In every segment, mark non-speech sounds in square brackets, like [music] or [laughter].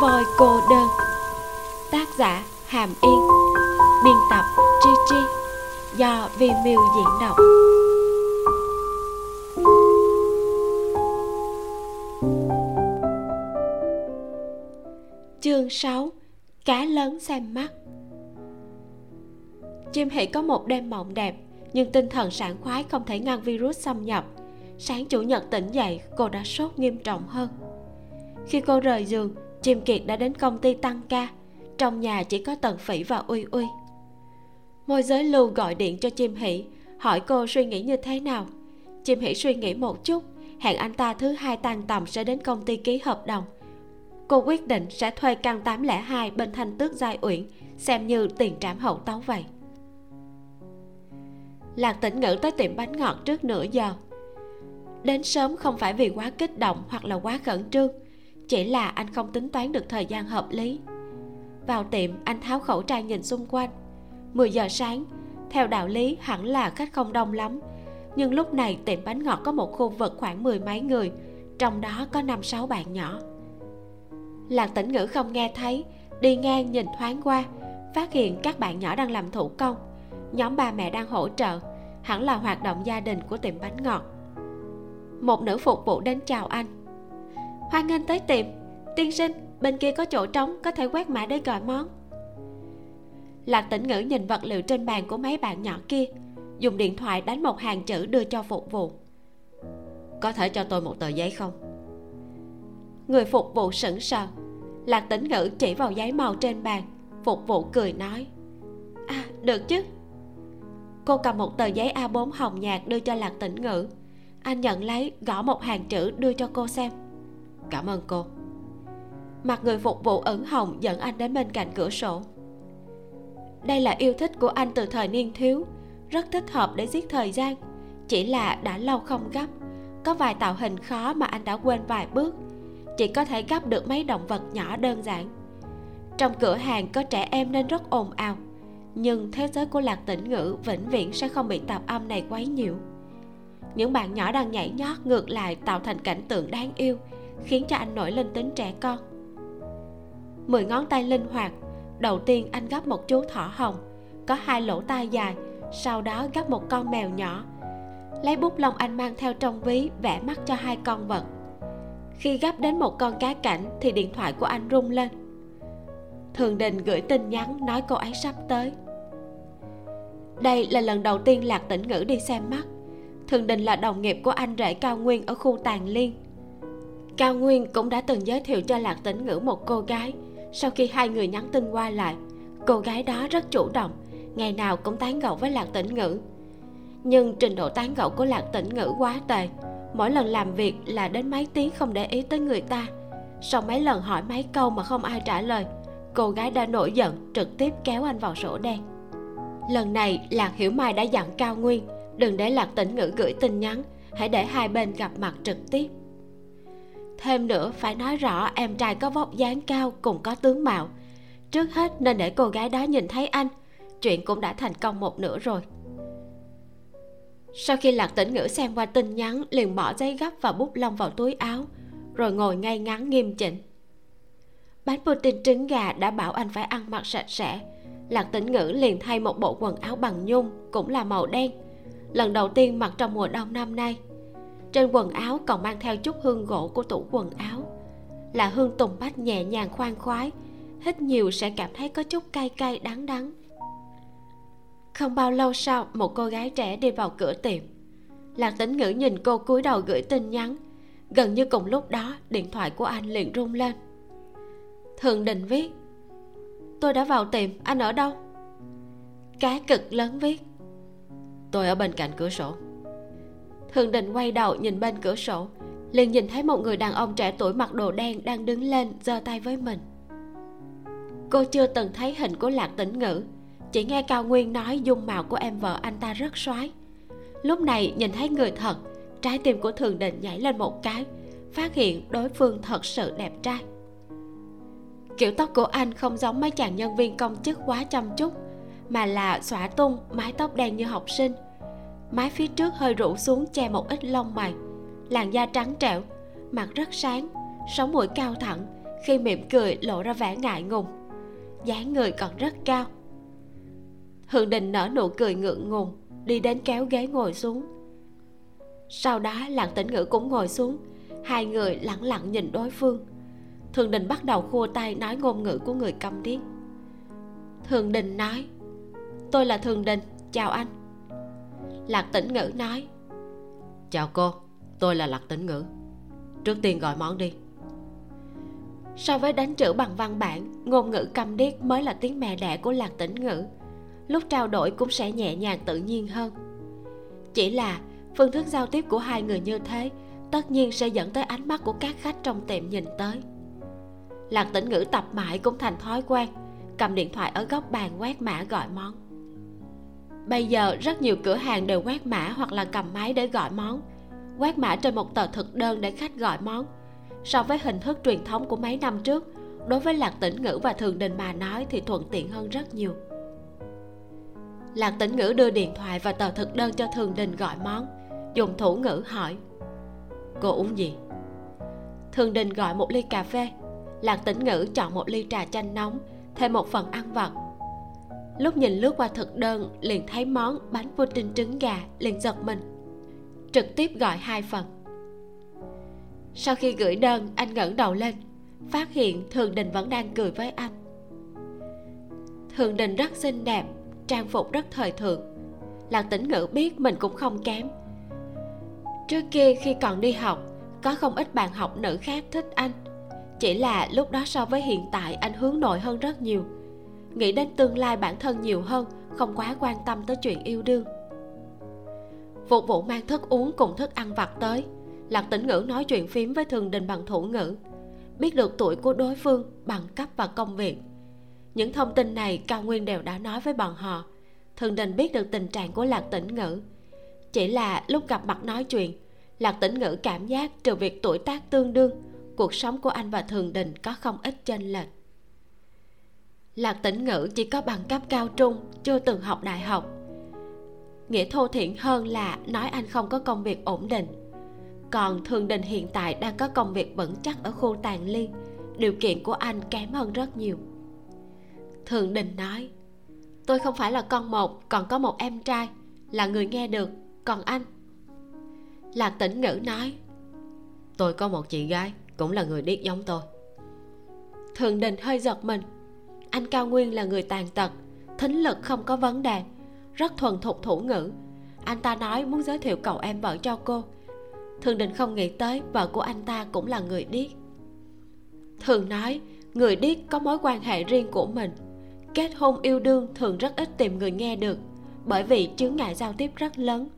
voi cô đơn. Tác giả hàm yên. Biên tập tri tri do vi miu diễn đọc. Chương 6 cá lớn xem mắt. Chim hỷ có một đêm mộng đẹp, nhưng tinh thần sảng khoái không thể ngăn virus xâm nhập. Sáng chủ nhật tỉnh dậy, cô đã sốt nghiêm trọng hơn. Khi cô rời giường chim kiệt đã đến công ty tăng ca. Trong nhà chỉ có tần phỉ và uy uy. Môi giới lưu gọi điện cho chim hỷ, hỏi cô suy nghĩ như thế nào. Chim hỷ suy nghĩ một chút, hẹn anh ta thứ hai tan tầm sẽ đến công ty ký hợp đồng. Cô quyết định sẽ thuê căn 802 bên thanh tước giai uyển, xem như tiền trảm hậu tấu vậy. Lạc tĩnh ngữ tới tiệm bánh ngọt trước nửa giờ. Đến sớm không phải vì quá kích động hoặc là quá khẩn trương chỉ là anh không tính toán được thời gian hợp lý. Vào tiệm, anh tháo khẩu trang nhìn xung quanh. 10 giờ sáng, theo đạo lý, hẳn là khách không đông lắm. Nhưng lúc này, tiệm bánh ngọt có một khu vực khoảng mười mấy người, trong đó có năm sáu bạn nhỏ. Lạc tĩnh ngữ không nghe thấy, đi ngang nhìn thoáng qua, phát hiện các bạn nhỏ đang làm thủ công. Nhóm ba mẹ đang hỗ trợ, hẳn là hoạt động gia đình của tiệm bánh ngọt. Một nữ phục vụ đến chào anh hoan nghênh tới tiệm. Tiên sinh, bên kia có chỗ trống, có thể quét mã để gọi món. Lạc tĩnh ngữ nhìn vật liệu trên bàn của mấy bạn nhỏ kia, dùng điện thoại đánh một hàng chữ đưa cho phục vụ. Có thể cho tôi một tờ giấy không? Người phục vụ sững sờ. Lạc tĩnh ngữ chỉ vào giấy màu trên bàn. Phục vụ cười nói. À được chứ. Cô cầm một tờ giấy a 4 hồng nhạt đưa cho lạc tĩnh ngữ. Anh nhận lấy, gõ một hàng chữ đưa cho cô xem cảm ơn cô. Mặt người phục vụ ửng hồng dẫn anh đến bên cạnh cửa sổ. Đây là yêu thích của anh từ thời niên thiếu, rất thích hợp để giết thời gian, chỉ là đã lâu không gấp. Có vài tạo hình khó mà anh đã quên vài bước, chỉ có thể gấp được mấy động vật nhỏ đơn giản. Trong cửa hàng có trẻ em nên rất ồn ào, nhưng thế giới của lạc tĩnh ngữ vĩnh viễn sẽ không bị tạp âm này quấy nhiễu. Những bạn nhỏ đang nhảy nhót ngược lại tạo thành cảnh tượng đáng yêu khiến cho anh nổi lên tính trẻ con. Mười ngón tay linh hoạt, đầu tiên anh gấp một chú thỏ hồng, có hai lỗ tai dài, sau đó gấp một con mèo nhỏ. Lấy bút lông anh mang theo trong ví, vẽ mắt cho hai con vật. Khi gấp đến một con cá cảnh thì điện thoại của anh rung lên. Thường đình gửi tin nhắn nói cô ấy sắp tới. Đây là lần đầu tiên lạc tĩnh ngữ đi xem mắt. Thường đình là đồng nghiệp của anh rể cao nguyên ở khu tàn liên cao nguyên cũng đã từng giới thiệu cho lạc tĩnh ngữ một cô gái. Sau khi hai người nhắn tin qua lại, cô gái đó rất chủ động, ngày nào cũng tán gẫu với lạc tĩnh ngữ. Nhưng trình độ tán gẫu của lạc tĩnh ngữ quá tệ, mỗi lần làm việc là đến mấy tiếng không để ý tới người ta. Sau mấy lần hỏi mấy câu mà không ai trả lời, cô gái đã nổi giận, trực tiếp kéo anh vào sổ đen. Lần này, lạc hiểu mai đã dặn cao nguyên, đừng để lạc tĩnh ngữ gửi tin nhắn, hãy để hai bên gặp mặt trực tiếp thêm nữa, phải nói rõ em trai có vóc dáng cao cùng có tướng mạo. Trước hết nên để cô gái đó nhìn thấy anh. Chuyện cũng đã thành công một nửa rồi. Sau khi lạc tĩnh ngữ xem qua tin nhắn, liền bỏ giấy gấp và bút lông vào túi áo, rồi ngồi ngay ngắn nghiêm chỉnh. Bánh pudding trứng gà đã bảo anh phải ăn mặc sạch sẽ. Lạc tĩnh ngữ liền thay một bộ quần áo bằng nhung, cũng là màu đen. Lần đầu tiên mặc trong mùa đông năm nay trên quần áo còn mang theo chút hương gỗ của tủ quần áo. Là hương tùng bách nhẹ nhàng khoan khoái, hít nhiều sẽ cảm thấy có chút cay cay đắng đắng. Không bao lâu sau, một cô gái trẻ đi vào cửa tiệm. Lạc tĩnh ngữ nhìn cô cúi đầu gửi tin nhắn. Gần như cùng lúc đó, điện thoại của anh liền rung lên. Thường đình viết, tôi đã vào tiệm, anh ở đâu? Cá cực lớn viết, tôi ở bên cạnh cửa sổ thường định quay đầu nhìn bên cửa sổ, liền nhìn thấy một người đàn ông trẻ tuổi mặc đồ đen đang đứng lên giơ tay với mình. Cô chưa từng thấy hình của lạc tĩnh ngữ, chỉ nghe cao nguyên nói dung mạo của em vợ anh ta rất soái lúc này nhìn thấy người thật, trái tim của thường định nhảy lên một cái, phát hiện đối phương thật sự đẹp trai. Kiểu tóc của anh không giống mấy chàng nhân viên công chức quá chăm chút, mà là xõa tung, mái tóc đen như học sinh mái phía trước hơi rũ xuống che một ít lông mày. Làn da trắng trẻo, mặt rất sáng, sống mũi cao thẳng, khi mỉm cười lộ ra vẻ ngại ngùng. Dáng người còn rất cao. Hương đình nở nụ cười ngượng ngùng, đi đến kéo ghế ngồi xuống. Sau đó lạc tĩnh ngữ cũng ngồi xuống, hai người lặng lặng nhìn đối phương. Thường đình bắt đầu khua tay nói ngôn ngữ của người câm điếc. Thường đình nói, tôi là thường đình, chào anh lạc tĩnh ngữ nói. Chào cô tôi là lạc tĩnh ngữ. Trước tiên gọi món đi. So với đánh chữ bằng văn bản ngôn ngữ câm điếc mới là tiếng mẹ đẻ của lạc tĩnh ngữ. Lúc trao đổi cũng sẽ nhẹ nhàng tự nhiên hơn. Chỉ là phương thức giao tiếp của hai người như thế tất nhiên sẽ dẫn tới ánh mắt của các khách trong tiệm nhìn tới. Lạc tĩnh ngữ tập mãi cũng thành thói quen cầm điện thoại ở góc bàn quét mã gọi món bây giờ rất nhiều cửa hàng đều quét mã hoặc là cầm máy để gọi món. Quét mã trên một tờ thực đơn để khách gọi món. So với hình thức truyền thống của mấy năm trước, đối với lạc tĩnh ngữ và thường đình mà nói thì thuận tiện hơn rất nhiều. Lạc tĩnh ngữ đưa điện thoại và tờ thực đơn cho thường đình gọi món. Dùng thủ ngữ hỏi, cô uống gì? Thường đình gọi một ly cà phê. Lạc tĩnh ngữ chọn một ly trà chanh nóng, thêm một phần ăn vặt lúc nhìn lướt qua thực đơn, liền thấy món bánh pudding trứng gà liền giật mình. Trực tiếp gọi hai phần. Sau khi gửi đơn, anh ngẩng đầu lên, phát hiện thường đình vẫn đang cười với anh. Thường đình rất xinh đẹp, trang phục rất thời thượng. Lạc tĩnh ngữ biết mình cũng không kém. Trước kia khi còn đi học, có không ít bạn học nữ khác thích anh. Chỉ là lúc đó so với hiện tại, anh hướng nội hơn rất nhiều nghĩ đến tương lai bản thân nhiều hơn, không quá quan tâm tới chuyện yêu đương. Phục vụ mang thức uống cùng thức ăn vặt tới, lạc tĩnh ngữ nói chuyện phím với thường đình bằng thủ ngữ, biết được tuổi của đối phương, bằng cấp và công việc. Những thông tin này cao nguyên đều đã nói với bọn họ. Thường đình biết được tình trạng của lạc tĩnh ngữ. Chỉ là lúc gặp mặt nói chuyện, lạc tĩnh ngữ cảm giác trừ việc tuổi tác tương đương, cuộc sống của anh và thường đình có không ít chênh lệch lạc tĩnh ngữ chỉ có bằng cấp cao trung, chưa từng học đại học. Nghĩa thô thiện hơn là nói anh không có công việc ổn định. Còn thường đình hiện tại đang có công việc vững chắc ở khu tàn liên điều kiện của anh kém hơn rất nhiều. Thường đình nói, tôi không phải là con một, còn có một em trai, là người nghe được, còn anh? Lạc tĩnh ngữ nói, tôi có một chị gái, cũng là người điếc giống tôi. Thường đình hơi giật mình anh cao nguyên là người tàn tật, thính lực không có vấn đề, rất thuần thục thủ ngữ. Anh ta nói muốn giới thiệu cậu em vợ cho cô. Thường đình không nghĩ tới vợ của anh ta cũng là người điếc. Thường nói, người điếc có mối quan hệ riêng của mình. Kết hôn yêu đương thường rất ít tìm người nghe được, bởi vì chướng ngại giao tiếp rất lớn.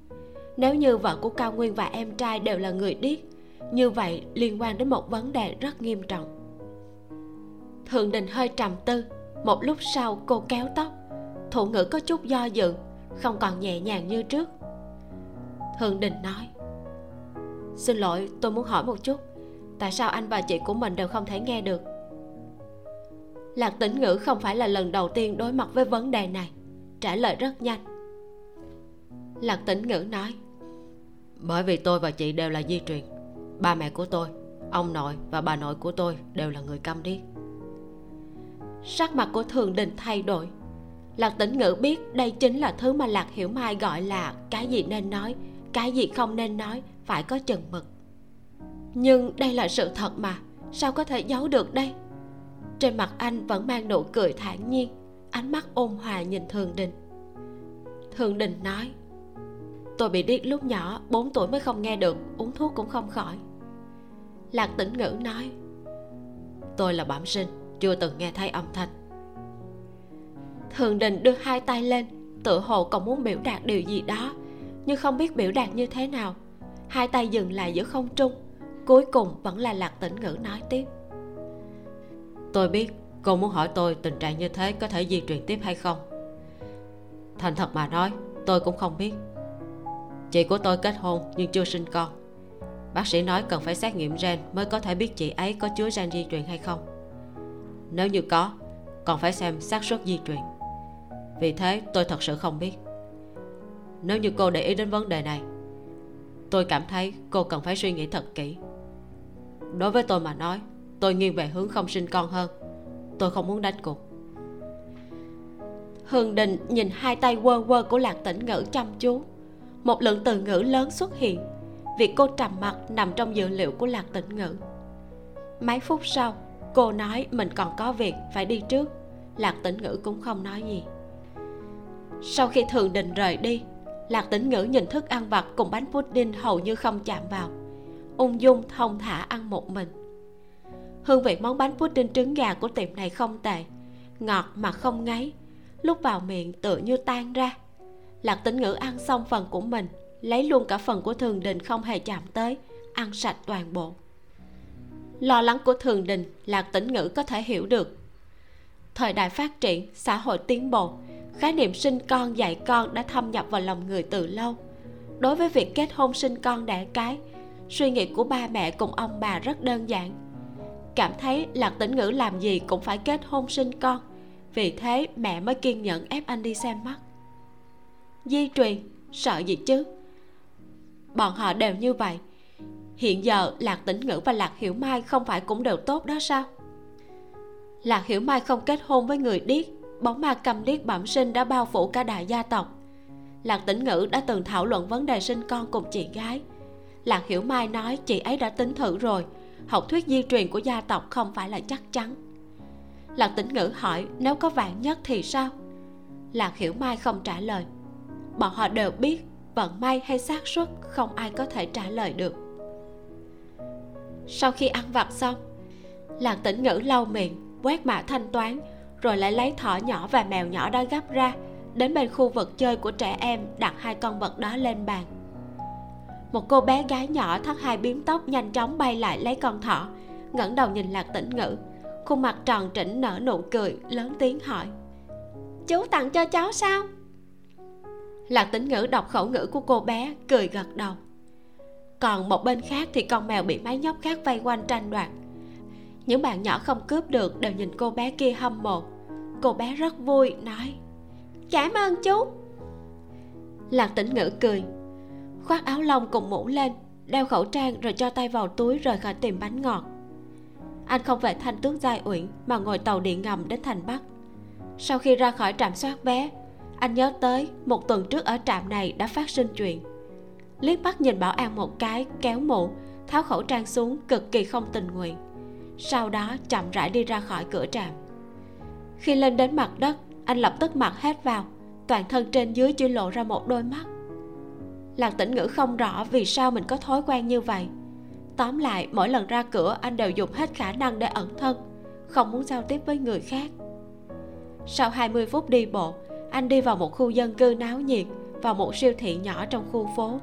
Nếu như vợ của cao nguyên và em trai đều là người điếc, như vậy liên quan đến một vấn đề rất nghiêm trọng. Thượng đình hơi trầm tư một lúc sau, cô kéo tóc. Thủ ngữ có chút do dự, không còn nhẹ nhàng như trước. Hương đình nói, xin lỗi, tôi muốn hỏi một chút. Tại sao anh và chị của mình đều không thể nghe được? Lạc tĩnh ngữ không phải là lần đầu tiên đối mặt với vấn đề này. Trả lời rất nhanh. Lạc tĩnh ngữ nói, bởi vì tôi và chị đều là di truyền. Ba mẹ của tôi, ông nội và bà nội của tôi đều là người câm điếc sắc mặt của thường đình thay đổi. Lạc tĩnh ngữ biết đây chính là thứ mà lạc hiểu mai gọi là cái gì nên nói, cái gì không nên nói, phải có chừng mực. Nhưng đây là sự thật mà, sao có thể giấu được đây? Trên mặt anh vẫn mang nụ cười thản nhiên, ánh mắt ôn hòa nhìn thường đình. Thường đình nói, tôi bị điếc lúc nhỏ 4 tuổi mới không nghe được, uống thuốc cũng không khỏi. Lạc tĩnh ngữ nói, tôi là bẩm sinh chưa từng nghe thấy âm thanh. Thường đình đưa hai tay lên, tự hồ còn muốn biểu đạt điều gì đó, nhưng không biết biểu đạt như thế nào. Hai tay dừng lại giữa không trung, cuối cùng vẫn là lạc tĩnh ngữ nói tiếp. Tôi biết cô muốn hỏi tôi tình trạng như thế có thể di truyền tiếp hay không. Thành thật mà nói, tôi cũng không biết. Chị của tôi kết hôn nhưng chưa sinh con. Bác sĩ nói cần phải xét nghiệm gen mới có thể biết chị ấy có chứa gen di truyền hay không nếu như có, còn phải xem xác suất di truyền. Vì thế, tôi thật sự không biết. Nếu như cô để ý đến vấn đề này, tôi cảm thấy cô cần phải suy nghĩ thật kỹ. Đối với tôi mà nói, tôi nghiêng về hướng không sinh con hơn. Tôi không muốn đánh cuộc. Hương đình nhìn hai tay quơ quơ của lạc tĩnh ngữ chăm chú. Một lượng từ ngữ lớn xuất hiện, việc cô trầm mặt nằm trong dự liệu của lạc tĩnh ngữ. Mấy phút sau cô nói mình còn có việc phải đi trước. Lạc tĩnh ngữ cũng không nói gì. Sau khi thường đình rời đi, lạc tĩnh ngữ nhìn thức ăn vặt cùng bánh pudding hầu như không chạm vào. Ung dung thông thả ăn một mình. Hương vị món bánh pudding trứng gà của tiệm này không tệ, ngọt mà không ngấy. Lúc vào miệng tựa như tan ra. Lạc tĩnh ngữ ăn xong phần của mình, lấy luôn cả phần của thường đình không hề chạm tới, ăn sạch toàn bộ lo lắng của thường đình lạc tĩnh ngữ có thể hiểu được. Thời đại phát triển, xã hội tiến bộ, khái niệm sinh con dạy con đã thâm nhập vào lòng người từ lâu. Đối với việc kết hôn sinh con đẻ cái, suy nghĩ của ba mẹ cùng ông bà rất đơn giản. Cảm thấy lạc tĩnh ngữ làm gì cũng phải kết hôn sinh con, vì thế mẹ mới kiên nhẫn ép anh đi xem mắt. Di truyền, sợ gì chứ? Bọn họ đều như vậy hiện giờ lạc tĩnh ngữ và lạc hiểu mai không phải cũng đều tốt đó sao? Lạc hiểu mai không kết hôn với người điếc, bóng ma cầm điếc bẩm sinh đã bao phủ cả đại gia tộc. Lạc tĩnh ngữ đã từng thảo luận vấn đề sinh con cùng chị gái. Lạc hiểu mai nói chị ấy đã tính thử rồi, học thuyết di truyền của gia tộc không phải là chắc chắn. Lạc tĩnh ngữ hỏi, nếu có vạn nhất thì sao? Lạc hiểu mai không trả lời. Bọn họ đều biết, vận may hay xác suất không ai có thể trả lời được sau khi ăn vặt xong lạc tĩnh ngữ lau miệng, quét mã thanh toán, rồi lại lấy thỏ nhỏ và mèo nhỏ đã gấp ra, đến bên khu vực chơi của trẻ em đặt hai con vật đó lên bàn. Một cô bé gái nhỏ thắt hai biếm tóc nhanh chóng bay lại lấy con thỏ, ngẩng đầu nhìn lạc tĩnh ngữ. Khuôn mặt tròn trĩnh nở nụ cười, lớn tiếng hỏi, chú tặng cho cháu sao? Lạc tĩnh ngữ đọc khẩu ngữ của cô bé, cười gật đầu còn một bên khác thì con mèo bị mấy nhóc khác vây quanh tranh đoạt. Những bạn nhỏ không cướp được đều nhìn cô bé kia hâm mộ. Cô bé rất vui, nói, cảm ơn chú. Lạc tĩnh ngữ cười, khoác áo lông cùng mũ lên, đeo khẩu trang rồi cho tay vào túi rời khỏi tìm bánh ngọt. Anh không về thanh tước giai uyển mà ngồi tàu điện ngầm đến thành bắc. Sau khi ra khỏi trạm soát vé, anh nhớ tới một tuần trước ở trạm này đã phát sinh chuyện liếc mắt nhìn bảo an một cái, kéo mũ tháo khẩu trang xuống, cực kỳ không tình nguyện. Sau đó chậm rãi đi ra khỏi cửa trạm. Khi lên đến mặt đất, anh lập tức mặc hết vào, toàn thân trên dưới chỉ lộ ra một đôi mắt. Lạc tĩnh ngữ không rõ vì sao mình có thói quen như vậy. Tóm lại, mỗi lần ra cửa, anh đều dùng hết khả năng để ẩn thân, không muốn giao tiếp với người khác. Sau 20 phút đi bộ, anh đi vào một khu dân cư náo nhiệt, vào một siêu thị nhỏ trong khu phố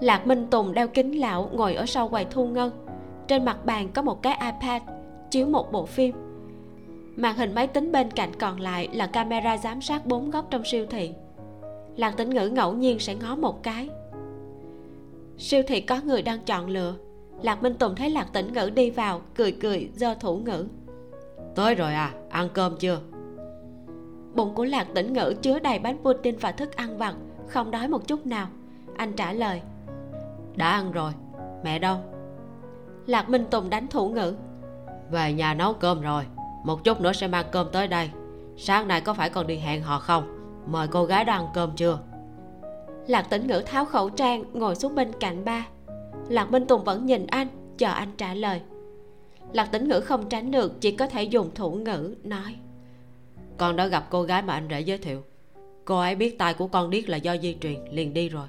lạc minh tùng đeo kính lão ngồi ở sau quầy thu ngân. Trên mặt bàn có một cái ipad chiếu một bộ phim. Màn hình máy tính bên cạnh còn lại là camera giám sát bốn góc trong siêu thị. Lạc tĩnh ngữ ngẫu nhiên sẽ ngó một cái. Siêu thị có người đang chọn lựa. Lạc minh tùng thấy lạc tĩnh ngữ đi vào cười cười giơ thủ ngữ. Tới rồi à ăn cơm chưa? Bụng của lạc tĩnh ngữ chứa đầy bánh pudding và thức ăn vặt không đói một chút nào. Anh trả lời đã ăn rồi. Mẹ đâu? Lạc minh tùng đánh thủ ngữ. Về nhà nấu cơm rồi. Một chút nữa sẽ mang cơm tới đây. Sáng nay có phải còn đi hẹn họ không? Mời cô gái đó ăn cơm chưa? Lạc tĩnh ngữ tháo khẩu trang, ngồi xuống bên cạnh ba. Lạc minh tùng vẫn nhìn anh, chờ anh trả lời. Lạc tĩnh ngữ không tránh được, chỉ có thể dùng thủ ngữ, nói. Con đã gặp cô gái mà anh rể giới thiệu. Cô ấy biết tai của con điếc là do di truyền, liền đi rồi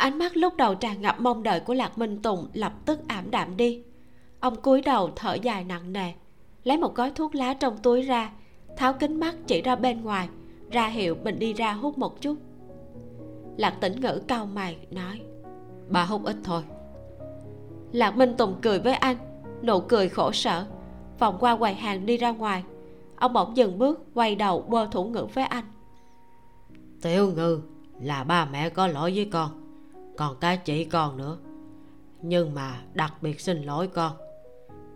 ánh mắt lúc đầu tràn ngập mong đợi của lạc minh tùng lập tức ảm đạm đi. Ông cúi đầu thở dài nặng nề, lấy một gói thuốc lá trong túi ra, tháo kính mắt chỉ ra bên ngoài, ra hiệu mình đi ra hút một chút. Lạc tĩnh ngữ cau mày, nói, bà hút ít thôi. Lạc minh tùng cười với anh, nụ cười khổ sở, vòng qua quầy hàng đi ra ngoài. Ông bỗng dừng bước, quay đầu bơ thủ ngữ với anh. Tiểu ngư, là ba mẹ có lỗi với con còn cái chị con nữa. Nhưng mà đặc biệt xin lỗi con.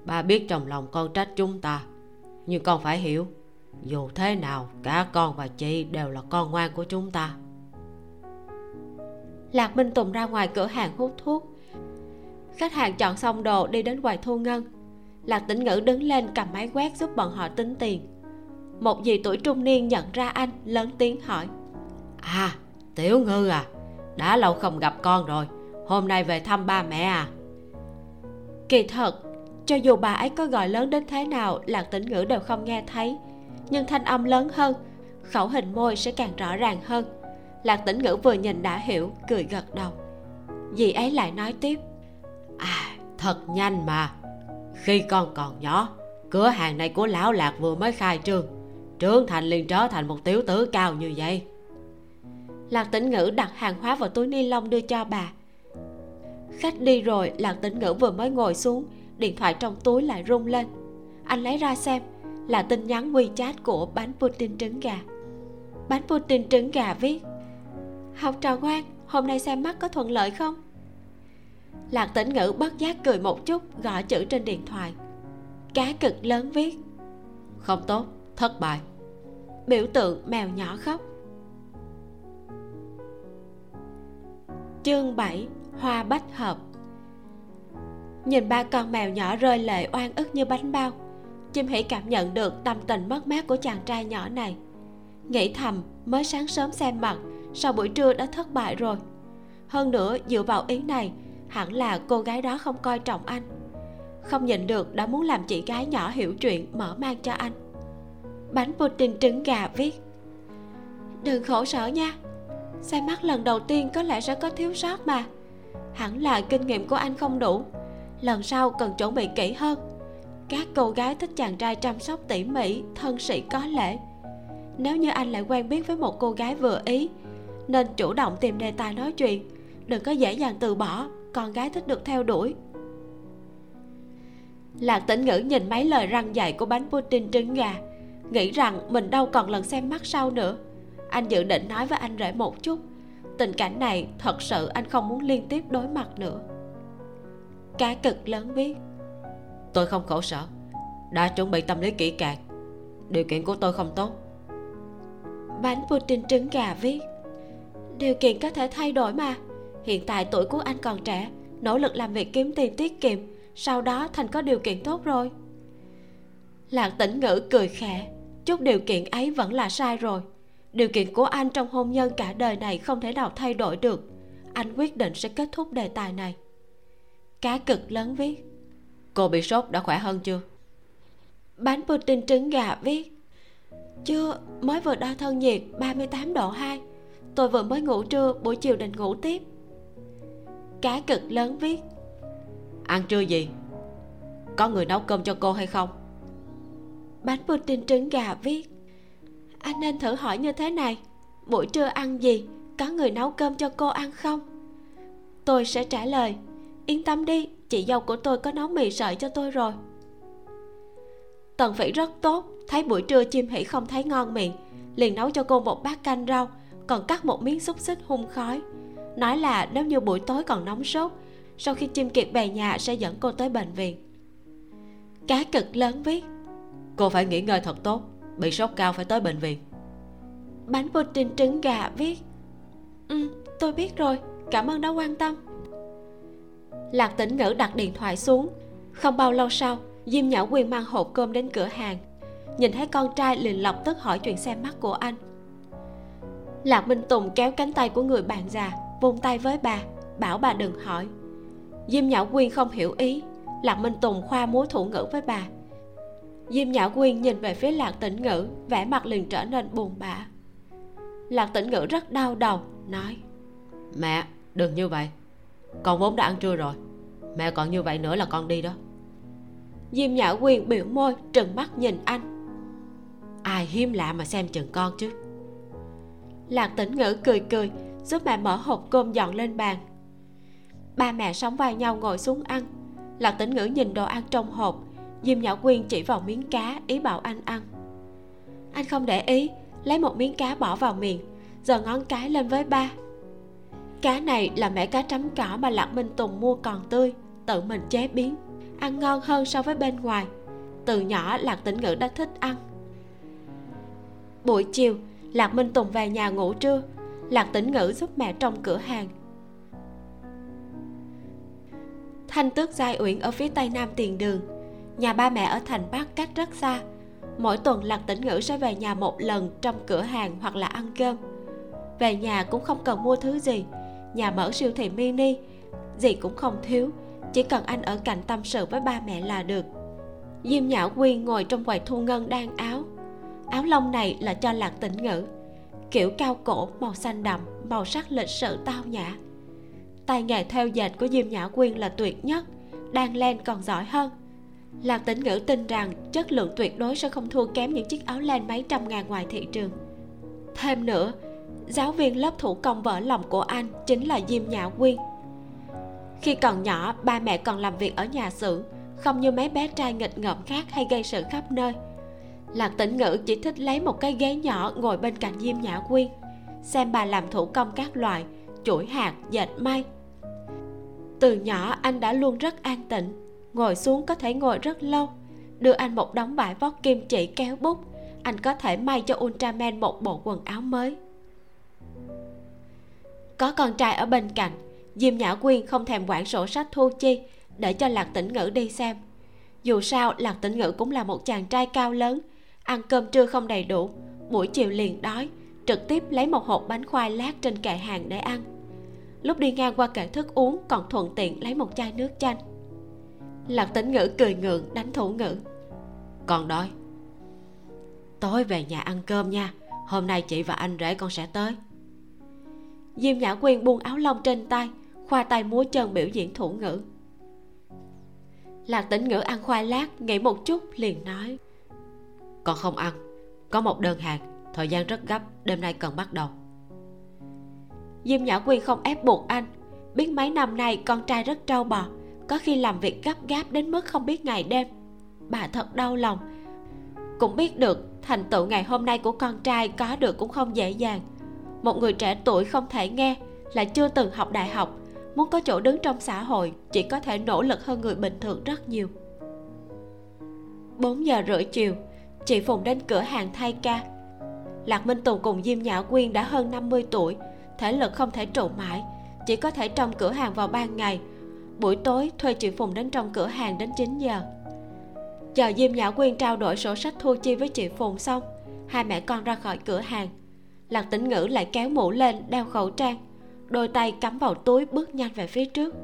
Ba biết trong lòng con trách chúng ta nhưng con phải hiểu dù thế nào cả con và chị đều là con ngoan của chúng ta. Lạc minh tùng ra ngoài cửa hàng hút thuốc. Khách hàng chọn xong đồ đi đến quầy thu ngân. Lạc tĩnh ngữ đứng lên cầm máy quét giúp bọn họ tính tiền. Một dì tuổi trung niên nhận ra anh lớn tiếng hỏi. À tiểu ngư à đã lâu không gặp con rồi. Hôm nay về thăm ba mẹ à. Kỳ thật, cho dù bà ấy có gọi lớn đến thế nào lạc tĩnh ngữ đều không nghe thấy. Nhưng thanh âm lớn hơn, khẩu hình môi sẽ càng rõ ràng hơn. Lạc tĩnh ngữ vừa nhìn đã hiểu, cười gật đầu. Dì ấy lại nói tiếp. À thật nhanh mà. Khi con còn nhỏ, cửa hàng này của lão lạc vừa mới khai trương. Trưởng thành liền trở thành một tiểu tử cao như vậy lạc tĩnh ngữ đặt hàng hóa vào túi ni lông đưa cho bà. Khách đi rồi, lạc tĩnh ngữ vừa mới ngồi xuống, điện thoại trong túi lại rung lên. Anh lấy ra xem, là tin nhắn WeChat của bánh pudding trứng gà. Bánh pudding trứng gà viết, học trò ngoan, hôm nay xem mắt có thuận lợi không? Lạc tĩnh ngữ bất giác cười một chút, gõ chữ trên điện thoại. Cá cực lớn viết, không tốt, thất bại. Biểu tượng mèo nhỏ khóc. Chương 7 hoa bách hợp. Nhìn ba con mèo nhỏ rơi lệ oan ức như bánh bao, chim hỉ cảm nhận được tâm tình mất mát của chàng trai nhỏ này. Nghĩ thầm, mới sáng sớm xem mặt, sau buổi trưa đã thất bại rồi. Hơn nữa, dựa vào ý này, hẳn là cô gái đó không coi trọng anh. Không nhịn được đã muốn làm chị gái nhỏ hiểu chuyện mở mang cho anh. Bánh pudding trứng gà viết. Đừng khổ sở nha xem mắt lần đầu tiên có lẽ sẽ có thiếu sót mà. Hẳn là kinh nghiệm của anh không đủ. Lần sau cần chuẩn bị kỹ hơn. Các cô gái thích chàng trai chăm sóc tỉ mỉ, thân sĩ có lễ. Nếu như anh lại quen biết với một cô gái vừa ý, nên chủ động tìm đề tài nói chuyện. Đừng có dễ dàng từ bỏ, con gái thích được theo đuổi. Lạc tĩnh ngữ nhìn mấy lời răng dạy của bánh pudding trứng gà, nghĩ rằng mình đâu còn lần xem mắt sau nữa anh dự định nói với anh rể một chút. Tình cảnh này thật sự anh không muốn liên tiếp đối mặt nữa. Cá cực lớn viết tôi không khổ sở. Đã chuẩn bị tâm lý kỹ càng. Điều kiện của tôi không tốt. Bánh pudding trứng gà viết. Điều kiện có thể thay đổi mà. Hiện tại tuổi của anh còn trẻ nỗ lực làm việc kiếm tiền tiết kiệm sau đó thành có điều kiện tốt rồi. Lạc tĩnh ngữ cười khẽ chút điều kiện ấy vẫn là sai rồi điều kiện của anh trong hôn nhân cả đời này không thể nào thay đổi được. Anh quyết định sẽ kết thúc đề tài này. Cá cực lớn viết. Cô bị sốt đã khỏe hơn chưa? Bánh pudding trứng gà viết. Chưa, mới vừa đo thân nhiệt 38 độ 2 tôi vừa mới ngủ trưa, buổi chiều định ngủ tiếp. Cá cực lớn viết. Ăn trưa gì? Có người nấu cơm cho cô hay không? Bánh pudding trứng gà viết anh nên thử hỏi như thế này. Buổi trưa ăn gì? Có người nấu cơm cho cô ăn không? Tôi sẽ trả lời. Yên tâm đi, chị dâu của tôi có nấu mì sợi cho tôi rồi. Tần phỉ rất tốt, thấy buổi trưa chim hỉ không thấy ngon miệng, liền nấu cho cô một bát canh rau, còn cắt một miếng xúc xích hun khói. Nói là nếu như buổi tối còn nóng sốt, sau khi chim kiệt về nhà sẽ dẫn cô tới bệnh viện. Cá cực lớn viết. Cô phải nghỉ ngơi thật tốt bị sốt cao phải tới bệnh viện. Bánh pudding trứng gà, viết. Ừ tôi biết rồi, cảm ơn đã quan tâm. Lạc tĩnh ngữ đặt điện thoại xuống. Không bao lâu sau, diêm nhã quyên mang hộp cơm đến cửa hàng. Nhìn thấy con trai liền lập tức hỏi chuyện xem mắt của anh. Lạc minh tùng kéo cánh tay của người bạn già, vung tay với bà, bảo bà đừng hỏi. Diêm nhã quyên không hiểu ý. Lạc minh tùng khoa múa thủ ngữ với bà diêm nhã quyên nhìn về phía lạc tĩnh ngữ vẻ mặt liền trở nên buồn bã. Lạc tĩnh ngữ rất đau đầu nói mẹ đừng như vậy. Con vốn đã ăn trưa rồi. Mẹ còn như vậy nữa là con đi đó. Diêm nhã quyên biểu môi trừng mắt nhìn anh. Ai hiếm lạ mà xem chừng con chứ? Lạc tĩnh ngữ cười cười giúp mẹ mở hộp cơm dọn lên bàn. Ba mẹ sống vai nhau ngồi xuống ăn. Lạc tĩnh ngữ nhìn đồ ăn trong hộp diêm nhã quyên chỉ vào miếng cá, ý bảo anh ăn. Anh không để ý, lấy một miếng cá bỏ vào miệng giờ ngón cái lên với ba. Cá này là mẻ cá trắm cỏ mà lạc minh tùng mua còn tươi, tự mình chế biến. Ăn ngon hơn so với bên ngoài. Từ nhỏ, lạc tĩnh ngữ đã thích ăn. Buổi chiều, lạc minh tùng về nhà ngủ trưa. Lạc tĩnh ngữ giúp mẹ trong cửa hàng. Thanh tước giai uyển ở phía tây nam tiền đường nhà ba mẹ ở thành bắc cách rất xa. Mỗi tuần lạc tĩnh ngữ sẽ về nhà một lần trong cửa hàng hoặc là ăn cơm. Về nhà cũng không cần mua thứ gì. Nhà mở siêu thị mini, gì cũng không thiếu. Chỉ cần anh ở cạnh tâm sự với ba mẹ là được. Diêm nhã quyên ngồi trong quầy thu ngân đang áo. Áo lông này là cho lạc tĩnh ngữ. Kiểu cao cổ, màu xanh đậm, màu sắc lịch sự tao nhã. Tay nghề theo dệt của diêm nhã quyên là tuyệt nhất đan len còn giỏi hơn lạc tĩnh ngữ tin rằng chất lượng tuyệt đối sẽ không thua kém những chiếc áo len mấy trăm ngàn ngoài thị trường. Thêm nữa, giáo viên lớp thủ công vỡ lòng của anh chính là diêm nhã quyên. Khi còn nhỏ, ba mẹ còn làm việc ở nhà xưởng, không như mấy bé trai nghịch ngợm khác hay gây sự khắp nơi. Lạc tĩnh ngữ chỉ thích lấy một cái ghế nhỏ ngồi bên cạnh diêm nhã quyên, xem bà làm thủ công các loại, chuỗi hạt dệt may. Từ nhỏ, anh đã luôn rất an tĩnh ngồi xuống có thể ngồi rất lâu. Đưa anh một đống vải vót kim chỉ kéo bút. Anh có thể may cho Ultraman một bộ quần áo mới. Có con trai ở bên cạnh. Diêm nhã quyên không thèm quản sổ sách thu chi, để cho lạc tĩnh ngữ đi xem. Dù sao, lạc tĩnh ngữ cũng là một chàng trai cao lớn. Ăn cơm trưa không đầy đủ. Buổi chiều liền đói, trực tiếp lấy một hộp bánh khoai lát trên kệ hàng để ăn. Lúc đi ngang qua kệ thức uống, còn thuận tiện lấy một chai nước chanh lạc tĩnh ngữ cười ngượng, đánh thủ ngữ. Con đói tối về nhà ăn cơm nha, hôm nay chị và anh rể con sẽ tới. Diêm nhã quyên buông áo lông trên tay, khoa tay múa chân biểu diễn thủ ngữ. Lạc tĩnh ngữ ăn khoai lát nghĩ một chút, liền nói, con không ăn, có một đơn hàng, thời gian rất gấp, đêm nay cần bắt đầu. Diêm nhã quyên không ép buộc anh, biết mấy năm nay con trai rất trâu bò có khi làm việc gấp gáp đến mức không biết ngày đêm. Bà thật đau lòng. Cũng biết được, thành tựu ngày hôm nay của con trai có được cũng không dễ dàng. Một người trẻ tuổi không thể nghe, là chưa từng học đại học, muốn có chỗ đứng trong xã hội chỉ có thể nỗ lực hơn người bình thường rất nhiều. 4 giờ rưỡi chiều, chị Phùng đến cửa hàng thay ca. Lạc Minh Tùng cùng Diêm Nhã Quyên đã hơn 50 tuổi, thể lực không thể trụ mãi, chỉ có thể trong cửa hàng vào ban ngày buổi tối, thuê chị Phùng đến trong cửa hàng đến 9 giờ. Chờ Diêm Nhã Quyên trao đổi sổ sách thu chi với chị Phùng xong, hai mẹ con ra khỏi cửa hàng. Lạc tĩnh ngữ lại kéo mũ lên, đeo khẩu trang, đôi tay cắm vào túi bước nhanh về phía trước.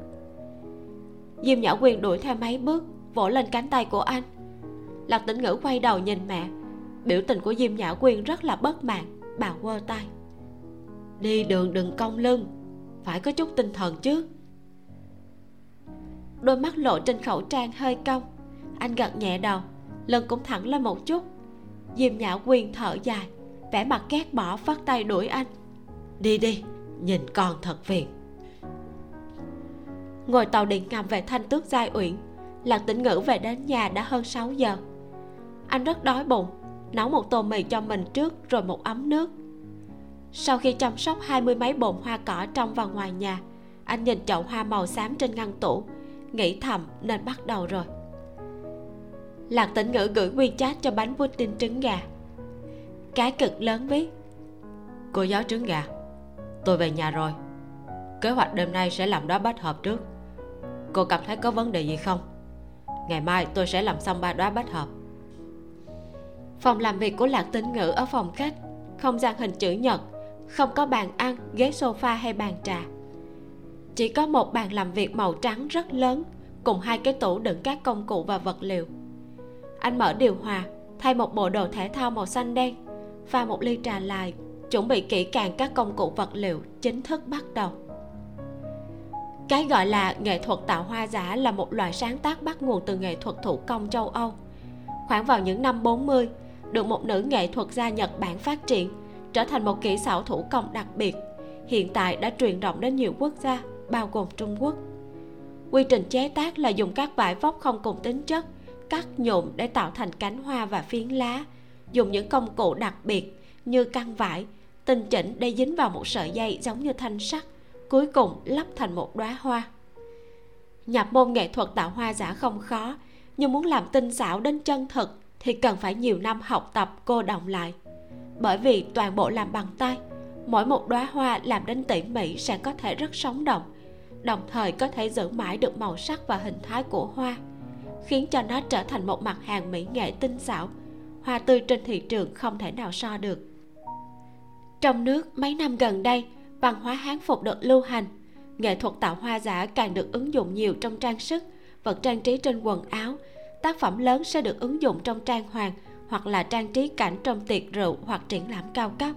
Diêm nhã Quyên đuổi theo mấy bước, vỗ lên cánh tay của anh. Lạc tĩnh ngữ quay đầu nhìn mẹ, biểu tình của diêm nhã Quyên rất là bất mãn, bà quơ tay. Đi đường đừng cong lưng, phải có chút tinh thần chứ đôi mắt lộ trên khẩu trang hơi cong. Anh gật nhẹ đầu lưng cũng thẳng lên một chút. Diêm nhã quyền thở dài vẻ mặt ghét bỏ phát tay đuổi anh. Đi đi nhìn con thật phiền. Ngồi tàu điện ngầm về thanh tước giai uyển lạc tĩnh ngữ về đến nhà đã hơn 6 giờ. Anh rất đói bụng nấu một tô mì cho mình trước rồi một ấm nước. Sau khi chăm sóc hai mươi mấy bồn hoa cỏ trong và ngoài nhà anh nhìn chậu hoa màu xám trên ngăn tủ nghĩ thầm nên bắt đầu rồi. Lạc tĩnh ngữ gửi quy chat cho bánh pudding trứng gà. Cái cực lớn viết cô giáo trứng gà, tôi về nhà rồi. Kế hoạch đêm nay sẽ làm đó bách hợp trước. Cô cảm thấy có vấn đề gì không? Ngày mai tôi sẽ làm xong ba đóa bách hợp. Phòng làm việc của lạc Tĩnh ngữ ở phòng khách, không gian hình chữ nhật, không có bàn ăn, ghế sofa hay bàn trà chỉ có một bàn làm việc màu trắng rất lớn cùng hai cái tủ đựng các công cụ và vật liệu anh mở điều hòa thay một bộ đồ thể thao màu xanh đen pha một ly trà lại chuẩn bị kỹ càng các công cụ vật liệu chính thức bắt đầu cái gọi là nghệ thuật tạo hoa giả là một loại sáng tác bắt nguồn từ nghệ thuật thủ công châu Âu. Khoảng vào những năm 40, được một nữ nghệ thuật gia Nhật Bản phát triển, trở thành một kỹ xảo thủ công đặc biệt. Hiện tại đã truyền rộng đến nhiều quốc gia, bao gồm Trung Quốc. Quy trình chế tác là dùng các vải vóc không cùng tính chất, cắt nhộm để tạo thành cánh hoa và phiến lá, dùng những công cụ đặc biệt như căng vải, tinh chỉnh để dính vào một sợi dây giống như thanh sắt cuối cùng lắp thành một đóa hoa nhập môn nghệ thuật tạo hoa giả không khó nhưng muốn làm tinh xảo đến chân thực thì cần phải nhiều năm học tập cô động lại bởi vì toàn bộ làm bằng tay mỗi một đóa hoa làm đến tỉ mỉ sẽ có thể rất sống động đồng thời có thể giữ mãi được màu sắc và hình thái của hoa, khiến cho nó trở thành một mặt hàng mỹ nghệ tinh xảo. Hoa tươi trên thị trường không thể nào so được. Trong nước, mấy năm gần đây, văn hóa hán phục được lưu hành. Nghệ thuật tạo hoa giả càng được ứng dụng nhiều trong trang sức, vật trang trí trên quần áo. Tác phẩm lớn sẽ được ứng dụng trong trang hoàng hoặc là trang trí cảnh trong tiệc rượu hoặc triển lãm cao cấp.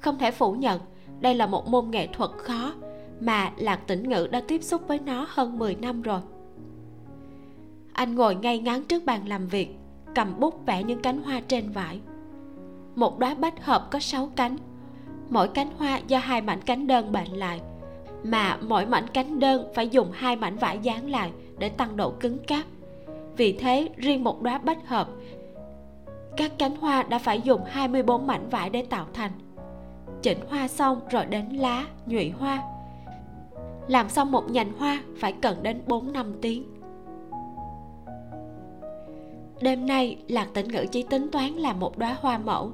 Không thể phủ nhận, đây là một môn nghệ thuật khó mà lạc tĩnh ngữ đã tiếp xúc với nó hơn 10 năm rồi. Anh ngồi ngay ngắn trước bàn làm việc, cầm bút vẽ những cánh hoa trên vải. Một đóa bách hợp có 6 cánh. Mỗi cánh hoa do hai mảnh cánh đơn bệnh lại, mà mỗi mảnh cánh đơn phải dùng hai mảnh vải dán lại để tăng độ cứng cáp. Vì thế, riêng một đóa bách hợp, các cánh hoa đã phải dùng 24 mảnh vải để tạo thành. Chỉnh hoa xong rồi đến lá, nhụy hoa làm xong một nhành hoa phải cần đến 4 năm tiếng. Đêm nay, lạc tĩnh ngữ chỉ tính toán làm một đóa hoa mẫu.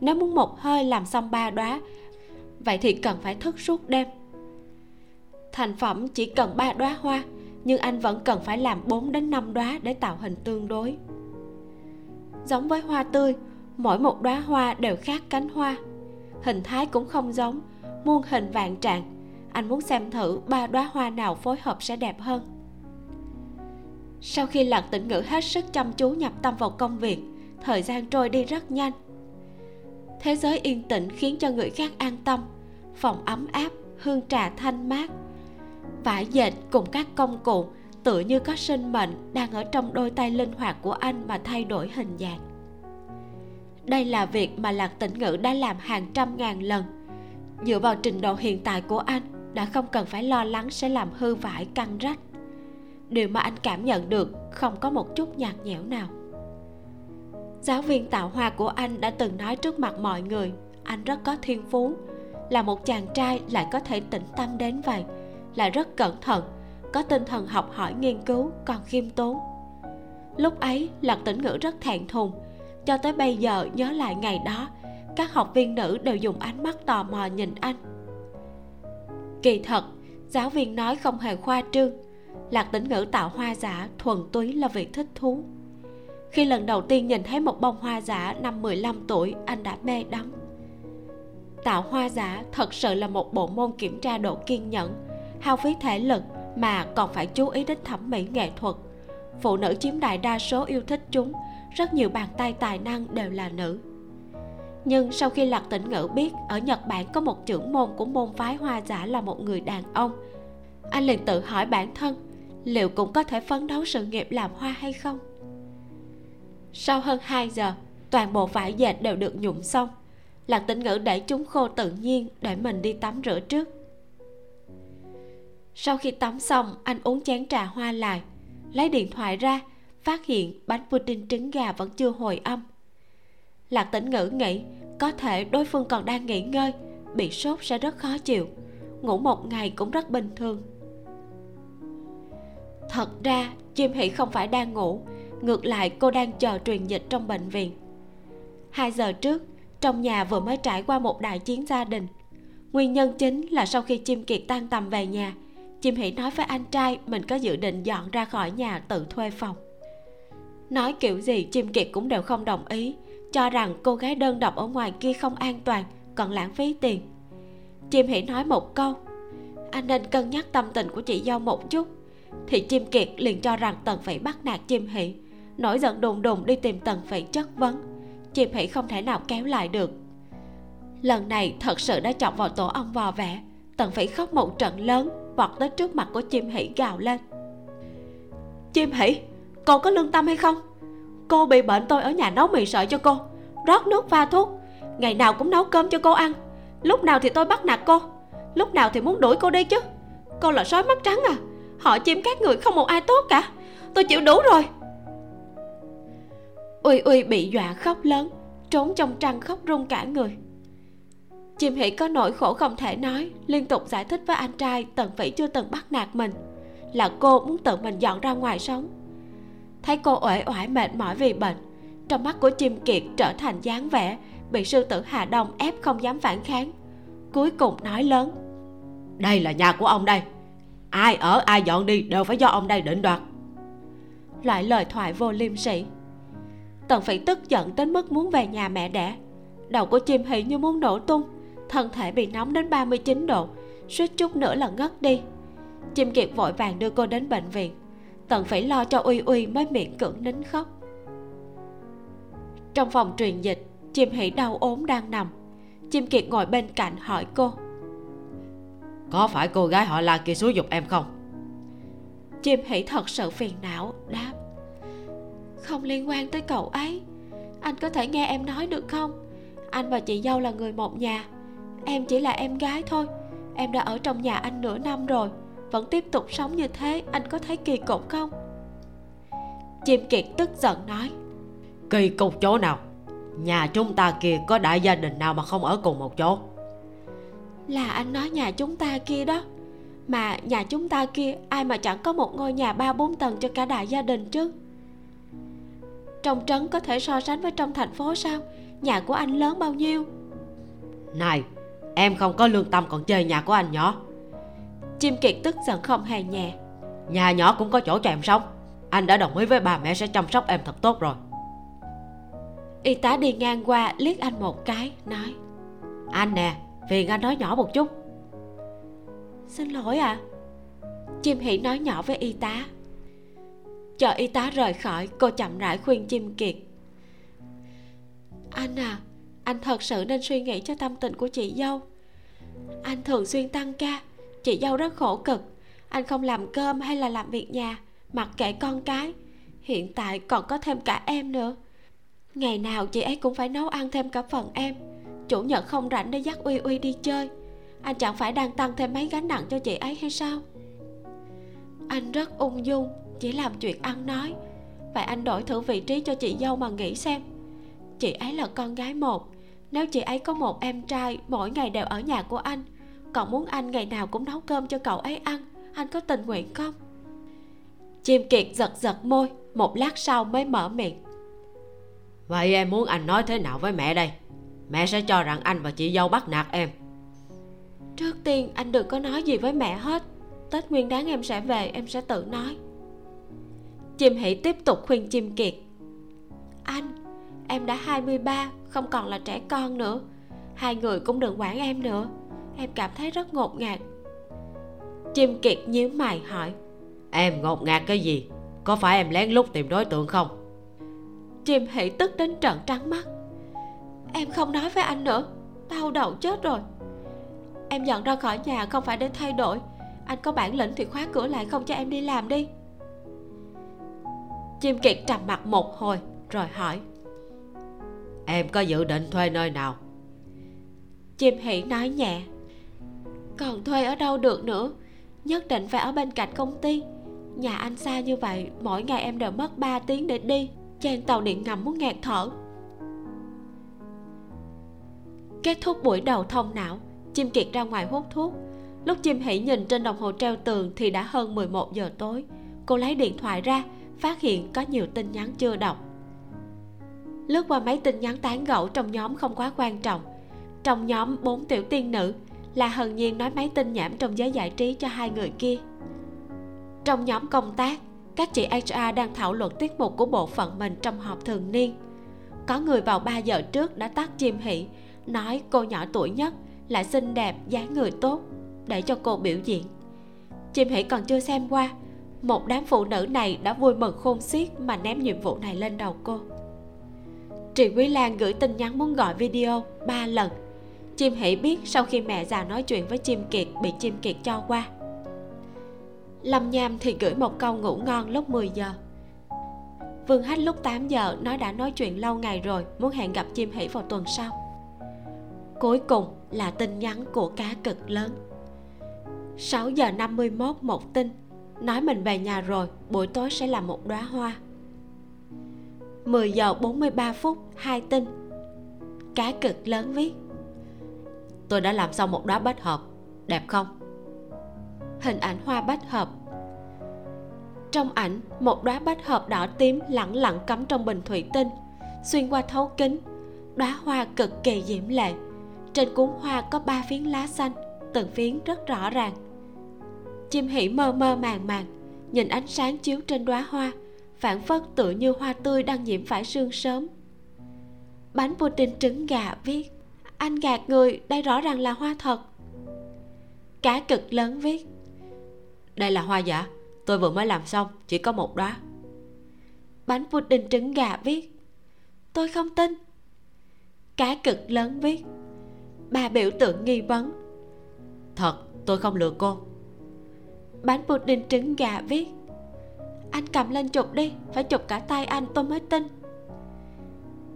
Nếu muốn một hơi làm xong ba đóa, vậy thì cần phải thức suốt đêm. Thành phẩm chỉ cần ba đóa hoa, nhưng anh vẫn cần phải làm 4 đến 5 đóa để tạo hình tương đối. Giống với hoa tươi, mỗi một đóa hoa đều khác cánh hoa. Hình thái cũng không giống, muôn hình vạn trạng anh muốn xem thử ba đóa hoa nào phối hợp sẽ đẹp hơn. Sau khi lạc tĩnh ngữ hết sức chăm chú nhập tâm vào công việc, thời gian trôi đi rất nhanh. Thế giới yên tĩnh khiến cho người khác an tâm, phòng ấm áp, hương trà thanh mát. Vải dệt cùng các công cụ tựa như có sinh mệnh đang ở trong đôi tay linh hoạt của anh mà thay đổi hình dạng. Đây là việc mà lạc tĩnh ngữ đã làm hàng trăm ngàn lần. Dựa vào trình độ hiện tại của anh đã không cần phải lo lắng sẽ làm hư vải căng rách. Điều mà anh cảm nhận được, không có một chút nhạt nhẽo nào. Giáo viên tạo hoa của anh đã từng nói trước mặt mọi người, anh rất có thiên phú. Là một chàng trai lại có thể tĩnh tâm đến vậy lại rất cẩn thận, có tinh thần học hỏi nghiên cứu, còn khiêm tốn. Lúc ấy, lạc tĩnh ngữ rất thẹn thùng. Cho tới bây giờ, nhớ lại ngày đó, các học viên nữ đều dùng ánh mắt tò mò nhìn anh kỳ thật, giáo viên nói không hề khoa trương. Lạc tĩnh ngữ tạo hoa giả thuần túy là việc thích thú. Khi lần đầu tiên nhìn thấy một bông hoa giả năm 15 tuổi, anh đã mê đắm. Tạo hoa giả thật sự là một bộ môn kiểm tra độ kiên nhẫn, hao phí thể lực mà còn phải chú ý đến thẩm mỹ nghệ thuật. Phụ nữ chiếm đại đa số yêu thích chúng, rất nhiều bàn tay tài năng đều là nữ nhưng sau khi lạc tĩnh ngữ biết ở nhật bản có một trưởng môn của môn phái hoa giả là một người đàn ông, anh liền tự hỏi bản thân liệu cũng có thể phấn đấu sự nghiệp làm hoa hay không. Sau hơn 2 giờ, toàn bộ vải dệt đều được nhuộm xong, lạc tĩnh ngữ để chúng khô tự nhiên để mình đi tắm rửa trước. Sau khi tắm xong, anh uống chén trà hoa lại, lấy điện thoại ra, phát hiện bánh pudding trứng gà vẫn chưa hồi âm lạc tĩnh ngữ nghĩ, có thể đối phương còn đang nghỉ ngơi, bị sốt sẽ rất khó chịu, ngủ một ngày cũng rất bình thường. Thật ra chim hỉ không phải đang ngủ, ngược lại cô đang chờ truyền dịch trong bệnh viện. Hai giờ trước, trong nhà vừa mới trải qua một đại chiến gia đình. Nguyên nhân chính là sau khi chim kiệt tan tầm về nhà chim hỉ nói với anh trai mình có dự định dọn ra khỏi nhà tự thuê phòng. Nói kiểu gì chim kiệt cũng đều không đồng ý cho rằng cô gái đơn độc ở ngoài kia không an toàn, còn lãng phí tiền. Chim hỷ nói một câu, anh nên cân nhắc tâm tình của chị dâu một chút. Thì chim kiệt liền cho rằng tần phỉ bắt nạt chim hỷ, nổi giận đùng đùng đi tìm tần phỉ chất vấn. Chim hỷ không thể nào kéo lại được. Lần này thật sự đã chọc vào tổ ong vò vẽ, tần phỉ khóc một trận lớn, vọt tới trước mặt của chim hỷ gào lên. Chim hỷ cậu có lương tâm hay không? Cô bị bệnh tôi ở nhà nấu mì sợi cho cô. Rót nước pha thuốc. Ngày nào cũng nấu cơm cho cô ăn. Lúc nào thì tôi bắt nạt cô. Lúc nào thì muốn đuổi cô đi chứ. Cô là sói mắt trắng à. Họ chim các người không một ai tốt cả. Tôi chịu đủ rồi. Uy uy bị dọa khóc lớn, trốn trong trăng khóc run cả người. Chim hỉ có nỗi khổ không thể nói, liên tục giải thích với anh trai tần vĩ chưa từng bắt nạt mình. Là cô muốn tự mình dọn ra ngoài sống thấy cô uể oải mệt mỏi vì bệnh trong mắt của chim kiệt trở thành dáng vẻ bị sư tử hà đông ép không dám phản kháng cuối cùng nói lớn. Đây là nhà của ông đây. Ai ở ai dọn đi đều phải do ông đây định đoạt. Loại lời thoại vô liêm sỉ. Tần phỉ tức giận đến mức muốn về nhà mẹ đẻ. Đầu của chim hỉ như muốn nổ tung thân thể bị nóng đến 39 độ suýt chút nữa là ngất đi. Chim kiệt vội vàng đưa cô đến bệnh viện tần phỉ lo cho uy uy mới miệng cưỡng nín khóc. Trong phòng truyền dịch chim hỉ đau ốm đang nằm. Chim kiệt ngồi bên cạnh hỏi cô. Có phải cô gái họ la kia xúi dục em không? Chim hỉ thật sự phiền não đáp. Không liên quan tới cậu ấy. Anh có thể nghe em nói được không? Anh và chị dâu là người một nhà. Em chỉ là em gái thôi. Em đã ở trong nhà anh nửa năm rồi vẫn tiếp tục sống như thế anh có thấy kỳ cục không? Chim kiệt tức giận nói kỳ cục chỗ nào? Nhà chúng ta kia có đại gia đình nào mà không ở cùng một chỗ? Là anh nói nhà chúng ta kia đó. Mà nhà chúng ta kia ai mà chẳng có một ngôi nhà ba bốn tầng cho cả đại gia đình chứ? Trong trấn có thể so sánh với trong thành phố sao? Nhà của anh lớn bao nhiêu? Này em không có lương tâm còn chơi nhà của anh nhỏ chim kiệt tức giận không hề nhẹ. Nhà nhỏ cũng có chỗ cho em sống. Anh đã đồng ý với bà mẹ sẽ chăm sóc em thật tốt rồi. Y tá đi ngang qua liếc anh một cái nói. Anh nè phiền anh nói nhỏ một chút. Xin lỗi ạ. À? chim hỉ nói nhỏ với y tá. Chờ y tá rời khỏi cô chậm rãi khuyên chim kiệt. Anh à anh thật sự nên suy nghĩ cho tâm tình của chị dâu. Anh thường xuyên tăng ca chị dâu rất khổ cực. Anh không làm cơm hay là làm việc nhà, mặc kệ con cái. Hiện tại còn có thêm cả em nữa. Ngày nào chị ấy cũng phải nấu ăn thêm cả phần em. Chủ nhật không rảnh để dắt uy uy đi chơi. Anh chẳng phải đang tăng thêm mấy gánh nặng cho chị ấy hay sao? Anh rất ung dung, chỉ làm chuyện ăn nói. Vậy anh đổi thử vị trí cho chị dâu mà nghĩ xem. Chị ấy là con gái một. Nếu chị ấy có một em trai, mỗi ngày đều ở nhà của anh còn muốn anh ngày nào cũng nấu cơm cho cậu ấy ăn. Anh có tình nguyện không? Chim kiệt giật giật môi một lát sau mới mở miệng. Vậy em muốn anh nói thế nào với mẹ đây? Mẹ sẽ cho rằng anh và chị dâu bắt nạt em. Trước tiên anh đừng có nói gì với mẹ hết. Tết nguyên đáng em sẽ về em sẽ tự nói. Chim hỷ tiếp tục khuyên chim kiệt. Anh em đã 23 không còn là trẻ con nữa. Hai người cũng đừng quản em nữa em cảm thấy rất ngột ngạt. Chim kiệt nhíu mày hỏi. Em ngột ngạt cái gì? Có phải em lén lút tìm đối tượng không? Chim hỷ tức đến trợn trắng mắt. Em không nói với anh nữa. Đau đầu chết rồi. Em dọn ra khỏi nhà không phải để thay đổi. Anh có bản lĩnh thì khóa cửa lại không cho em đi làm đi. Chim kiệt trầm mặt một hồi rồi hỏi. Em có dự định thuê nơi nào? Chim hỷ nói nhẹ còn thuê ở đâu được nữa. Nhất định phải ở bên cạnh công ty. Nhà anh xa như vậy, mỗi ngày em đều mất 3 tiếng để đi. Trên tàu điện ngầm muốn ngạt thở. Kết thúc buổi đầu thông não, chim kiệt ra ngoài hút thuốc. Lúc chim hỉ nhìn trên đồng hồ treo tường thì đã hơn 11 giờ tối. Cô lấy điện thoại ra, phát hiện có nhiều tin nhắn chưa đọc. Lướt qua mấy tin nhắn tán gẫu trong nhóm không quá quan trọng. Trong nhóm, bốn tiểu tiên nữ là hần nhiên nói mấy tin nhảm trong giới giải trí cho hai người kia. Trong nhóm công tác, các chị HR đang thảo luận tiết mục của bộ phận mình trong họp thường niên. Có người vào 3 giờ trước đã tắt chim hỉ, nói cô nhỏ tuổi nhất lại xinh đẹp, dáng người tốt, để cho cô biểu diễn. Chim hỉ còn chưa xem qua, một đám phụ nữ này đã vui mừng khôn xiết mà ném nhiệm vụ này lên đầu cô. Trì Quý Lan gửi tin nhắn muốn gọi video ba lần. Chim hỉ biết sau khi mẹ già nói chuyện với chim kiệt bị chim kiệt cho qua. Lâm Nham thì gửi một câu ngủ ngon lúc 10 giờ. Vương Hách lúc 8 giờ nói đã nói chuyện lâu ngày rồi, Muốn hẹn gặp chim hỉ vào tuần sau. Cuối cùng là tin nhắn của cá cực lớn. 6 giờ 51 một tin. Nói mình về nhà rồi, Buổi tối sẽ là một đóa hoa. 10 giờ 43 phút, hai tin. Cá cực lớn viết. Tôi đã làm xong một đóa bách hợp. Đẹp không? Hình ảnh hoa bách hợp. Trong ảnh, một đóa bách hợp đỏ tím lẳng lặng cắm trong bình thủy tinh, Xuyên qua thấu kính. Đóa hoa cực kỳ diễm lệ. Trên cuốn hoa có ba phiến lá xanh, Từng phiến rất rõ ràng. Chim hỉ mơ mơ màng màng, nhìn ánh sáng chiếu trên đóa hoa phản phất tựa như hoa tươi đang nhiễm phải sương sớm. Bánh pudding trứng gà viết anh gạt người đây rõ ràng là hoa thật. Cá cực lớn viết. Đây là hoa giả tôi vừa mới làm xong chỉ có một đóa. Bánh pudding trứng gà viết. Tôi không tin. Cá cực lớn viết. Bà biểu tượng nghi vấn. Thật tôi không lừa cô. Bánh pudding trứng gà viết. Anh cầm lên chụp đi phải chụp cả tay anh tôi mới tin.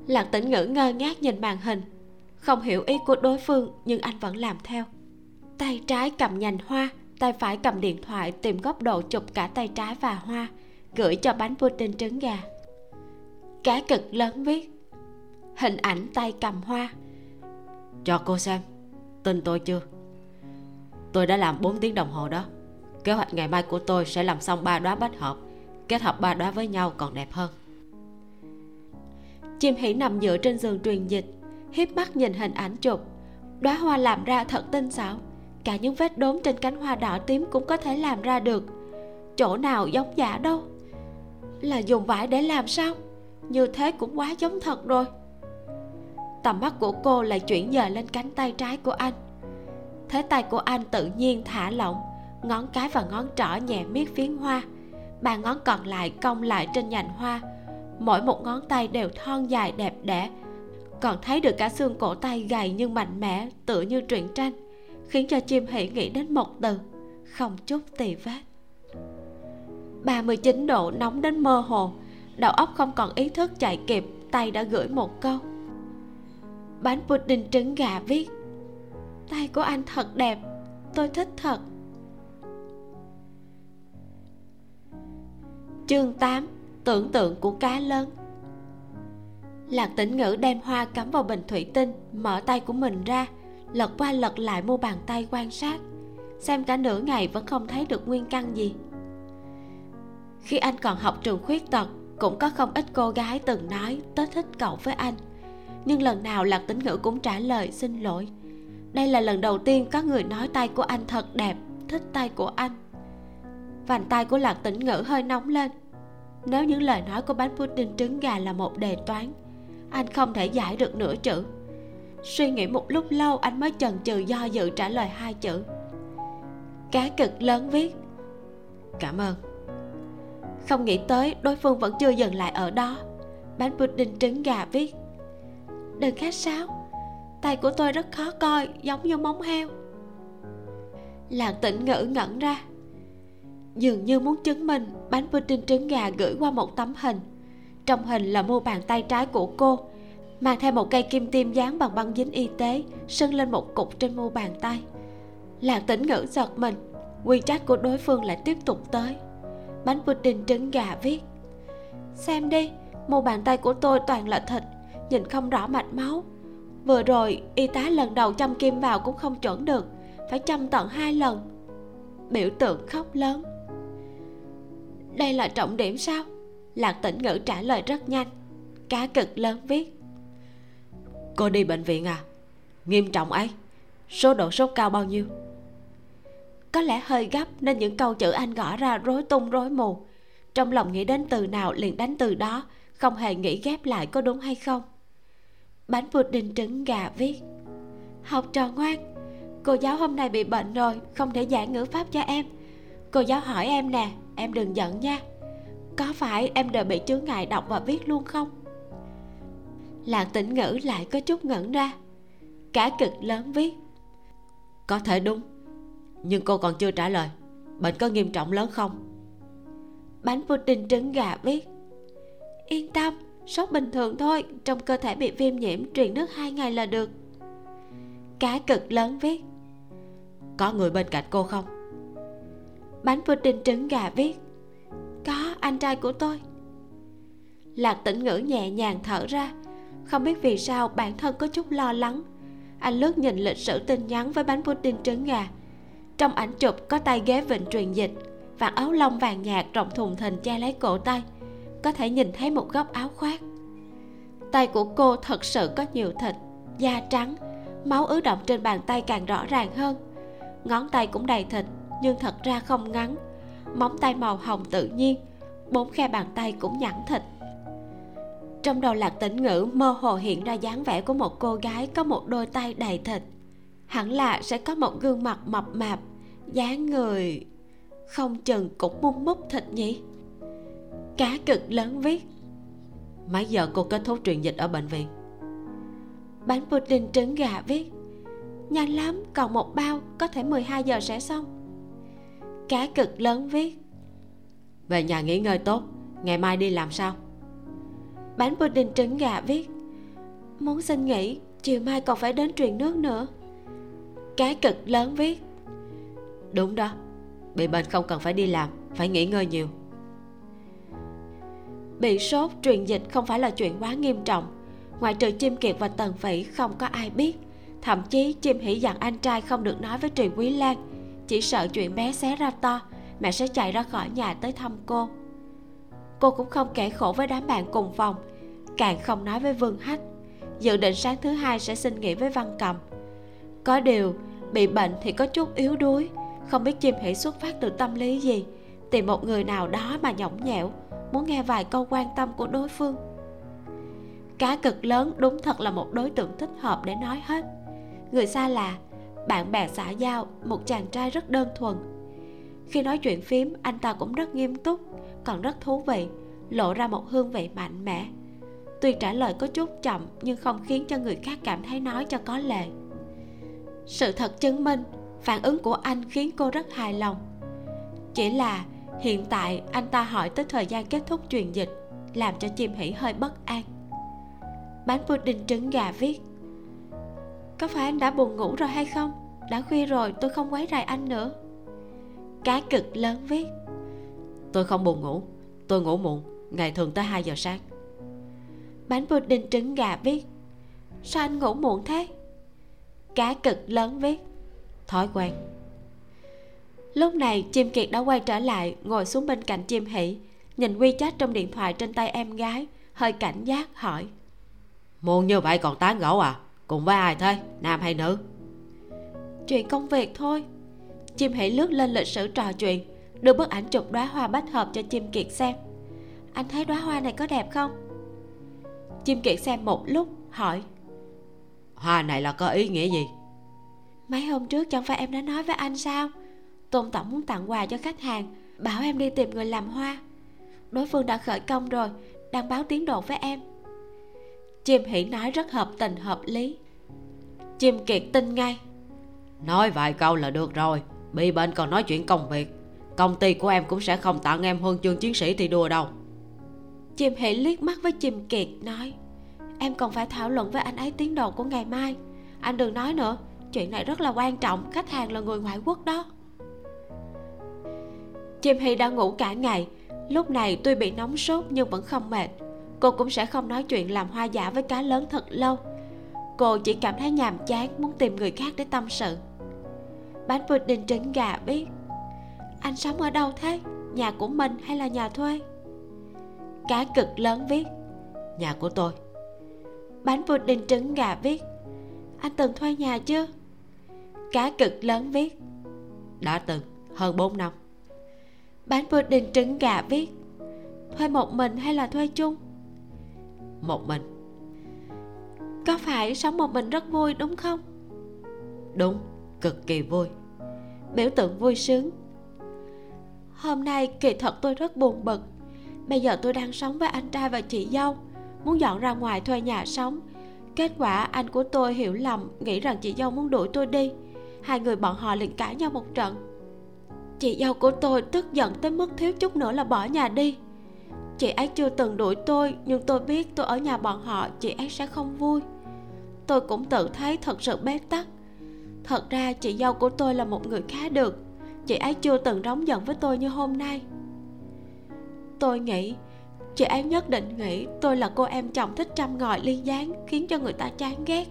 Lạc tĩnh ngữ ngơ ngác nhìn màn hình không hiểu ý của đối phương nhưng anh vẫn làm theo. Tay trái cầm nhành hoa tay phải cầm điện thoại tìm góc độ chụp cả tay trái và hoa gửi cho bánh pudding trứng gà. Cá cực lớn viết. Hình ảnh tay cầm hoa. Cho cô xem tin tôi chưa? Tôi đã làm 4 tiếng đồng hồ đó. Kế hoạch ngày mai của tôi sẽ làm xong ba đóa bách hợp kết hợp ba đóa với nhau còn đẹp hơn. Chim hỉ nằm dựa trên giường truyền dịch hiếp mắt nhìn hình ảnh chụp. Đóa hoa làm ra thật tinh xảo. Cả những vết đốm trên cánh hoa đỏ tím cũng có thể làm ra được. Chỗ nào giống giả đâu? Là dùng vải để làm sao? Như thế cũng quá giống thật rồi. Tầm mắt của cô lại chuyển dời lên cánh tay trái của anh. Thế tay của anh tự nhiên thả lỏng, ngón cái và ngón trỏ nhẹ miết phiến hoa. Ba ngón còn lại cong lại trên nhành hoa. Mỗi một ngón tay đều thon dài đẹp đẽ còn thấy được cả xương cổ tay gầy nhưng mạnh mẽ, tựa như truyện tranh, khiến cho chim hỉ nghĩ đến một từ, không chút tì vết. 39 độ nóng đến mơ hồ, đầu óc không còn ý thức chạy kịp, tay đã gửi một câu. Bánh pudding trứng gà viết, tay của anh thật đẹp, tôi thích thật. Chương 8 tưởng tượng của cá lớn lạc tĩnh ngữ đem hoa cắm vào bình thủy tinh, mở tay của mình ra, lật qua lật lại mu bàn tay quan sát. Xem cả nửa ngày vẫn không thấy được nguyên căn gì. Khi anh còn học trường khuyết tật, cũng có không ít cô gái từng nói tớ thích cậu với anh. Nhưng lần nào lạc tĩnh ngữ cũng trả lời, xin lỗi. Đây là lần đầu tiên có người nói tay của anh thật đẹp, thích tay của anh. Vành tay của lạc tĩnh ngữ hơi nóng lên. Nếu những lời nói của bánh pudding trứng gà là một đề toán anh không thể giải được nửa chữ. Suy nghĩ một lúc lâu, anh mới chần chừ do dự trả lời hai chữ. Cá cực lớn viết. Cảm ơn. Không nghĩ tới, đối phương vẫn chưa dừng lại ở đó. Bánh pudding trứng gà viết. Đừng khách sáo. Tay của tôi rất khó coi, giống như móng heo. Làng tĩnh ngữ ngẩn ra. Dường như muốn chứng minh, bánh pudding trứng gà gửi qua một tấm hình trong hình là mu bàn tay trái của cô, mang theo một cây kim tiêm dán bằng băng dính y tế, sưng lên một cục trên mu bàn tay. Lạc tĩnh ngữ giật mình, quy trách của đối phương lại tiếp tục tới. Bánh pudding trứng gà viết, xem đi, mu bàn tay của tôi toàn là thịt, nhìn không rõ mạch máu. Vừa rồi, y tá lần đầu châm kim vào cũng không chuẩn được, phải châm tận hai lần. Biểu tượng khóc lớn. Đây là trọng điểm sao? Lạc tĩnh ngữ trả lời rất nhanh. Cá cực lớn viết. Cô đi bệnh viện à? Nghiêm trọng ấy. Số độ sốt cao bao nhiêu? Có lẽ hơi gấp nên những câu chữ anh gõ ra rối tung rối mù. Trong lòng nghĩ đến từ nào liền đánh từ đó, không hề nghĩ ghép lại có đúng hay không. Bánh pudding trứng gà viết. Học trò ngoan, cô giáo hôm nay bị bệnh rồi, không thể giảng ngữ pháp cho em. Cô giáo hỏi em nè, em đừng giận nha có phải em đều bị chướng ngại đọc và viết luôn không? Làng tĩnh ngữ lại có chút ngẩn ra. Cả cực lớn viết. Có thể đúng, nhưng cô còn chưa trả lời. Bệnh có nghiêm trọng lớn không? Bánh pudding trứng gà viết. Yên tâm, sốt bình thường thôi, trong cơ thể bị viêm nhiễm, truyền nước hai ngày là được. Cá cực lớn viết. Có người bên cạnh cô không? Bánh pudding trứng gà viết có, anh trai của tôi. Lạc tĩnh ngữ nhẹ nhàng thở ra. Không biết vì sao bản thân có chút lo lắng. Anh lướt nhìn lịch sử tin nhắn với bánh pudding trứng gà. Trong ảnh chụp có tay ghế vịnh truyền dịch và áo lông vàng nhạt rộng thùng thình che lấy cổ tay. Có thể nhìn thấy một góc áo khoác. Tay của cô thật sự có nhiều thịt, da trắng, máu ứ động trên bàn tay càng rõ ràng hơn. Ngón tay cũng đầy thịt, nhưng thật ra không ngắn móng tay màu hồng tự nhiên, bốn khe bàn tay cũng nhẵn thịt. Trong đầu lạc tĩnh ngữ mơ hồ hiện ra dáng vẻ của một cô gái có một đôi tay đầy thịt. Hẳn là sẽ có một gương mặt mập mạp, dáng người không chừng cũng mung mút thịt nhỉ? Cá cực lớn viết. Mấy giờ cô kết thúc truyền dịch ở bệnh viện? Bánh pudding trứng gà viết. Nhanh lắm, còn một bao, có thể 12 giờ sẽ xong cá cực lớn viết. Về nhà nghỉ ngơi tốt, ngày mai đi làm sao? Bánh pudding trứng gà viết. Muốn xin nghỉ, chiều mai còn phải đến truyền nước nữa. Cá cực lớn viết. Đúng đó, bị bệnh không cần phải đi làm, phải nghỉ ngơi nhiều. Bị sốt, truyền dịch không phải là chuyện quá nghiêm trọng. Ngoại trừ chim kiệt và tần phỉ không có ai biết. Thậm chí chim hỉ dặn anh trai không được nói với truyền quý lan chỉ sợ chuyện bé xé ra to, mẹ sẽ chạy ra khỏi nhà tới thăm cô. Cô cũng không kể khổ với đám bạn cùng phòng, càng không nói với vương hách. Dự định sáng thứ hai sẽ xin nghỉ với văn cầm. Có điều, bị bệnh thì có chút yếu đuối, không biết chim hỉ xuất phát từ tâm lý gì, tìm một người nào đó mà nhõng nhẽo, muốn nghe vài câu quan tâm của đối phương. Cá cực lớn đúng thật là một đối tượng thích hợp để nói hết. Người xa lạ bạn bè xã giao, một chàng trai rất đơn thuần. Khi nói chuyện phím, anh ta cũng rất nghiêm túc, còn rất thú vị, lộ ra một hương vị mạnh mẽ. Tuy trả lời có chút chậm, nhưng không khiến cho người khác cảm thấy nói cho có lệ. Sự thật chứng minh, phản ứng của anh khiến cô rất hài lòng. Chỉ là, hiện tại anh ta hỏi tới thời gian kết thúc truyền dịch, làm cho chim hỉ hơi bất an. Bánh pudding trứng gà viết có phải anh đã buồn ngủ rồi hay không? Đã khuya rồi, tôi không quấy rầy anh nữa. Cá cực lớn viết. Tôi không buồn ngủ. Tôi ngủ muộn. Ngày thường tới 2 giờ sáng. Bánh pudding trứng gà viết. Sao anh ngủ muộn thế? Cá cực lớn viết. Thói quen. Lúc này, chim kiệt đã quay trở lại, ngồi xuống bên cạnh chim hỷ. Nhìn quy chat trong điện thoại trên tay em gái, hơi cảnh giác, hỏi. Muộn như vậy còn tán gẫu à? Cùng với ai thế nam hay nữ? Chuyện công việc thôi. Chim hỷ lướt lên lịch sử trò chuyện đưa bức ảnh chụp đóa hoa bách hợp cho chim kiệt xem. Anh thấy đóa hoa này có đẹp không? Chim kiệt xem một lúc hỏi. Hoa này là có ý nghĩa gì? Mấy hôm trước chẳng phải em đã nói với anh sao? Tôn tổng muốn tặng quà cho khách hàng bảo em đi tìm người làm hoa. Đối phương đã khởi công rồi đang báo tiến độ với em. Chim hỉ nói rất hợp tình hợp lý chim kiệt tin ngay. Nói vài câu là được rồi bị bệnh còn nói chuyện công việc. Công ty của em cũng sẽ không tặng em huân chương chiến sĩ thì đùa đâu. Chim hỉ liếc mắt với chim kiệt nói em còn phải thảo luận với anh ấy tiến độ của ngày mai. Anh đừng nói nữa chuyện này rất là quan trọng khách hàng là người ngoại quốc đó. Chim hy đã ngủ cả ngày. Lúc này tuy bị nóng sốt nhưng vẫn không mệt. Cô cũng sẽ không nói chuyện làm hoa giả với cá lớn thật lâu cô chỉ cảm thấy nhàm chán muốn tìm người khác để tâm sự. Bánh pudding trứng gà biết. Anh sống ở đâu thế? Nhà của mình hay là nhà thuê? Cá cực lớn viết nhà của tôi. Bánh pudding trứng gà viết anh từng thuê nhà chưa? Cá cực lớn viết đã từng hơn 4 năm. Bánh pudding trứng gà viết thuê một mình hay là thuê chung? Một mình có phải sống một mình rất vui đúng không? Đúng cực kỳ vui. Biểu tượng vui sướng. Hôm nay kỳ thật tôi rất buồn bực. Bây giờ tôi đang sống với anh trai và chị dâu muốn dọn ra ngoài thuê nhà sống. Kết quả anh của tôi hiểu lầm nghĩ rằng chị dâu muốn đuổi tôi đi. Hai người bọn họ liền cãi nhau một trận. Chị dâu của tôi tức giận tới mức thiếu chút nữa là bỏ nhà đi. Chị ấy chưa từng đuổi tôi nhưng tôi biết tôi ở nhà bọn họ chị ấy sẽ không vui tôi cũng tự thấy thật sự bế tắc. Thật ra chị dâu của tôi là một người khá được. Chị ấy chưa từng rống giận với tôi như hôm nay. Tôi nghĩ, chị ấy nhất định nghĩ tôi là cô em chồng thích trăm ngòi liên gián khiến cho người ta chán ghét.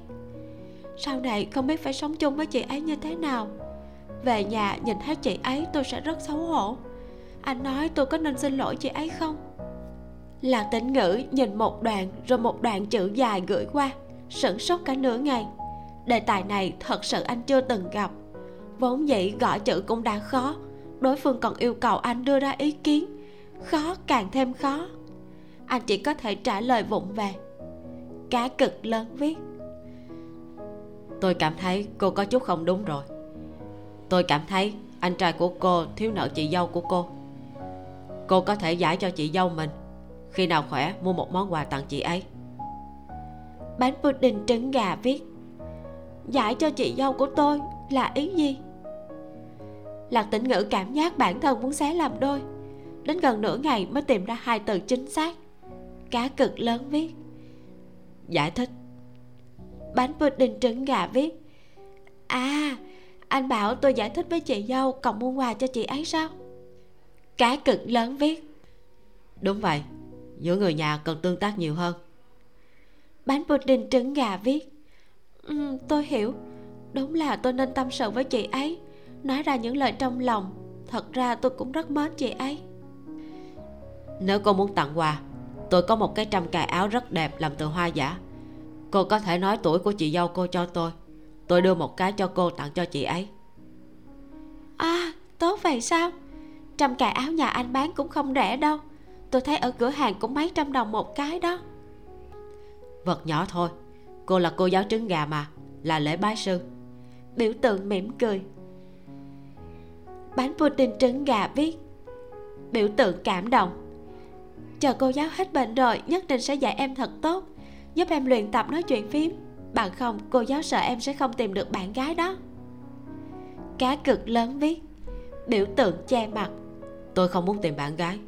Sau này không biết phải sống chung với chị ấy như thế nào. Về nhà nhìn thấy chị ấy tôi sẽ rất xấu hổ. Anh nói tôi có nên xin lỗi chị ấy không? Là tĩnh ngữ nhìn một đoạn rồi một đoạn chữ dài gửi qua sửng sốt cả nửa ngày. Đề tài này thật sự anh chưa từng gặp. Vốn dĩ gõ chữ cũng đã khó, đối phương còn yêu cầu anh đưa ra ý kiến. Khó càng thêm khó. Anh chỉ có thể trả lời vụng về. Cá cực lớn viết. Tôi cảm thấy cô có chút không đúng rồi. Tôi cảm thấy anh trai của cô thiếu nợ chị dâu của cô. Cô có thể giải cho chị dâu mình. Khi nào khỏe, mua một món quà tặng chị ấy bánh pudding trứng gà viết. Giải cho chị dâu của tôi là ý gì? Lạc tĩnh ngữ cảm giác bản thân muốn xé làm đôi. Đến gần nửa ngày mới tìm ra hai từ chính xác. Cá cực lớn viết. Giải thích. Bánh pudding trứng gà viết. À anh bảo tôi giải thích với chị dâu còn mua quà cho chị ấy sao? Cá cực lớn viết. Đúng vậy. Giữa người nhà cần tương tác nhiều hơn bánh pudding trứng gà viết. Ừ, tôi hiểu. Đúng là tôi nên tâm sự với chị ấy nói ra những lời trong lòng. Thật ra tôi cũng rất mến chị ấy. Nếu cô muốn tặng quà tôi có một cái trăm cài áo rất đẹp làm từ hoa giả. Cô có thể nói tuổi của chị dâu cô cho tôi. Tôi đưa một cái cho cô tặng cho chị ấy. À tốt vậy sao? Trăm cài áo nhà anh bán cũng không rẻ đâu. Tôi thấy ở cửa hàng cũng mấy trăm đồng một cái đó vật nhỏ thôi. Cô là cô giáo trứng gà mà, là lễ bái sư. Biểu tượng mỉm cười. Bánh pudding trứng gà viết. Biểu tượng cảm động. Chờ cô giáo hết bệnh rồi, nhất định sẽ dạy em thật tốt, giúp em luyện tập nói chuyện phím. Bằng không, cô giáo sợ em sẽ không tìm được bạn gái đó. Cá cực lớn viết. Biểu tượng che mặt. Tôi không muốn tìm bạn gái.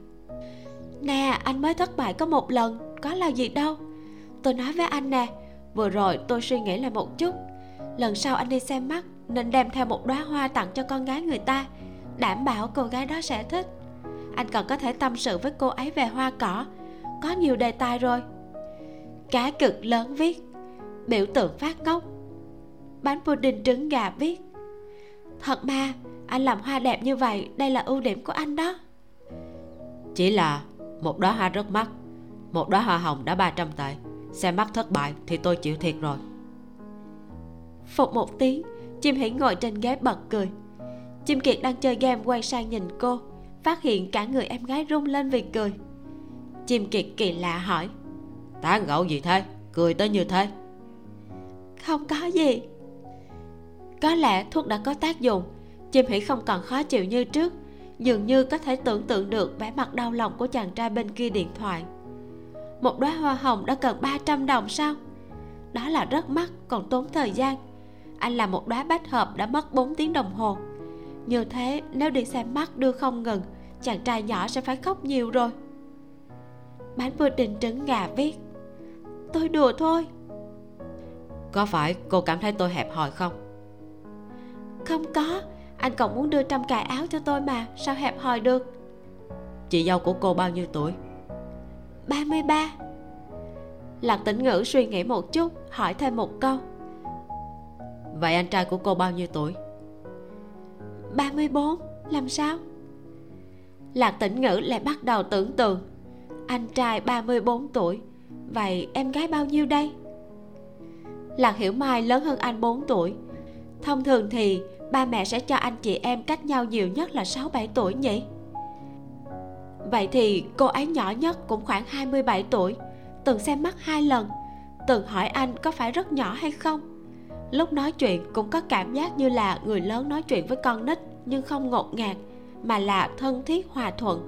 Nè, anh mới thất bại có một lần, có là gì đâu tôi nói với anh nè, vừa rồi tôi suy nghĩ lại một chút. Lần sau anh đi xem mắt, nên đem theo một đóa hoa tặng cho con gái người ta, đảm bảo cô gái đó sẽ thích. Anh còn có thể tâm sự với cô ấy về hoa cỏ, có nhiều đề tài rồi. Cá cực lớn viết, biểu tượng phát ngốc. Bánh pudding trứng gà viết. Thật mà, anh làm hoa đẹp như vậy, đây là ưu điểm của anh đó. Chỉ là một đóa hoa rất mắc, một đóa hoa hồng đã 300 tệ xem mắt thất bại thì tôi chịu thiệt rồi. Phục một tiếng chim hỉ ngồi trên ghế bật cười. Chim kiệt đang chơi game quay sang nhìn cô, phát hiện cả người em gái rung lên vì cười. Chim kiệt kỳ lạ hỏi tán gẫu gì thế? Cười tới như thế? Không có gì. Có lẽ thuốc đã có tác dụng, chim hỉ không còn khó chịu như trước, dường như có thể tưởng tượng được vẻ mặt đau lòng của chàng trai bên kia điện thoại một đóa hoa hồng đã cần 300 đồng sao? Đó là rất mắc còn tốn thời gian. Anh làm một đóa bách hợp đã mất 4 tiếng đồng hồ. Như thế nếu đi xem mắt đưa không ngừng chàng trai nhỏ sẽ phải khóc nhiều rồi. Bánh pudding trứng gà viết tôi đùa thôi. Có phải cô cảm thấy tôi hẹp hòi không? Không có anh còn muốn đưa trăm cài áo cho tôi mà sao hẹp hòi được? Chị dâu của cô bao nhiêu tuổi 33 Lạc tĩnh ngữ suy nghĩ một chút Hỏi thêm một câu. Vậy anh trai của cô bao nhiêu tuổi? 34 Làm sao? Lạc tĩnh ngữ lại bắt đầu tưởng tượng. Anh trai 34 tuổi Vậy em gái bao nhiêu đây? Lạc Hiểu Mai lớn hơn anh 4 tuổi. Thông thường thì ba mẹ sẽ cho anh chị em cách nhau nhiều nhất là 6-7 tuổi nhỉ Vậy thì cô ấy nhỏ nhất cũng khoảng 27 tuổi, Từng xem mắt hai lần, Từng hỏi anh có phải rất nhỏ hay không. Lúc nói chuyện cũng có cảm giác như là người lớn nói chuyện với con nít, Nhưng không ngột ngạt, Mà là thân thiết, hòa thuận.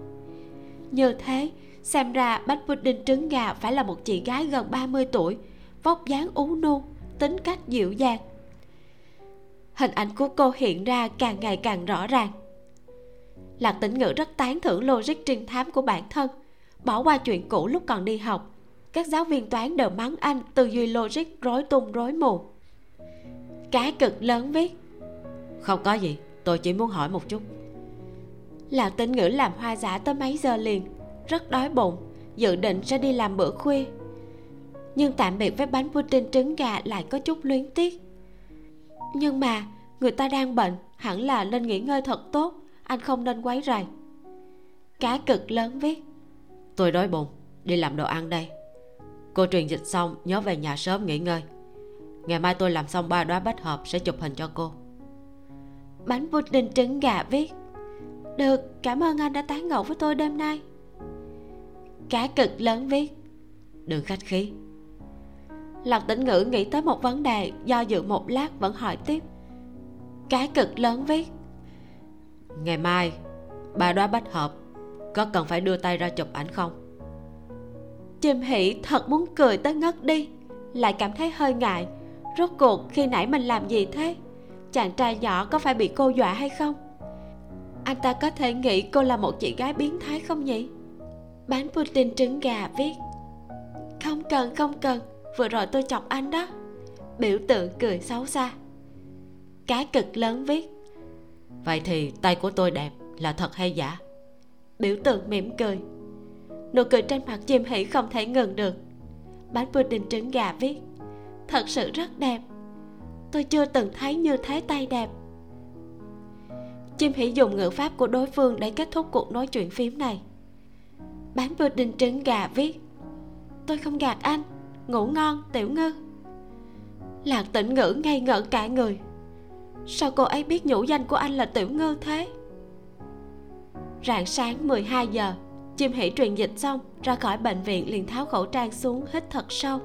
Như thế, Xem ra bánh pudding trứng gà phải là một chị gái gần 30 tuổi, Vóc dáng ú nu, Tính cách dịu dàng. Hình ảnh của cô hiện ra càng ngày càng rõ ràng lạc tĩnh ngữ rất tán thưởng logic trinh thám của bản thân bỏ qua chuyện cũ lúc còn đi học. Các giáo viên toán đều mắng anh tư duy logic rối tung rối mù. Cá cực lớn viết không có gì tôi chỉ muốn hỏi một chút. Lạc tĩnh ngữ làm hoa giả tới mấy giờ liền rất đói bụng dự định sẽ đi làm bữa khuya. Nhưng tạm biệt với bánh pudding trứng gà lại có chút luyến tiếc. Nhưng mà người ta đang bệnh hẳn là nên nghỉ ngơi thật tốt anh không nên quấy rầy. Cá cực lớn viết. Tôi đói bụng đi làm đồ ăn đây. Cô truyền dịch xong nhớ về nhà sớm nghỉ ngơi. Ngày mai tôi làm xong ba đóa bách hợp sẽ chụp hình cho cô. Bánh pudding trứng gà viết. Được cảm ơn anh đã tán ngộ với tôi đêm nay. Cá cực lớn viết. Đừng khách khí. Lật tỉnh ngữ nghĩ tới một vấn đề do dự một lát vẫn hỏi tiếp. Cá cực lớn viết ngày mai, bà đoá bách hợp, có cần phải đưa tay ra chụp ảnh không? Chim hỷ thật muốn cười tới ngất đi, lại cảm thấy hơi ngại. Rốt cuộc khi nãy mình làm gì thế? Chàng trai nhỏ có phải bị cô dọa hay không? Anh ta có thể nghĩ cô là một chị gái biến thái không nhỉ? Bán pudding trứng gà viết. Không cần không cần, vừa rồi tôi chọc anh đó. Biểu tượng cười xấu xa. Cá cực lớn viết vậy thì tay của tôi đẹp là thật hay giả? Biểu tượng mỉm cười. Nụ cười trên mặt chim hỉ không thể ngừng được. Bánh pudding trứng gà viết, thật sự rất đẹp. Tôi chưa từng thấy như thế tay đẹp. Chim hỉ dùng ngữ pháp của đối phương để kết thúc cuộc nói chuyện phím này. Bán pudding trứng gà viết, tôi không gạt anh, ngủ ngon, tiểu ngư. Lạc tỉnh ngữ ngây ngẩn cả người sao cô ấy biết nhũ danh của anh là tiểu ngư thế? Rạng sáng 12 giờ chim hỉ truyền dịch xong ra khỏi bệnh viện liền tháo khẩu trang xuống hít thật sâu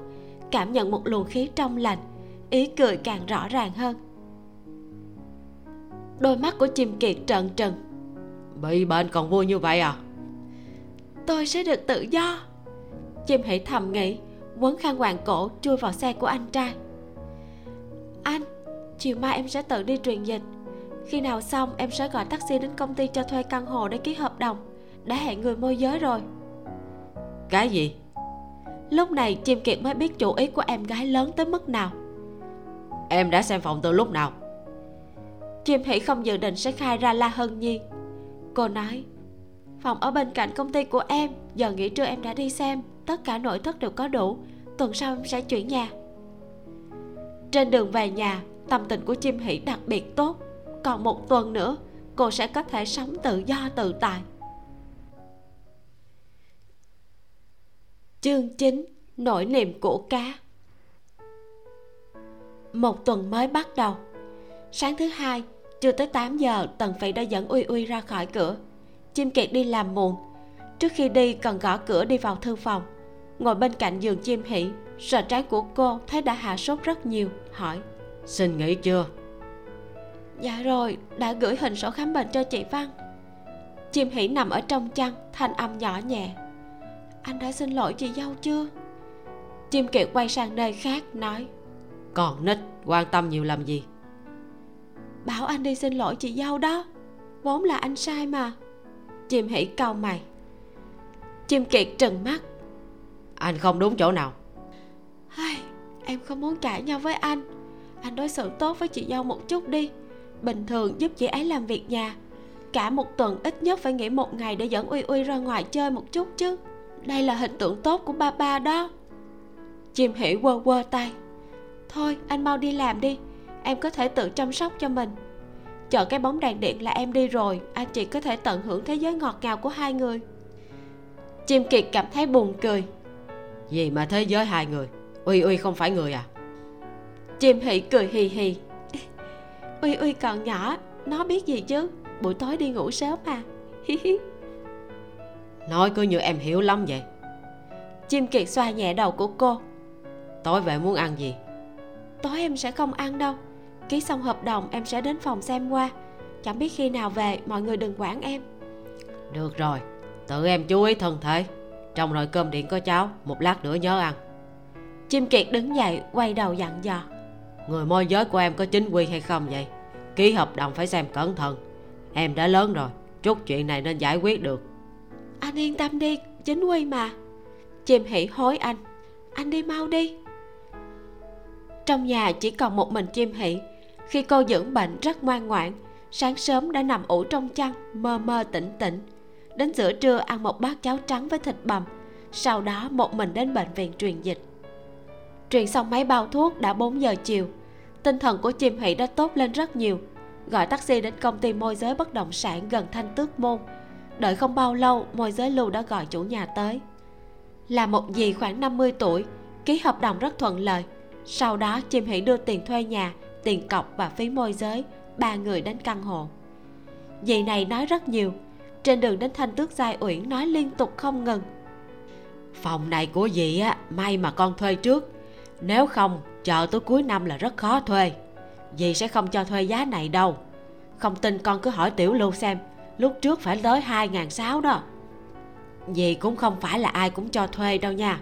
cảm nhận một luồng khí trong lành ý cười càng rõ ràng hơn. Đôi mắt của chim kiệt trợn trừng. Bị bệnh còn vui như vậy à? Tôi sẽ được tự do. Chim hỉ thầm nghĩ quấn khăn hoàng cổ chui vào xe của anh trai. Anh chiều mai em sẽ tự đi truyền dịch. Khi nào xong em sẽ gọi taxi đến công ty cho thuê căn hộ để ký hợp đồng. Đã hẹn người môi giới rồi. Cái gì? Lúc này chim kiệt mới biết chủ ý của em gái lớn tới mức nào. Em đã xem phòng từ lúc nào? Chim hỷ không dự định sẽ khai ra la hân nhi. Cô nói phòng ở bên cạnh công ty của em giờ nghỉ trưa em đã đi xem tất cả nội thất đều có đủ tuần sau em sẽ chuyển nhà. Trên đường về nhà tâm tình của chim hỷ đặc biệt tốt. Còn một tuần nữa, cô sẽ có thể sống tự do tự tại. Chương 9 nỗi niềm của cá. Một tuần mới bắt đầu. Sáng thứ hai chưa tới 8 giờ, tần phỉ đã dẫn uy uy ra khỏi cửa. Chim kiệt đi làm muộn. Trước khi đi cần gõ cửa đi vào thư phòng. Ngồi bên cạnh giường chim hỉ sợ trái của cô thấy đã hạ sốt rất nhiều, hỏi xin nghỉ chưa? Dạ rồi đã gửi hình sổ khám bệnh cho chị văn. Chim hỉ nằm ở trong chăn thanh âm nhỏ nhẹ. Anh đã xin lỗi chị dâu chưa? Chim kiệt quay sang nơi khác nói. Còn nít quan tâm nhiều làm gì? Bảo anh đi xin lỗi chị dâu đó. Vốn là anh sai mà. Chim hỉ cau mày. Chim kiệt trừng mắt. Anh không đúng chỗ nào. Ai, em không muốn cãi nhau với anh anh đối xử tốt với chị dâu một chút đi. Bình thường giúp chị ấy làm việc nhà. Cả một tuần ít nhất phải nghỉ một ngày để dẫn uy uy ra ngoài chơi một chút chứ. Đây là hình tượng tốt của ba ba đó. Chim hỉ quơ quơ tay. Thôi, anh mau đi làm đi. Em có thể tự chăm sóc cho mình. Chờ cái bóng đèn điện là em đi rồi. Anh chị có thể tận hưởng thế giới ngọt ngào của hai người. Chim kiệt cảm thấy buồn cười. Gì mà thế giới hai người? Uy uy không phải người à? Chim hỉ cười hì hì. Uy uy còn nhỏ nó biết gì chứ? Buổi tối đi ngủ sớm mà. Nói cứ như em hiểu lắm vậy. Chim kiệt xoa nhẹ đầu của cô. Tối về muốn ăn gì? Tối em sẽ không ăn đâu. Ký xong hợp đồng em sẽ đến phòng xem qua. Chẳng biết khi nào về mọi người đừng quản em. Được rồi tự em chú ý thân thể. Trong nồi cơm điện có cháo một lát nữa nhớ ăn. Chim kiệt đứng dậy quay đầu dặn dò người môi giới của em có chính quy hay không vậy? Ký hợp đồng phải xem cẩn thận. Em đã lớn rồi, chút chuyện này nên giải quyết được. Anh yên tâm đi, chính quy mà. Chim hỉ hối anh. Anh đi mau đi. Trong nhà chỉ còn một mình chim hỉ khi cô dưỡng bệnh rất ngoan ngoãn, sáng sớm đã nằm ủ trong chăn, mơ mơ tỉnh tỉnh. Đến giữa trưa ăn một bát cháo trắng với thịt bằm. Sau đó một mình đến bệnh viện truyền dịch truyền xong mấy bao thuốc đã 4 giờ chiều. Tinh thần của chim hỷ đã tốt lên rất nhiều. Gọi taxi đến công ty môi giới bất động sản gần thanh tước môn. Đợi không bao lâu, môi giới lưu đã gọi chủ nhà tới. Là một dì khoảng 50 tuổi, ký hợp đồng rất thuận lợi. Sau đó, chim hỷ đưa tiền thuê nhà, tiền cọc và phí môi giới, ba người đến căn hộ. Dì này nói rất nhiều. Trên đường đến thanh tước giai uyển nói liên tục không ngừng. Phòng này của dì á, may mà con thuê trước nếu không, chờ tới cuối năm là rất khó thuê. Dì sẽ không cho thuê giá này đâu. Không tin con cứ hỏi tiểu lưu xem, lúc trước phải tới hai ngàn sáu đó. Dì cũng không phải là ai cũng cho thuê đâu nha.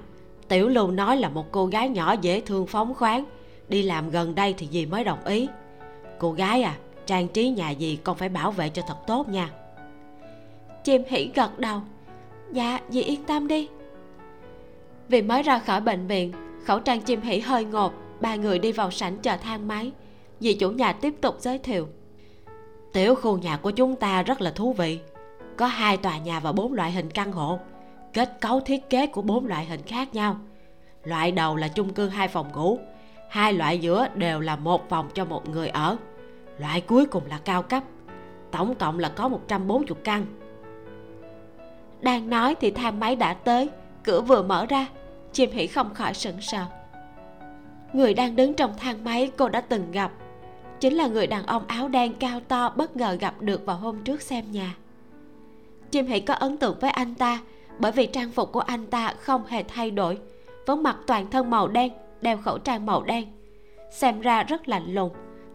Tiểu lưu nói là một cô gái nhỏ dễ thương phóng khoáng. Đi làm gần đây thì dì mới đồng ý. Cô gái à trang trí nhà dì con phải bảo vệ cho thật tốt nha. Chim hỉ gật đầu. Dạ dì yên tâm đi. Vì mới ra khỏi bệnh viện khẩu trang chim hỉ hơi ngột, ba người đi vào sảnh chờ thang máy. Dì chủ nhà tiếp tục giới thiệu. Tiểu khu nhà của chúng ta rất là thú vị. Có hai tòa nhà và bốn loại hình căn hộ, kết cấu thiết kế của bốn loại hình khác nhau. Loại đầu là chung cư hai phòng ngủ, hai loại giữa đều là một phòng cho một người ở. Loại cuối cùng là cao cấp, tổng cộng là có 140 căn. Đang nói thì thang máy đã tới, cửa vừa mở ra chim hỉ không khỏi sững sờ. Người đang đứng trong thang máy cô đã từng gặp. Chính là người đàn ông áo đen cao to bất ngờ gặp được vào hôm trước xem nhà. Chim hỉ có ấn tượng với anh ta bởi vì trang phục của anh ta không hề thay đổi. Vẫn mặc toàn thân màu đen, đeo khẩu trang màu đen. Xem ra rất lạnh lùng,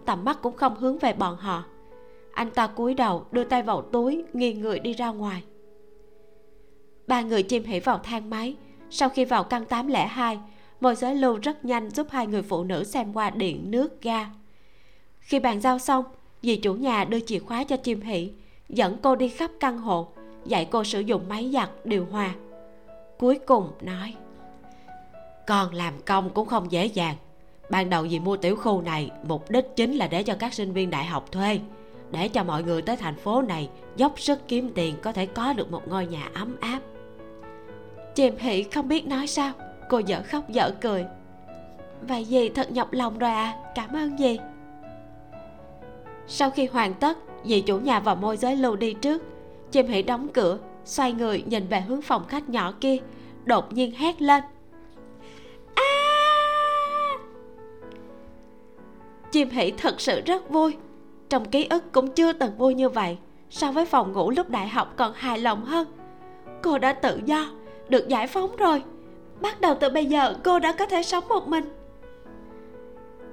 tầm mắt cũng không hướng về bọn họ. Anh ta cúi đầu đưa tay vào túi, nghiêng người đi ra ngoài. Ba người chim hỉ vào thang máy sau khi vào căn 802 môi giới lưu rất nhanh giúp hai người phụ nữ xem qua điện nước ga. Khi bàn giao xong, dì chủ nhà đưa chìa khóa cho chim hỷ, dẫn cô đi khắp căn hộ, dạy cô sử dụng máy giặt điều hòa. Cuối cùng nói, con làm công cũng không dễ dàng. Ban đầu dì mua tiểu khu này, mục đích chính là để cho các sinh viên đại học thuê, để cho mọi người tới thành phố này dốc sức kiếm tiền có thể có được một ngôi nhà ấm áp chìm hỉ không biết nói sao. Cô dở khóc dở cười. Vậy gì thật nhọc lòng rồi à? Cảm ơn gì? sau khi hoàn tất, dì chủ nhà và môi giới lưu đi trước. Chim hỉ đóng cửa, xoay người nhìn về hướng phòng khách nhỏ kia, đột nhiên hét lên. À! chim hỉ thật sự rất vui. Trong ký ức cũng chưa từng vui như vậy. So với phòng ngủ lúc đại học còn hài lòng hơn. Cô đã tự do được giải phóng rồi. Bắt đầu từ bây giờ, cô đã có thể sống một mình.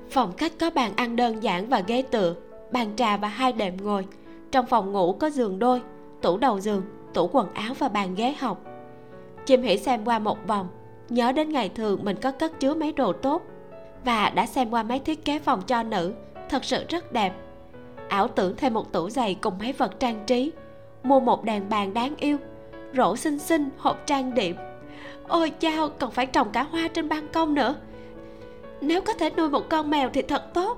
Phòng khách có bàn ăn đơn giản và ghế tựa, bàn trà và hai đệm ngồi. Trong phòng ngủ có giường đôi, tủ đầu giường, tủ quần áo và bàn ghế học. Chim hỉ xem qua một vòng, nhớ đến ngày thường mình có cất chứa mấy đồ tốt và đã xem qua mấy thiết kế phòng cho nữ, thật sự rất đẹp. Ảo tưởng thêm một tủ giày cùng mấy vật trang trí, mua một đèn bàn đáng yêu rổ xinh xinh hộp trang điểm. Ôi, chao, còn phải trồng cả hoa trên ban công nữa. Nếu có thể nuôi một con mèo thì thật tốt.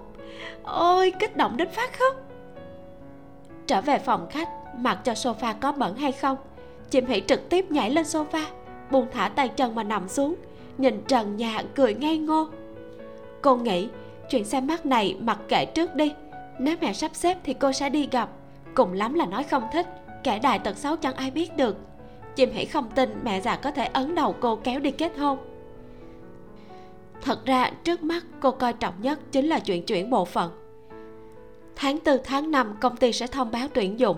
Ôi, kích động đến phát khóc. Trở về phòng khách, mặc cho sofa có bẩn hay không chim hỉ trực tiếp nhảy lên sofa, buông thả tay chân mà nằm xuống, nhìn trần nhà cười ngây ngô. Cô nghĩ, chuyện xem mắt này mặc kệ trước đi, nếu mẹ sắp xếp thì cô sẽ đi gặp. Cùng lắm là nói không thích, kẻ đại tật xấu chẳng ai biết được chim hãy không tin mẹ già có thể ấn đầu cô kéo đi kết hôn. Thật ra, trước mắt cô coi trọng nhất chính là chuyện chuyển bộ phận. Tháng tư, tháng 5 công ty sẽ thông báo tuyển dụng.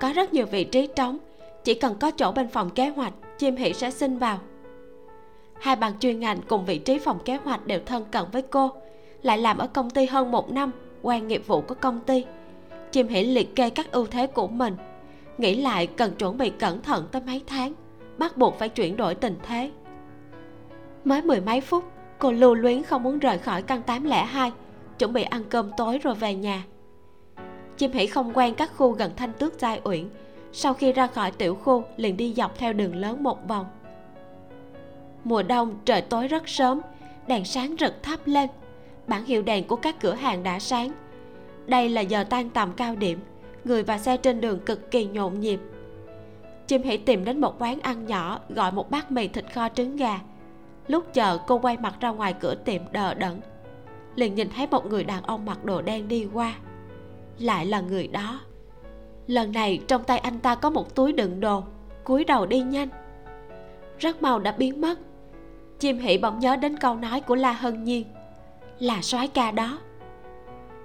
Có rất nhiều vị trí trống. Chỉ cần có chỗ bên phòng kế hoạch chim hỷ sẽ xin vào. Hai bằng chuyên ngành cùng vị trí phòng kế hoạch đều thân cận với cô, lại làm ở công ty hơn một năm quen nghiệp vụ của công ty. Chim hỷ liệt kê các ưu thế của mình nghĩ lại cần chuẩn bị cẩn thận tới mấy tháng, bắt buộc phải chuyển đổi tình thế. Mới mười mấy phút, cô lưu luyến không muốn rời khỏi căn 802 chuẩn bị ăn cơm tối rồi về nhà. Chim hỉ không quen các khu gần thanh tước giai uyển, sau khi ra khỏi tiểu khu liền đi dọc theo đường lớn một vòng. Mùa đông, trời tối rất sớm, đèn sáng rực thắp lên bản hiệu đèn của các cửa hàng đã sáng. Đây là giờ tan tầm cao điểm người và xe trên đường cực kỳ nhộn nhịp. Chim hãy tìm đến một quán ăn nhỏ, gọi một bát mì thịt kho trứng gà. Lúc chờ, cô quay mặt ra ngoài cửa tiệm đờ đẫn, liền nhìn thấy một người đàn ông mặc đồ đen đi qua. Lại là người đó. Lần này, trong tay anh ta có một túi đựng đồ, cúi đầu đi nhanh. Rất mau đã biến mất. Chim hỷ bỗng nhớ đến câu nói của la hân nhiên là soái ca đó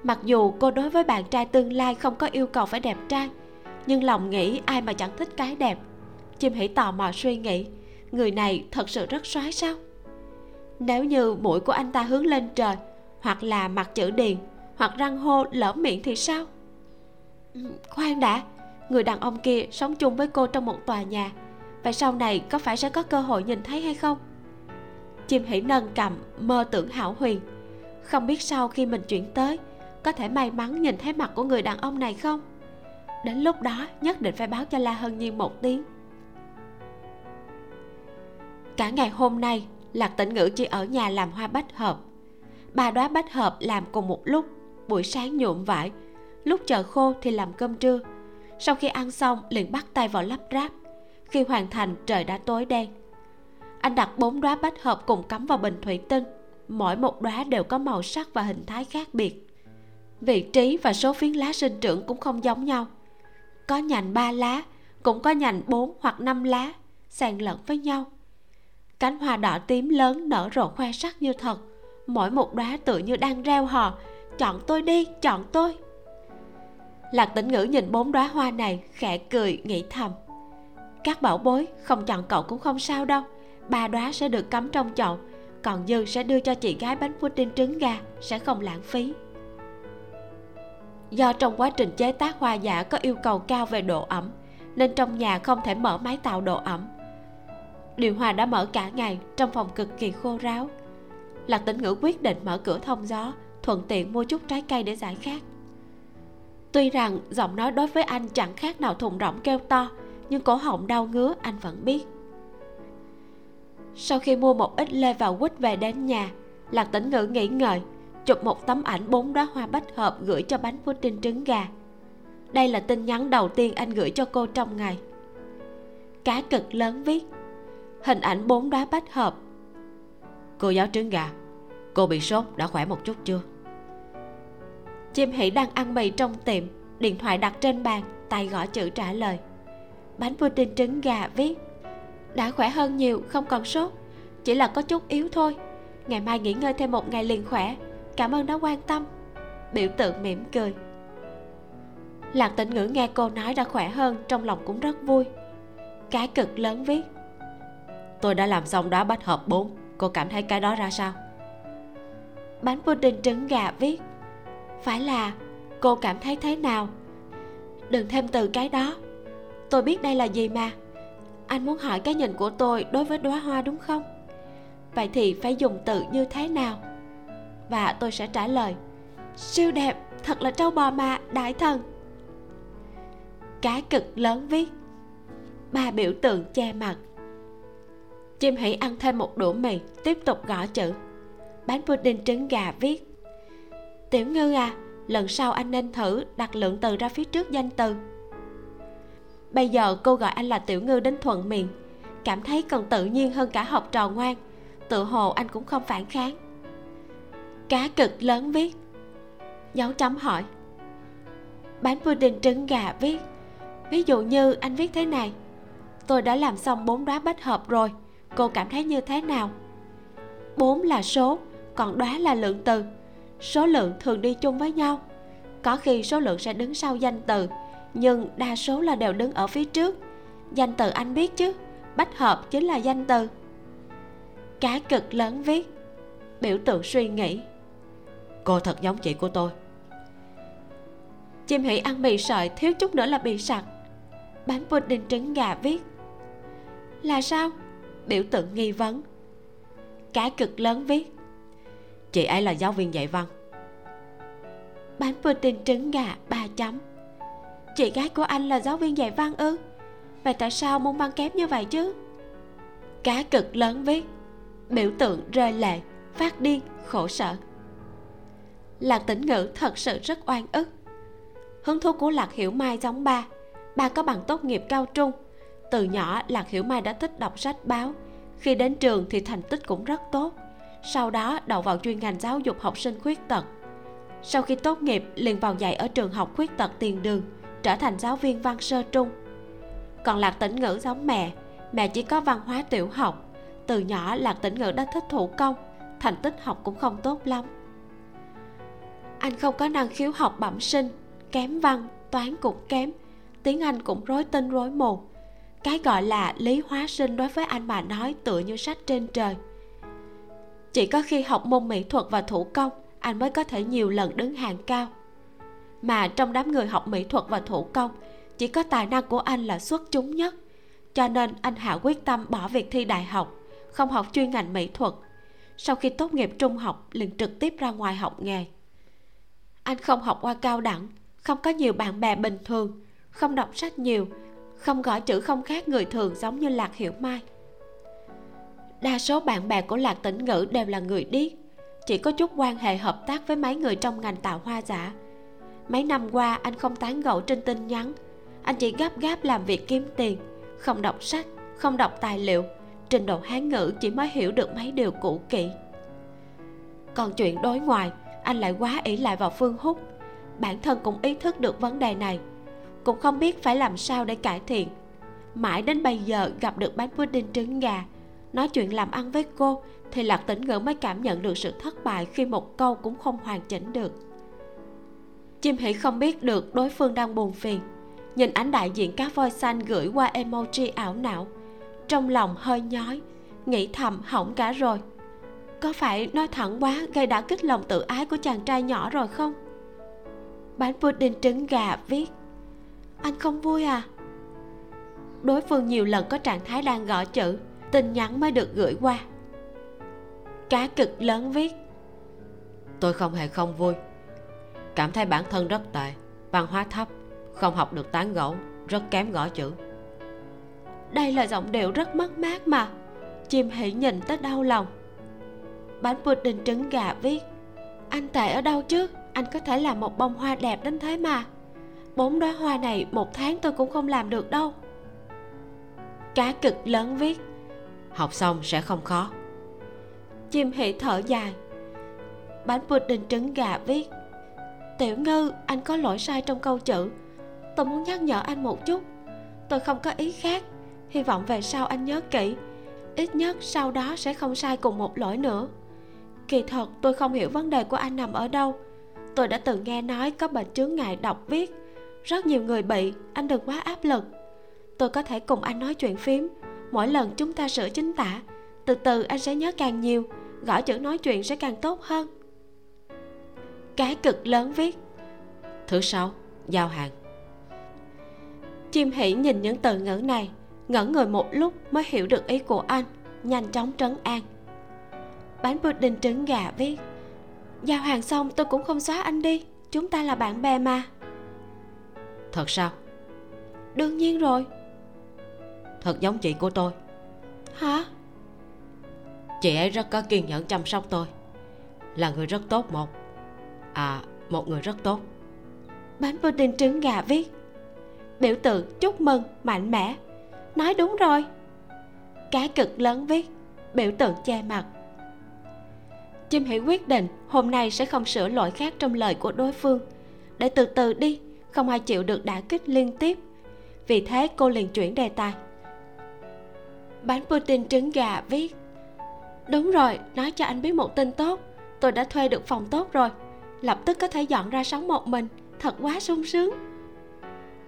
mặc dù cô đối với bạn trai tương lai không có yêu cầu phải đẹp trai, nhưng lòng nghĩ ai mà chẳng thích cái đẹp? Chim hỉ tò mò suy nghĩ, người này thật sự rất soái sao? Nếu như mũi của anh ta hướng lên trời, hoặc là mặt chữ điền, hoặc răng hô lỡ miệng thì sao? Ừ, khoan đã, người đàn ông kia sống chung với cô trong một tòa nhà, vậy sau này có phải sẽ có cơ hội nhìn thấy hay không? Chim hỉ nâng cầm, mơ tưởng hảo huyền, không biết sau khi mình chuyển tới có thể may mắn nhìn thấy mặt của người đàn ông này không? Đến lúc đó, nhất định phải báo cho la hân nhiên một tiếng. Cả ngày hôm nay, lạc tĩnh ngữ chỉ ở nhà làm hoa bách hợp. Ba đóa bách hợp làm cùng một lúc, buổi sáng nhuộm vải, lúc chờ khô thì làm cơm trưa. Sau khi ăn xong, liền bắt tay vào lắp ráp. Khi hoàn thành, trời đã tối đen. Anh đặt bốn đóa bách hợp cùng cắm vào bình thủy tinh. Mỗi một đóa đều có màu sắc và hình thái khác biệt vị trí và số phiến lá sinh trưởng cũng không giống nhau. Có nhành ba lá, cũng có nhành bốn hoặc năm lá, xen lẫn với nhau. Cánh hoa đỏ tím lớn nở rộ khoe sắc như thật. Mỗi một đóa tựa như đang reo hò, chọn tôi đi, chọn tôi. Lạc tĩnh ngữ nhìn bốn đóa hoa này, khẽ cười, nghĩ thầm. Các bảo bối, không chọn cậu cũng không sao đâu. Ba đóa sẽ được cắm trong chậu, còn dư sẽ đưa cho chị gái bánh pudding trứng gà, sẽ không lãng phí do trong quá trình chế tác hoa giả có yêu cầu cao về độ ẩm, nên trong nhà không thể mở máy tạo độ ẩm. Điều hòa đã mở cả ngày, trong phòng cực kỳ khô ráo. Lạc tĩnh ngữ quyết định mở cửa thông gió, thuận tiện mua chút trái cây để giải khát. Tuy rằng giọng nói đối với anh chẳng khác nào thùng rỗng kêu to, nhưng cổ họng đau ngứa, anh vẫn biết. Sau khi mua một ít lê và quýt về đến nhà, lạc tĩnh ngữ nghĩ ngợi chụp một tấm ảnh bốn đóa hoa bách hợp gửi cho bánh pudding trứng gà. Đây là tin nhắn đầu tiên anh gửi cho cô trong ngày. Cá cực lớn viết, hình ảnh bốn đóa bách hợp. Cô giáo trứng gà, cô bị sốt đã khỏe một chút chưa? Chim hỉ đang ăn mì trong tiệm, điện thoại đặt trên bàn, tay gõ chữ trả lời. Bánh pudding trứng gà viết, đã khỏe hơn nhiều, không còn sốt, chỉ là có chút yếu thôi. Ngày mai nghỉ ngơi thêm một ngày liền khỏe cảm ơn đã quan tâm. Biểu tượng mỉm cười. Lạc tĩnh ngữ nghe cô nói đã khỏe hơn trong lòng cũng rất vui. Cái cực lớn viết. Tôi đã làm xong đá bách hợp 4 cô cảm thấy cái đó ra sao? Bánh pudding trứng gà viết. Phải là cô cảm thấy thế nào? Đừng thêm từ cái đó. Tôi biết đây là gì mà. Anh muốn hỏi cái nhìn của tôi đối với đóa hoa đúng không? Vậy thì phải dùng từ như thế nào và tôi sẽ trả lời, siêu đẹp, thật là trâu bò mà, đại thần. Cá cực lớn viết, ba biểu tượng che mặt. Chim hỉ ăn thêm một đũa mì, tiếp tục gõ chữ. Bánh pudding trứng gà viết, tiểu ngư à lần sau anh nên thử đặt lượng từ ra phía trước danh từ. Bây giờ cô gọi anh là tiểu ngư đến thuận miệng, cảm thấy còn tự nhiên hơn cả học trò ngoan, tự hồ anh cũng không phản kháng cá cực lớn viết. Dấu chấm hỏi. Bánh pudding trứng gà viết. Ví dụ như anh viết thế này. Tôi đã làm xong bốn đóa bách hợp rồi. Cô cảm thấy như thế nào? Bốn là số, còn đóa là lượng từ. Số lượng thường đi chung với nhau. Có khi số lượng sẽ đứng sau danh từ, nhưng đa số là đều đứng ở phía trước. Danh từ anh biết chứ, bách hợp chính là danh từ. Cá cực lớn viết. Biểu tượng suy nghĩ cô thật giống chị của tôi. Chim hỉ ăn mì sợi thiếu chút nữa là bị sặc. Bánh pudding trứng gà viết. Là sao? Biểu tượng nghi vấn. Cá cực lớn viết. Chị ấy là giáo viên dạy văn. Bánh pudding trứng gà ba chấm. Chị gái của anh là giáo viên dạy văn ư? Vậy tại sao muốn băng kép như vậy chứ? Cá cực lớn viết. Biểu tượng rơi lệ, phát điên, khổ sở lạc tĩnh ngữ thật sự rất oan ức. Hứng thú của lạc hiểu mai giống ba. Ba có bằng tốt nghiệp cao trung. Từ nhỏ, lạc hiểu mai đã thích đọc sách báo. Khi đến trường thì thành tích cũng rất tốt. Sau đó, đậu vào chuyên ngành giáo dục học sinh khuyết tật. Sau khi tốt nghiệp, liền vào dạy ở trường học khuyết tật tiền đường, trở thành giáo viên văn sơ trung. Còn lạc tĩnh ngữ giống mẹ. Mẹ chỉ có văn hóa tiểu học. Từ nhỏ, lạc tĩnh ngữ đã thích thủ công. Thành tích học cũng không tốt lắm anh không có năng khiếu học bẩm sinh, kém văn, toán cũng kém, tiếng anh cũng rối tinh rối mù. Cái gọi là lý hóa sinh đối với anh mà nói tựa như sách trên trời. Chỉ có khi học môn mỹ thuật và thủ công, anh mới có thể nhiều lần đứng hàng cao. Mà trong đám người học mỹ thuật và thủ công, chỉ có tài năng của anh là xuất chúng nhất. Cho nên anh hạ quyết tâm bỏ việc thi đại học, không học chuyên ngành mỹ thuật. Sau khi tốt nghiệp trung học, liền trực tiếp ra ngoài học nghề anh không học qua cao đẳng, không có nhiều bạn bè bình thường, không đọc sách nhiều, không gõ chữ không khác người thường giống như lạc hiểu mai. Đa số bạn bè của lạc tĩnh ngữ đều là người điếc, chỉ có chút quan hệ hợp tác với mấy người trong ngành tạo hoa giả. Mấy năm qua, anh không tán gẫu trên tin nhắn, anh chỉ gấp gáp làm việc kiếm tiền, không đọc sách, không đọc tài liệu, trình độ hán ngữ chỉ mới hiểu được mấy điều cũ kỹ. Còn chuyện đối ngoại anh lại quá ỷ lại vào phương húc. Bản thân cũng ý thức được vấn đề này. Cũng không biết phải làm sao để cải thiện. Mãi đến bây giờ gặp được bánh pudding trứng gà, nói chuyện làm ăn với cô thì lạc tĩnh ngữ mới cảm nhận được sự thất bại khi một câu cũng không hoàn chỉnh được. Chim hỉ không biết được đối phương đang buồn phiền. Nhìn ảnh đại diện cá voi xanh gửi qua emoji ảo não, trong lòng hơi nhói, nghĩ thầm hỏng cả rồi có phải nói thẳng quá gây đã kích lòng tự ái của chàng trai nhỏ rồi không? Bánh pudding trứng gà viết. Anh không vui à? Đối phương nhiều lần có trạng thái đang gõ chữ tin nhắn mới được gửi qua. Cá cực lớn viết. Tôi không hề không vui. Cảm thấy bản thân rất tệ văn hóa thấp không học được tán gẫu rất kém gõ chữ. Đây là giọng điệu rất mất mát mà. Chim hỉ nhìn tới đau lòng bánh pudding trứng gà viết. Anh tệ ở đâu chứ? Anh có thể làm một bông hoa đẹp đến thế mà. Bốn đóa hoa này một tháng tôi cũng không làm được đâu. Cá cực lớn viết. Học xong sẽ không khó. Chim hỉ thở dài. Bánh pudding trứng gà viết. Tiểu ngư anh có lỗi sai trong câu chữ. Tôi muốn nhắc nhở anh một chút. Tôi không có ý khác. Hy vọng về sau anh nhớ kỹ. Ít nhất sau đó sẽ không sai cùng một lỗi nữa kỳ thật tôi không hiểu vấn đề của anh nằm ở đâu. Tôi đã từng nghe nói có bệnh chướng ngại đọc viết. Rất nhiều người bị anh đừng quá áp lực. Tôi có thể cùng anh nói chuyện phím. Mỗi lần chúng ta sửa chính tả từ từ anh sẽ nhớ càng nhiều gõ chữ nói chuyện sẽ càng tốt hơn. Cái cực lớn viết. Thứ sáu giao hàng. Chim hỉ nhìn những từ ngữ này ngẩn người một lúc mới hiểu được ý của anh nhanh chóng trấn an bánh pudding trứng gà viết giao hàng xong tôi cũng không xóa anh đi. Chúng ta là bạn bè mà. Thật sao? Đương nhiên rồi. Thật giống chị của tôi. Hả? Chị ấy rất có kiên nhẫn chăm sóc tôi. Là người rất tốt một. À một người rất tốt. Bánh pudding trứng gà viết. Biểu tượng chúc mừng mạnh mẽ. Nói đúng rồi. Cá cực lớn viết. Biểu tượng che mặt chim hỉ quyết định hôm nay sẽ không sửa lỗi khác trong lời của đối phương. Để từ từ đi không ai chịu được đả kích liên tiếp. Vì thế cô liền chuyển đề tài. Bánh pudding trứng gà viết đúng rồi nói cho anh biết một tin tốt. Tôi đã thuê được phòng tốt rồi. Lập tức có thể dọn ra sống một mình. Thật quá sung sướng.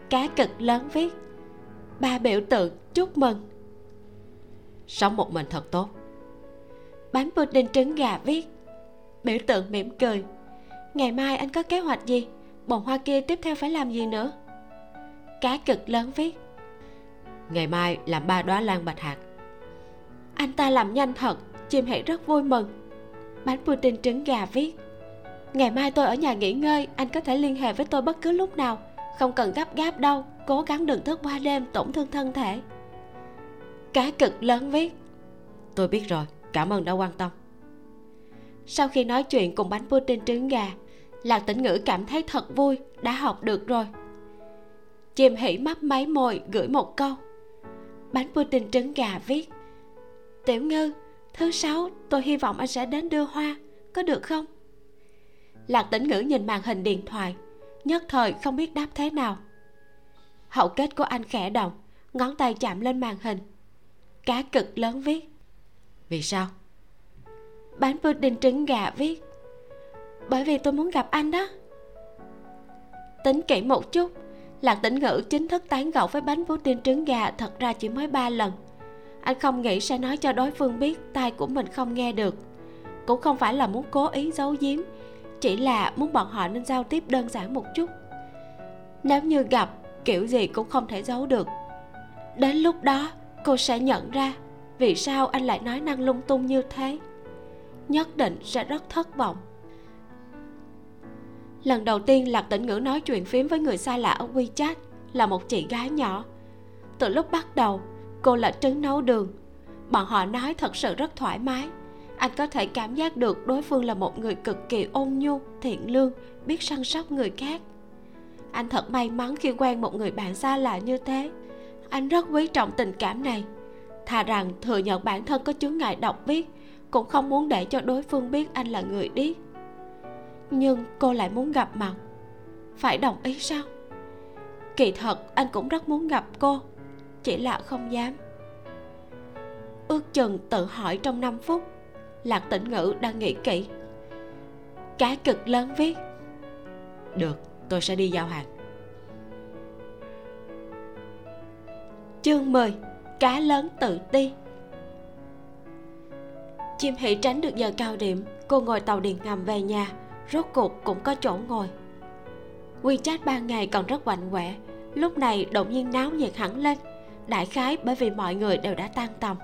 Cá cực lớn viết ba biểu tượng chúc mừng. Sống một mình thật tốt. Bánh pudding trứng gà viết biểu tượng mỉm cười. Ngày mai anh có kế hoạch gì? Bồn hoa kia tiếp theo phải làm gì nữa? Cá cực lớn viết. Ngày mai làm ba đóa lan bạch hạt. Anh ta làm nhanh thật chim hãy rất vui mừng. Bánh pudding trứng gà viết. Ngày mai tôi ở nhà nghỉ ngơi anh có thể liên hệ với tôi bất cứ lúc nào. Không cần gấp gáp đâu cố gắng đừng thức qua đêm tổn thương thân thể. Cá cực lớn viết. Tôi biết rồi cảm ơn đã quan tâm sau khi nói chuyện cùng bánh pudding trứng gà lạc tĩnh ngữ cảm thấy thật vui, đã học được rồi. Chim hỉ mắt máy môi gửi một câu. Bánh pudding trứng gà viết, tiểu ngư, thứ sáu, tôi hy vọng anh sẽ đến đưa hoa, có được không? Lạc tĩnh ngữ nhìn màn hình điện thoại, nhất thời không biết đáp thế nào. Hậu kết của anh khẽ động, ngón tay chạm lên màn hình. Cá cực lớn viết, vì sao? Bánh pudding trứng gà viết bởi vì tôi muốn gặp anh đó. Tính kỹ một chút, lạc tĩnh ngữ chính thức tán gẫu với bánh vú tiên trứng gà thật ra chỉ mới ba lần. Anh không nghĩ sẽ nói cho đối phương biết tai của mình không nghe được. Cũng không phải là muốn cố ý giấu giếm, chỉ là muốn bọn họ nên giao tiếp đơn giản một chút. Nếu như gặp, kiểu gì cũng không thể giấu được. Đến lúc đó, cô sẽ nhận ra vì sao anh lại nói năng lung tung như thế nhất định sẽ rất thất vọng. Lần đầu tiên lạc tĩnh ngữ nói chuyện phím với người xa lạ ở wechat là một chị gái nhỏ. Từ lúc bắt đầu, cô là trứng nấu đường. Bọn họ nói thật sự rất thoải mái. Anh có thể cảm giác được đối phương là một người cực kỳ ôn nhu, thiện lương, biết săn sóc người khác. Anh thật may mắn khi quen một người bạn xa lạ như thế. Anh rất quý trọng tình cảm này. Thà rằng thừa nhận bản thân có chướng ngại đọc viết cũng không muốn để cho đối phương biết anh là người điếc. Nhưng cô lại muốn gặp mặt. Phải đồng ý sao? Kỳ thật, anh cũng rất muốn gặp cô, chỉ là không dám. Ước chừng tự hỏi trong 5 phút, lạc tĩnh ngữ đang nghĩ kỹ. Cá cực lớn viết. Được, tôi sẽ đi giao hàng. Chương 10 cá lớn tự ti chim hỷ tránh được giờ cao điểm cô ngồi tàu điện ngầm về nhà rốt cuộc cũng có chỗ ngồi. WeChat ban ngày còn rất quạnh quẹ lúc này đột nhiên náo nhiệt hẳn lên đại khái bởi vì mọi người đều đã tan tầm.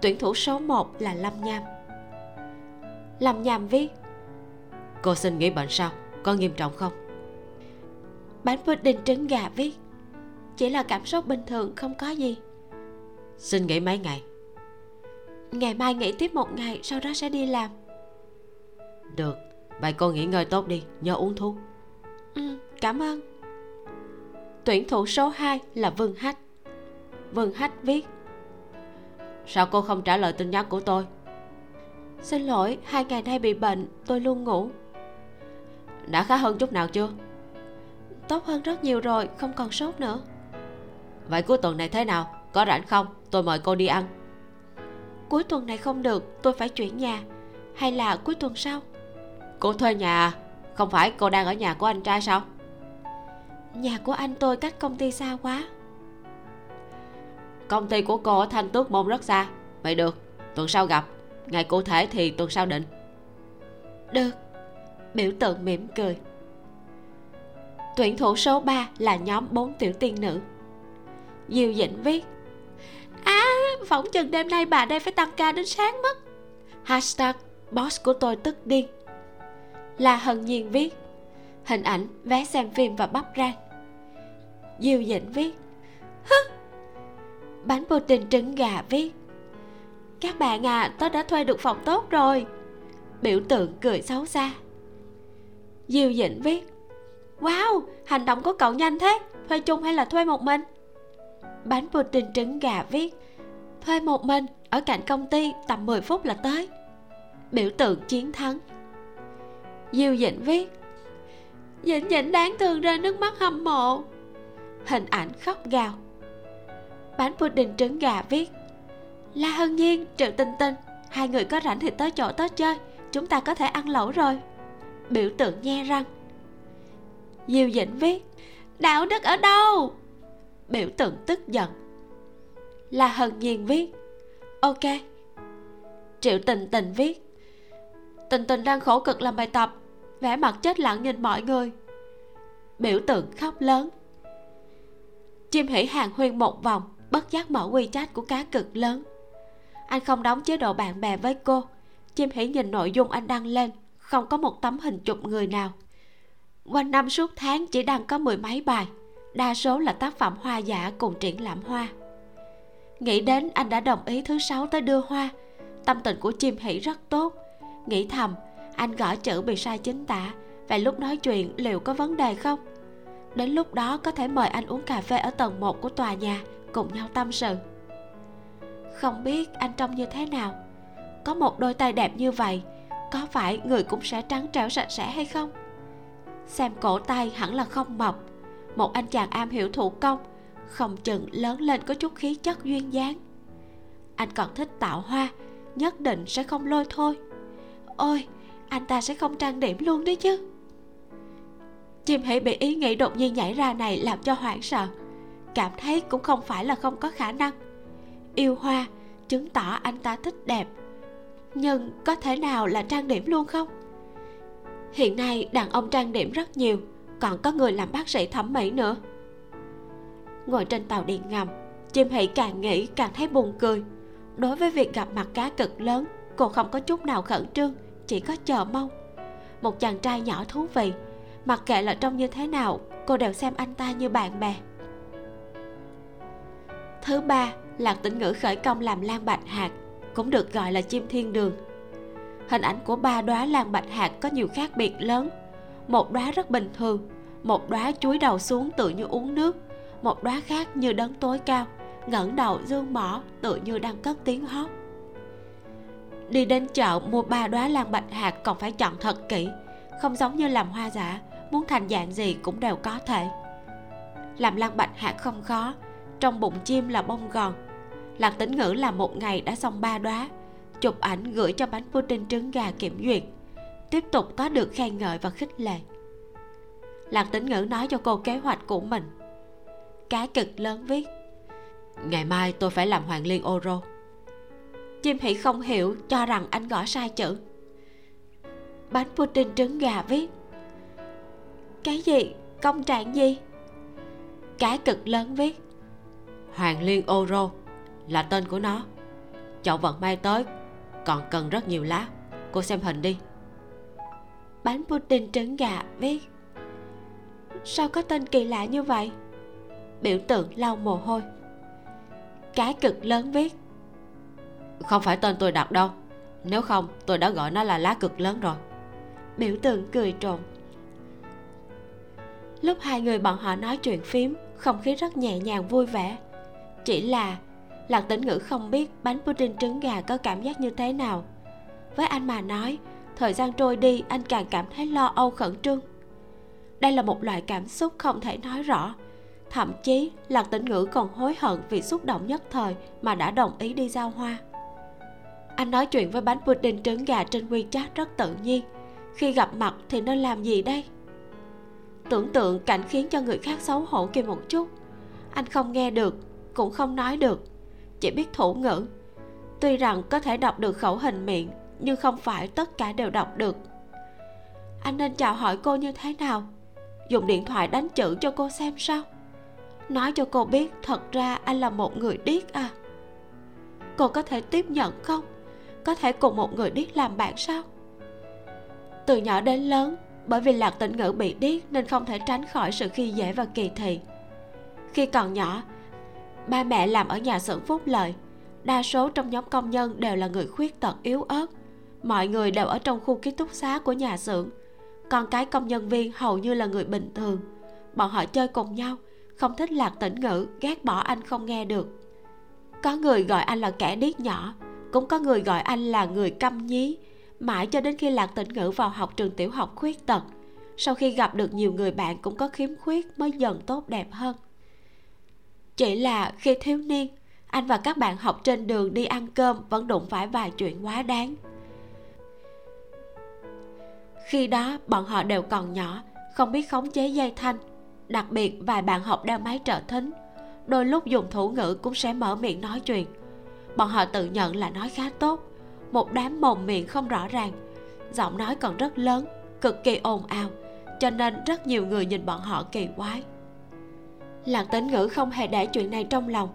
Tuyển thủ số 1 là lâm nham. Lâm nham viết cô xin nghỉ bệnh sao? Có nghiêm trọng không? Bánh pudding trứng gà viết chỉ là cảm xúc bình thường không có gì. Xin nghỉ mấy ngày ngày mai nghỉ tiếp một ngày sau đó sẽ đi làm. Được vậy cô nghỉ ngơi tốt đi nhớ uống thuốc. Ừ cảm ơn. Tuyển thủ số 2 là vương hách. Vương hách viết sao cô không trả lời tin nhắn của tôi? Xin lỗi hai ngày nay bị bệnh tôi luôn ngủ. Đã khá hơn chút nào chưa? Tốt hơn rất nhiều rồi không còn sốt nữa. Vậy cuối tuần này thế nào? Có rảnh không? Tôi mời cô đi ăn cuối tuần này không được tôi phải chuyển nhà. Hay là cuối tuần sau? Cô thuê nhà không phải cô đang ở nhà của anh trai sao? Nhà của anh tôi cách công ty xa quá. Công ty của cô ở thanh tước môn rất xa. Vậy được tuần sau gặp. Ngày cụ thể thì tuần sau định. Được. Biểu tượng mỉm cười. Tuyển thủ số 3 là nhóm bốn tiểu tiên nữ. Diêu dĩnh viết à phỏng chừng đêm nay bà đây phải tăng ca đến sáng mất. Hashtag boss của tôi tức điên. Là hân nhiên viết, hình ảnh vé xem phim và bắp rang. Diêu dĩnh viết bánh bánh pudding trứng gà viết, các bạn à tôi đã thuê được phòng tốt rồi. Biểu tượng cười xấu xa. Diêu dĩnh viết, wow, hành động của cậu nhanh thế, thuê chung hay là thuê một mình? Bánh pudding trứng gà viết. Thuê một mình, ở cạnh công ty, tầm 10 phút là tới. Biểu tượng chiến thắng. Diêu dĩnh viết. Dĩnh dĩnh đáng thương rơi nước mắt hâm mộ. Hình ảnh khóc gào. Bánh pudding trứng gà viết. La hân nhiên, triệu tinh tinh, hai người có rảnh thì tới chỗ tớ chơi, chúng ta có thể ăn lẩu rồi. Biểu tượng nhe răng. Diêu dĩnh viết. Đạo đức ở đâu? Biểu tượng tức giận. Là hân nhiên viết, ok. Triệu tình tình viết, tình tình đang khổ cực làm bài tập, vẻ mặt chết lặng nhìn mọi người. Biểu tượng khóc lớn. Chim hỉ hàng huyên một vòng, bất giác mở wechat của cá cực lớn. Anh không đóng chế độ bạn bè với cô. Chim hỉ nhìn nội dung anh đăng lên, không có một tấm hình chụp người nào. Quanh năm suốt tháng chỉ đăng có mười mấy bài đa số là tác phẩm hoa giả cùng triển lãm hoa. Nghĩ đến anh đã đồng ý thứ sáu tới đưa hoa. Tâm tình của chim hỉ rất tốt. Nghĩ thầm, anh gõ chữ bị sai chính tả và lúc nói chuyện liệu có vấn đề không? Đến lúc đó có thể mời anh uống cà phê ở tầng 1 của tòa nhà cùng nhau tâm sự. Không biết anh trông như thế nào. Có một đôi tay đẹp như vậy, có phải người cũng sẽ trắng trẻo sạch sẽ hay không? Xem cổ tay hẳn là không mập một anh chàng am hiểu thủ công, không chừng lớn lên có chút khí chất duyên dáng. Anh còn thích tạo hoa, nhất định sẽ không lôi thôi. Ôi, anh ta sẽ không trang điểm luôn đấy chứ. Chim hãy bị ý nghĩ đột nhiên nhảy ra này làm cho hoảng sợ. Cảm thấy cũng không phải là không có khả năng. Yêu hoa chứng tỏ anh ta thích đẹp. Nhưng có thể nào là trang điểm luôn không? Hiện nay đàn ông trang điểm rất nhiều còn có người làm bác sĩ thẩm mỹ nữa. Ngồi trên tàu điện ngầm chim hỷ càng nghĩ càng thấy buồn cười. Đối với việc gặp mặt cá cực lớn, cô không có chút nào khẩn trương, chỉ có chờ mong. Một chàng trai nhỏ thú vị, mặc kệ là trông như thế nào, cô đều xem anh ta như bạn bè. Thứ ba lạc tĩnh ngữ khởi công làm lan bạch hạt cũng được gọi là chim thiên đường. Hình ảnh của ba đóa lan bạch hạt có nhiều khác biệt lớn một đóa rất bình thường. Một đóa chuối đầu xuống tự như uống nước. Một đóa khác như đấng tối cao, ngẩng đầu dương mỏ tự như đang cất tiếng hót. Đi đến chợ mua ba đóa lan bạch hạt còn phải chọn thật kỹ, không giống như làm hoa giả, muốn thành dạng gì cũng đều có thể. Làm lan bạch hạt không khó, trong bụng chim là bông gòn. Lạc tĩnh ngữ làm một ngày đã xong ba đóa, chụp ảnh gửi cho bánh pudding trứng gà kiểm duyệt tiếp tục có được khen ngợi và khích lệ. Lạc tĩnh ngữ nói cho cô kế hoạch của mình. Cá cực lớn viết, ngày mai tôi phải làm hoàng liên oro. Chim hỉ không hiểu cho rằng anh gõ sai chữ. Bánh pudding trứng gà viết, cái gì? Công trạng gì? Cá cực lớn viết, hoàng liên oro là tên của nó. Chậu vận may tới, còn cần rất nhiều lá. Cô xem hình đi bánh pudding trứng gà viết sao có tên kỳ lạ như vậy? Biểu tượng lau mồ hôi. Cái cực lớn viết. Không phải tên tôi đặt đâu. Nếu không tôi đã gọi nó là lá cực lớn rồi. Biểu tượng cười trộn. Lúc hai người bọn họ nói chuyện phím không khí rất nhẹ nhàng vui vẻ. Chỉ là lạc tĩnh ngữ không biết bánh pudding trứng gà có cảm giác như thế nào. Với anh mà nói thời gian trôi đi, anh càng cảm thấy lo âu khẩn trương. Đây là một loại cảm xúc không thể nói rõ, thậm chí lạc tĩnh ngữ còn hối hận vì xúc động nhất thời mà đã đồng ý đi giao hoa. Anh nói chuyện với bánh pudding trứng gà trên wechat rất tự nhiên, khi gặp mặt thì nên làm gì đây? Tưởng tượng cảnh khiến cho người khác xấu hổ kia một chút, anh không nghe được, cũng không nói được, chỉ biết thủ ngữ. Tuy rằng có thể đọc được khẩu hình miệng nhưng không phải tất cả đều đọc được. Anh nên chào hỏi cô như thế nào? Dùng điện thoại đánh chữ cho cô xem sao. Nói cho cô biết, thật ra anh là một người điếc à. Cô có thể tiếp nhận không? Có thể cùng một người điếc làm bạn sao? Từ nhỏ đến lớn, bởi vì lạc tĩnh ngữ bị điếc nên không thể tránh khỏi sự khi dễ và kỳ thị. Khi còn nhỏ, ba mẹ làm ở nhà xưởng phúc lợi, đa số trong nhóm công nhân đều là người khuyết tật yếu ớt mọi người đều ở trong khu ký túc xá của nhà xưởng. Con cái công nhân viên hầu như là người bình thường. Bọn họ chơi cùng nhau, không thích lạc tĩnh ngữ, ghét bỏ anh không nghe được. Có người gọi anh là kẻ điếc nhỏ, cũng có người gọi anh là người câm nhí. Mãi cho đến khi lạc tĩnh ngữ vào học trường tiểu học khuyết tật, sau khi gặp được nhiều người bạn cũng có khiếm khuyết mới dần tốt đẹp hơn. Chỉ là khi thiếu niên, anh và các bạn học trên đường đi ăn cơm vẫn đụng phải vài chuyện quá đáng khi đó, bọn họ đều còn nhỏ, không biết khống chế dây thanh. Đặc biệt, vài bạn học đeo máy trợ thính. Đôi lúc dùng thủ ngữ cũng sẽ mở miệng nói chuyện. Bọn họ tự nhận là nói khá tốt. Một đám mồm miệng không rõ ràng. Giọng nói còn rất lớn, cực kỳ ồn ào, cho nên rất nhiều người nhìn bọn họ kỳ quái. Lạc tính ngữ không hề để chuyện này trong lòng.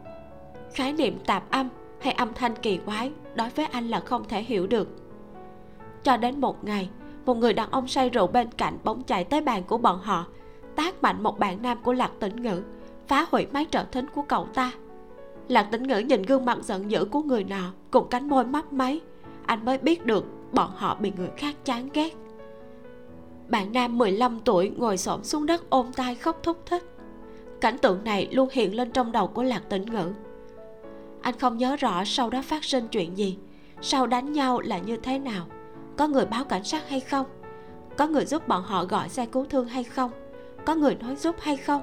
Khái niệm tạp âm hay âm thanh kỳ quái đối với anh là không thể hiểu được. Cho đến một ngày một người đàn ông say rượu bên cạnh bỗng chạy tới bàn của bọn họ. Tác mạnh một bạn nam của lạc tĩnh ngữ, phá hủy máy trợ thính của cậu ta. Lạc tĩnh ngữ nhìn gương mặt giận dữ của người nọ cùng cánh môi mấp máy. Anh mới biết được bọn họ bị người khác chán ghét. Bạn nam 15 tuổi ngồi xổm xuống đất ôm tay khóc thúc thích. Cảnh tượng này luôn hiện lên trong đầu của lạc tĩnh ngữ. Anh không nhớ rõ sau đó phát sinh chuyện gì, sau đánh nhau là như thế nào có người báo cảnh sát hay không? Có người giúp bọn họ gọi xe cứu thương hay không? Có người nói giúp hay không?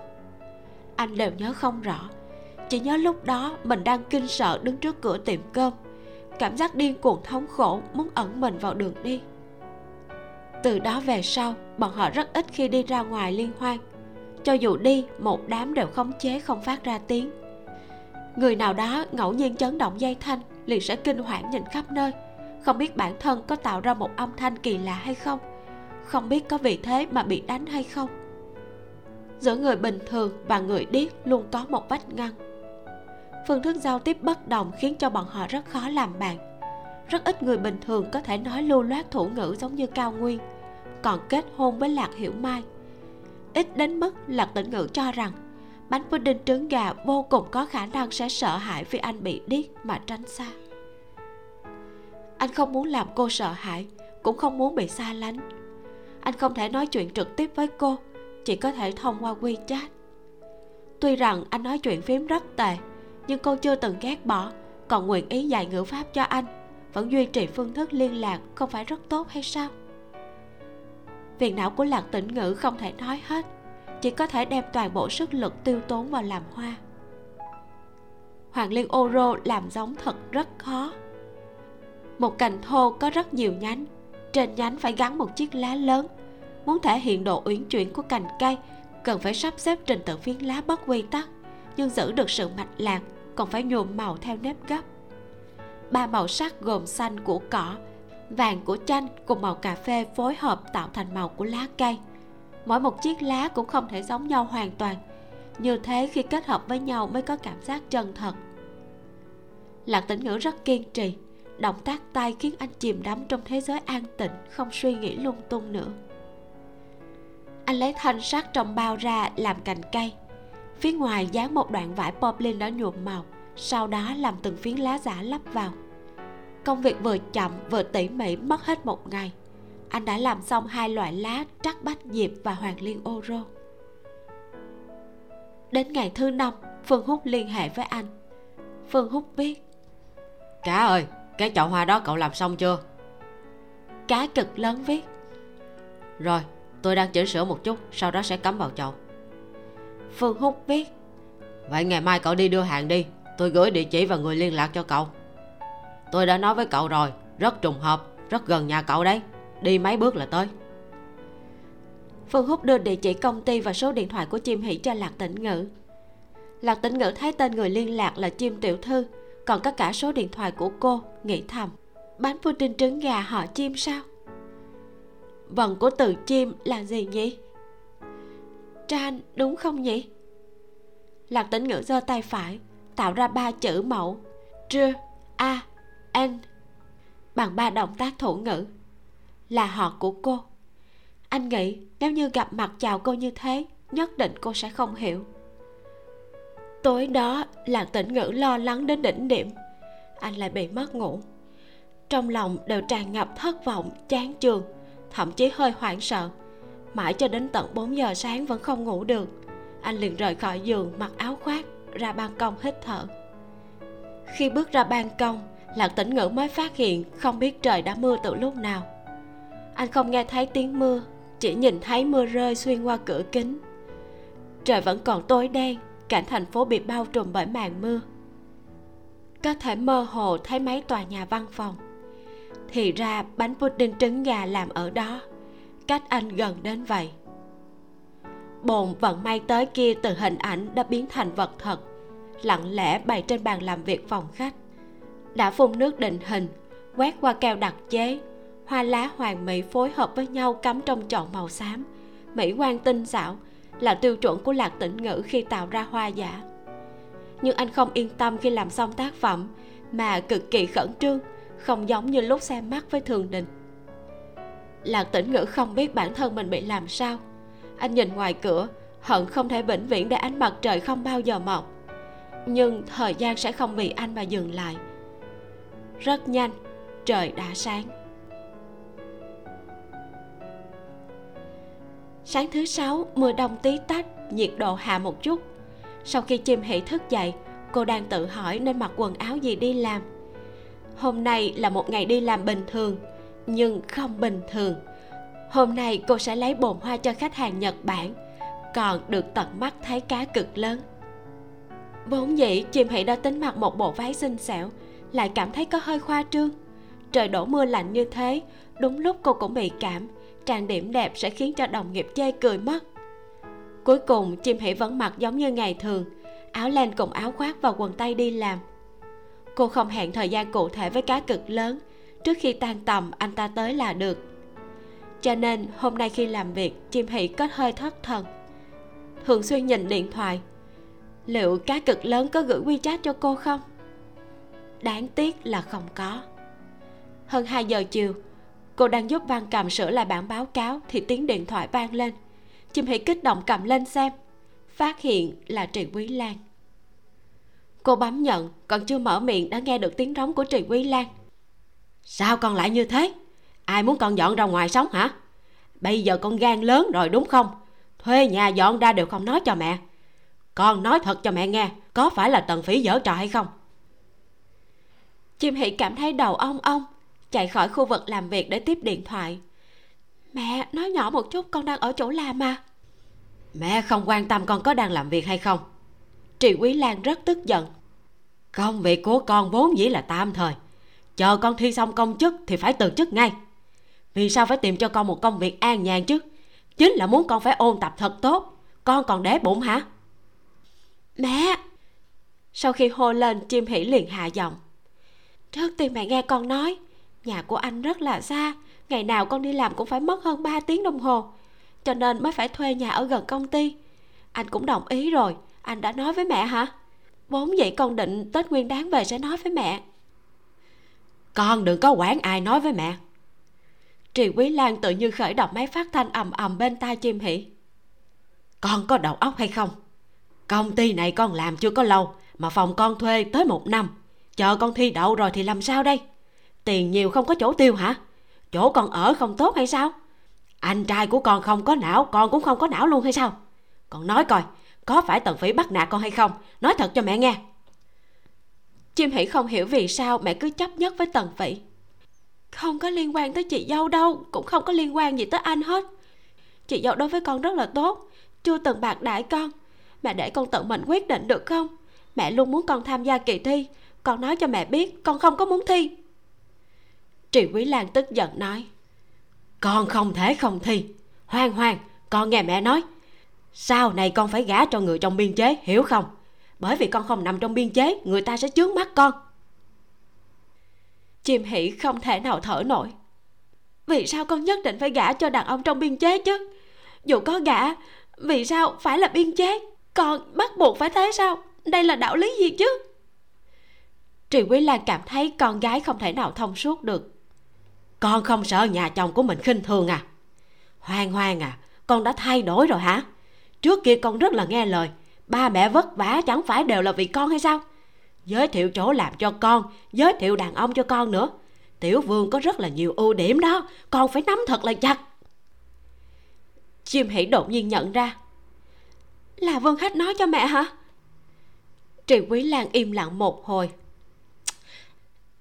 Anh đều nhớ không rõ. Chỉ nhớ lúc đó mình đang kinh sợ đứng trước cửa tiệm cơm. Cảm giác điên cuồng thống khổ muốn ẩn mình vào đường đi. Từ đó về sau, bọn họ rất ít khi đi ra ngoài liên hoan. Cho dù đi, một đám đều khống chế không phát ra tiếng. Người nào đó ngẫu nhiên chấn động dây thanh liền sẽ kinh hoảng nhìn khắp nơi không biết bản thân có tạo ra một âm thanh kỳ lạ hay không? Không biết có vì thế mà bị đánh hay không? Giữa người bình thường và người điếc luôn có một vách ngăn. Phương thức giao tiếp bất đồng khiến cho bọn họ rất khó làm bạn. Rất ít người bình thường có thể nói lưu loát thủ ngữ giống như cao nguyên, còn kết hôn với lạc hiểu mai. Ít đến mức lạc tĩnh ngữ cho rằng bánh pudding trứng gà vô cùng có khả năng sẽ sợ hãi vì anh bị điếc mà tránh xa anh không muốn làm cô sợ hãi, cũng không muốn bị xa lánh. Anh không thể nói chuyện trực tiếp với cô, chỉ có thể thông qua wechat. Tuy rằng anh nói chuyện phím rất tệ, nhưng cô chưa từng ghét bỏ, còn nguyện ý dạy ngữ pháp cho anh, vẫn duy trì phương thức liên lạc không phải rất tốt hay sao? Phiền não của lạc tĩnh ngữ không thể nói hết, chỉ có thể đem toàn bộ sức lực tiêu tốn vào làm hoa. Hoàng liên ô rô làm giống thật rất khó một cành thô có rất nhiều nhánh. Trên nhánh phải gắn một chiếc lá lớn. Muốn thể hiện độ uyển chuyển của cành cây, cần phải sắp xếp trình tự phiến lá bất quy tắc. Nhưng giữ được sự mạch lạc, còn phải nhuộm màu theo nếp gấp. Ba màu sắc gồm xanh của cỏ, vàng của chanh cùng màu cà phê phối hợp tạo thành màu của lá cây. Mỗi một chiếc lá cũng không thể giống nhau hoàn toàn. Như thế khi kết hợp với nhau mới có cảm giác chân thật. Lạc tĩnh ngữ rất kiên trì động tác tay khiến anh chìm đắm trong thế giới an tịnh, không suy nghĩ lung tung nữa. Anh lấy thanh sắt trong bao ra làm cành cây. Phía ngoài dán một đoạn vải poplin đã nhuộm màu, sau đó làm từng phiến lá giả lắp vào. Công việc vừa chậm vừa tỉ mỉ mất hết một ngày. Anh đã làm xong hai loại lá trắc bách diệp và hoàng liên ô rô. Đến ngày thứ năm, phương húc liên hệ với anh. Phương húc viết cá ơi cái chậu hoa đó cậu làm xong chưa? Cá cực lớn viết. Rồi tôi đang chỉnh sửa một chút sau đó sẽ cắm vào chậu. Phương húc viết. Vậy ngày mai cậu đi đưa hàng đi tôi gửi địa chỉ và người liên lạc cho cậu. Tôi đã nói với cậu rồi rất trùng hợp rất gần nhà cậu đấy. Đi mấy bước là tới. Phương húc đưa địa chỉ công ty và số điện thoại của chim hỷ cho lạc tĩnh ngữ. Lạc tĩnh ngữ thấy tên người liên lạc là chim tiểu thư còn có cả số điện thoại của cô, nghĩ thầm. Bánh pudding trứng gà họ chim sao? Vần của từ chim là gì nhỉ? Tran, đúng không nhỉ? Lạc tĩnh ngữ giơ tay phải, tạo ra ba chữ mẫu. Tr, a, n. Bằng ba động tác thủ ngữ. Là họ của cô. Anh nghĩ, nếu như gặp mặt chào cô như thế, nhất định cô sẽ không hiểu tối đó lạc tĩnh ngữ lo lắng đến đỉnh điểm. Anh lại bị mất ngủ. Trong lòng đều tràn ngập thất vọng, chán chường, thậm chí hơi hoảng sợ. Mãi cho đến tận 4 giờ sáng vẫn không ngủ được, anh liền rời khỏi giường mặc áo khoác, ra ban công hít thở. Khi bước ra ban công lạc tĩnh ngữ mới phát hiện không biết trời đã mưa từ lúc nào. Anh không nghe thấy tiếng mưa, chỉ nhìn thấy mưa rơi xuyên qua cửa kính. Trời vẫn còn tối đen cảnh thành phố bị bao trùm bởi màn mưa. Có thể mơ hồ thấy mấy tòa nhà văn phòng. Thì ra bánh pudding trứng gà làm ở đó. Cách anh gần đến vậy. Bồn vận may tới kia từ hình ảnh đã biến thành vật thật. Lặng lẽ bày trên bàn làm việc phòng khách. Đã phun nước định hình, quét qua keo đặc chế. Hoa lá hoàng mỹ phối hợp với nhau cắm trong chậu màu xám. Mỹ quan tinh xảo là tiêu chuẩn của lạc tĩnh ngữ khi tạo ra hoa giả. Nhưng anh không yên tâm khi làm xong tác phẩm, mà cực kỳ khẩn trương, không giống như lúc xem mắt với thường đình. Lạc tĩnh ngữ không biết bản thân mình bị làm sao. Anh nhìn ngoài cửa, hận không thể vĩnh viễn để ánh mặt trời không bao giờ mọc. Nhưng thời gian sẽ không vì anh mà dừng lại. Rất nhanh, trời đã sáng. Sáng thứ sáu, mưa đông tí tách, nhiệt độ hạ một chút. Sau khi chim hỉ thức dậy, cô đang tự hỏi nên mặc quần áo gì đi làm. Hôm nay là một ngày đi làm bình thường, nhưng không bình thường. Hôm nay cô sẽ lấy bồn hoa cho khách hàng nhật bản, còn được tận mắt thấy cá cực lớn. Vốn dĩ chim hỉ đã tính mặc một bộ váy xinh xẻo, lại cảm thấy có hơi khoa trương. Trời đổ mưa lạnh như thế, đúng lúc cô cũng bị cảm trang điểm đẹp sẽ khiến cho đồng nghiệp chê cười mất. Cuối cùng, chim hỉ vẫn mặc giống như ngày thường, áo len cùng áo khoác và quần tây đi làm. Cô không hẹn thời gian cụ thể với cá cực lớn, trước khi tan tầm, anh ta tới là được. Cho nên, hôm nay khi làm việc, chim hỉ có hơi thất thần. Thường xuyên nhìn điện thoại. Liệu cá cực lớn có gửi wechat cho cô không? Đáng tiếc là không có. Hơn 2 giờ chiều cô đang giúp văn cầm sửa lại bản báo cáo thì tiếng điện thoại vang lên. Chim hỉ kích động cầm lên xem. Phát hiện là trì quý lan. Cô bấm nhận, còn chưa mở miệng đã nghe được tiếng rống của trì quý lan. Sao con lại như thế? Ai muốn con dọn ra ngoài sống hả? Bây giờ con gan lớn rồi đúng không? Thuê nhà dọn ra đều không nói cho mẹ. Con nói thật cho mẹ nghe, có phải là tần phỉ dở trò hay không? Chim hỉ cảm thấy đầu ong ong chạy khỏi khu vực làm việc để tiếp điện thoại. Mẹ nói nhỏ một chút con đang ở chỗ làm mà mẹ không quan tâm con có đang làm việc hay không. Trị quý lan rất tức giận. Công việc của con vốn dĩ là tạm thời. Chờ con thi xong công chức thì phải từ chức ngay. Vì sao phải tìm cho con một công việc an nhàn chứ? Chính là muốn con phải ôn tập thật tốt. Con còn để bụng hả? Mẹ. Sau khi hô lên chim hỉ liền hạ giọng. Trước tiên mẹ nghe con nói nhà của anh rất là xa. Ngày nào con đi làm cũng phải mất hơn 3 tiếng đồng hồ. Cho nên mới phải thuê nhà ở gần công ty. Anh cũng đồng ý rồi. Anh đã nói với mẹ hả? Vốn dĩ con định tết nguyên đáng về sẽ nói với mẹ. Con đừng có quản ai nói với mẹ. Trì quý lan tự như khởi động máy phát thanh ầm ầm bên tai chim hỉ con có đầu óc hay không? Công ty này con làm chưa có lâu mà phòng con thuê tới một năm. Chờ con thi đậu rồi thì làm sao đây tiền nhiều không có chỗ tiêu hả? Chỗ con ở không tốt hay sao? Anh trai của con không có não, con cũng không có não luôn hay sao? Con nói coi, có phải tần phỉ bắt nạt con hay không? Nói thật cho mẹ nghe. Chim hỉ không hiểu vì sao mẹ cứ chấp nhất với tần phỉ. Không có liên quan tới chị dâu đâu, cũng không có liên quan gì tới anh hết. Chị dâu đối với con rất là tốt, chưa từng bạc đãi con. Mẹ để con tự mình quyết định được không? Mẹ luôn muốn con tham gia kỳ thi. Con nói cho mẹ biết, con không có muốn thi. Trị quý lan tức giận nói, con không thể không thi. Hoang hoang, con nghe mẹ nói. Sau này con phải gả cho người trong biên chế, hiểu không? Bởi vì con không nằm trong biên chế, người ta sẽ chướng mắt con. Chim hỷ không thể nào thở nổi. Vì sao con nhất định phải gả cho đàn ông trong biên chế chứ? Dù có gả, vì sao phải là biên chế? Con bắt buộc phải thế sao? Đây là đạo lý gì chứ? Trì quý lan cảm thấy con gái không thể nào thông suốt được con không sợ nhà chồng của mình khinh thường à? Hoang hoang à con đã thay đổi rồi hả? Trước kia con rất là nghe lời, ba mẹ vất vả chẳng phải đều là vì con hay sao? Giới thiệu chỗ làm cho con, giới thiệu đàn ông cho con nữa. Tiểu vương có rất là nhiều ưu điểm đó, con phải nắm thật là chặt. Chim hỉ đột nhiên nhận ra. Là vương khách nói cho mẹ hả? Trì quý lan im lặng một hồi.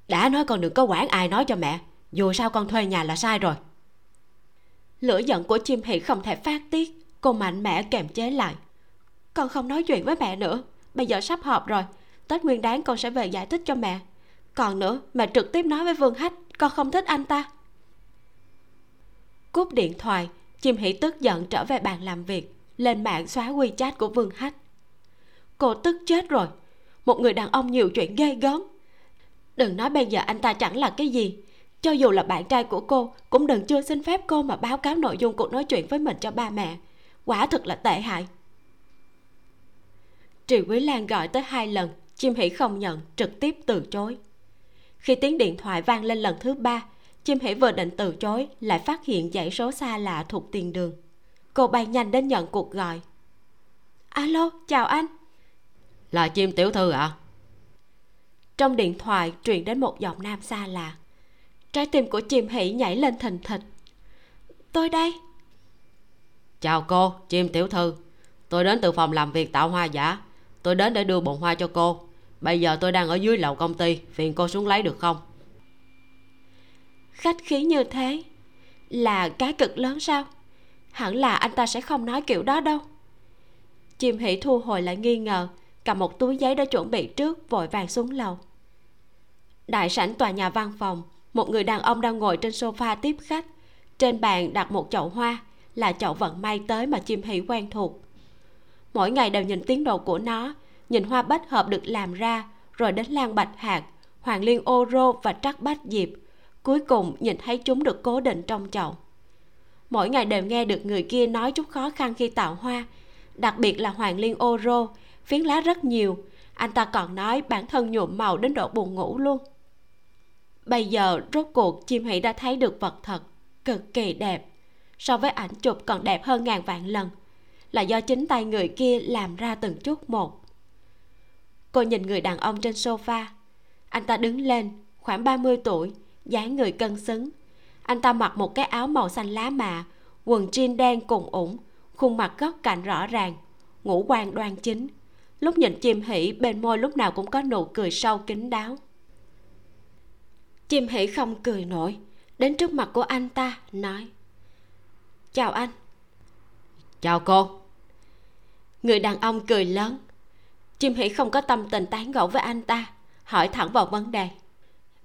Đã nói con đừng có quản ai nói cho mẹ dù sao con thuê nhà là sai rồi. Lửa giận của chim hỉ không thể phát tiết, cô mạnh mẽ kềm chế lại. Con không nói chuyện với mẹ nữa, bây giờ sắp họp rồi, tết nguyên đáng con sẽ về giải thích cho mẹ. Còn nữa, mẹ trực tiếp nói với vương hách, con không thích anh ta. Cúp điện thoại, chim hỉ tức giận trở về bàn làm việc, lên mạng xóa wechat của vương hách. Cô tức chết rồi. Một người đàn ông nhiều chuyện ghê gớm. Đừng nói bây giờ anh ta chẳng là cái gì cho dù là bạn trai của cô cũng đừng chưa xin phép cô mà báo cáo nội dung cuộc nói chuyện với mình cho ba mẹ. Quả thực là tệ hại. Trì quý lan gọi tới hai lần chim hỷ không nhận trực tiếp từ chối. Khi tiếng điện thoại vang lên lần thứ ba chim hỷ vừa định từ chối lại phát hiện dãy số xa lạ thuộc tiền đường. Cô bay nhanh đến nhận cuộc gọi. Alo chào anh. Là chim tiểu thư ạ. À? trong điện thoại truyền đến một giọng nam xa lạ trái tim của chim hỷ nhảy lên thình thịch tôi đây. Chào cô chim tiểu thư. Tôi đến từ phòng làm việc tạo hoa giả. Tôi đến để đưa bồn hoa cho cô. Bây giờ tôi đang ở dưới lầu công ty. Phiền cô xuống lấy được không? Khách khí như thế là cá cực lớn sao? Hẳn là anh ta sẽ không nói kiểu đó đâu. Chim hỷ thu hồi lại nghi ngờ cầm một túi giấy đã chuẩn bị trước vội vàng xuống lầu. Đại sảnh tòa nhà văn phòng một người đàn ông đang ngồi trên sofa tiếp khách. Trên bàn đặt một chậu hoa, là chậu vận may tới mà chim hỷ quen thuộc. Mỗi ngày đều nhìn tiến độ của nó, nhìn hoa bách hợp được làm ra, rồi đến lan bạch hạt hoàng liên ô rô và trắc bách diệp. Cuối cùng nhìn thấy chúng được cố định trong chậu. Mỗi ngày đều nghe được người kia nói chút khó khăn khi tạo hoa. Đặc biệt là hoàng liên ô rô, phiến lá rất nhiều. Anh ta còn nói bản thân nhuộm màu đến độ buồn ngủ luôn bây giờ rốt cuộc chim hỷ đã thấy được vật thật, cực kỳ đẹp. So với ảnh chụp còn đẹp hơn ngàn vạn lần. Là do chính tay người kia làm ra từng chút một. Cô nhìn người đàn ông trên sofa. Anh ta đứng lên, khoảng 30 tuổi, dáng người cân xứng. Anh ta mặc một cái áo màu xanh lá mạ, quần jean đen cùng ủng, khuôn mặt góc cạnh rõ ràng, ngũ quan đoan chính. Lúc nhìn chim hỉ bên môi lúc nào cũng có nụ cười sâu kín đáo chim hỷ không cười nổi. Đến trước mặt của anh ta nói chào anh. Chào cô. Người đàn ông cười lớn. Chim hỷ không có tâm tình tán gẫu với anh ta hỏi thẳng vào vấn đề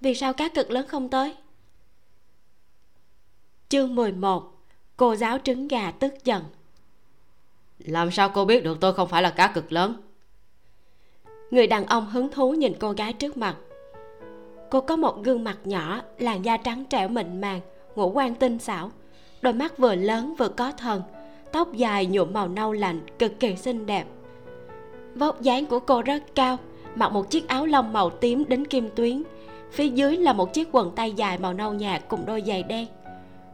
vì sao cá cực lớn không tới? Chương 11 cô giáo trứng gà tức giận. Làm sao cô biết được tôi không phải là cá cực lớn? Người đàn ông hứng thú nhìn cô gái trước mặt cô có một gương mặt nhỏ, làn da trắng trẻo mịn màng, ngũ quan tinh xảo. Đôi mắt vừa lớn vừa có thần, tóc dài nhuộm màu nâu lạnh, cực kỳ xinh đẹp. Vóc dáng của cô rất cao, mặc một chiếc áo lông màu tím đến kim tuyến. Phía dưới là một chiếc quần tay dài màu nâu nhạt cùng đôi giày đen.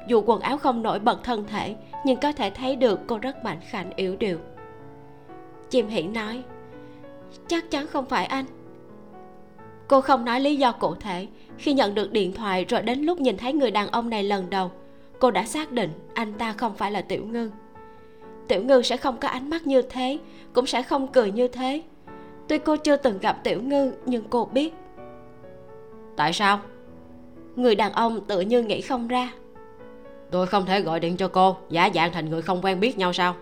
Dù quần áo không nổi bật thân thể, nhưng có thể thấy được cô rất mạnh khảnh yếu điệu. Chim hỉ nói, chắc chắn không phải anh cô không nói lý do cụ thể. Khi nhận được điện thoại rồi đến lúc nhìn thấy người đàn ông này lần đầu cô đã xác định anh ta không phải là tiểu ngư. Tiểu ngư sẽ không có ánh mắt như thế cũng sẽ không cười như thế. Tuy cô chưa từng gặp tiểu ngư nhưng cô biết. Tại sao? Người đàn ông tự như nghĩ không ra. Tôi không thể gọi điện cho cô giả dạng thành người không quen biết nhau sao?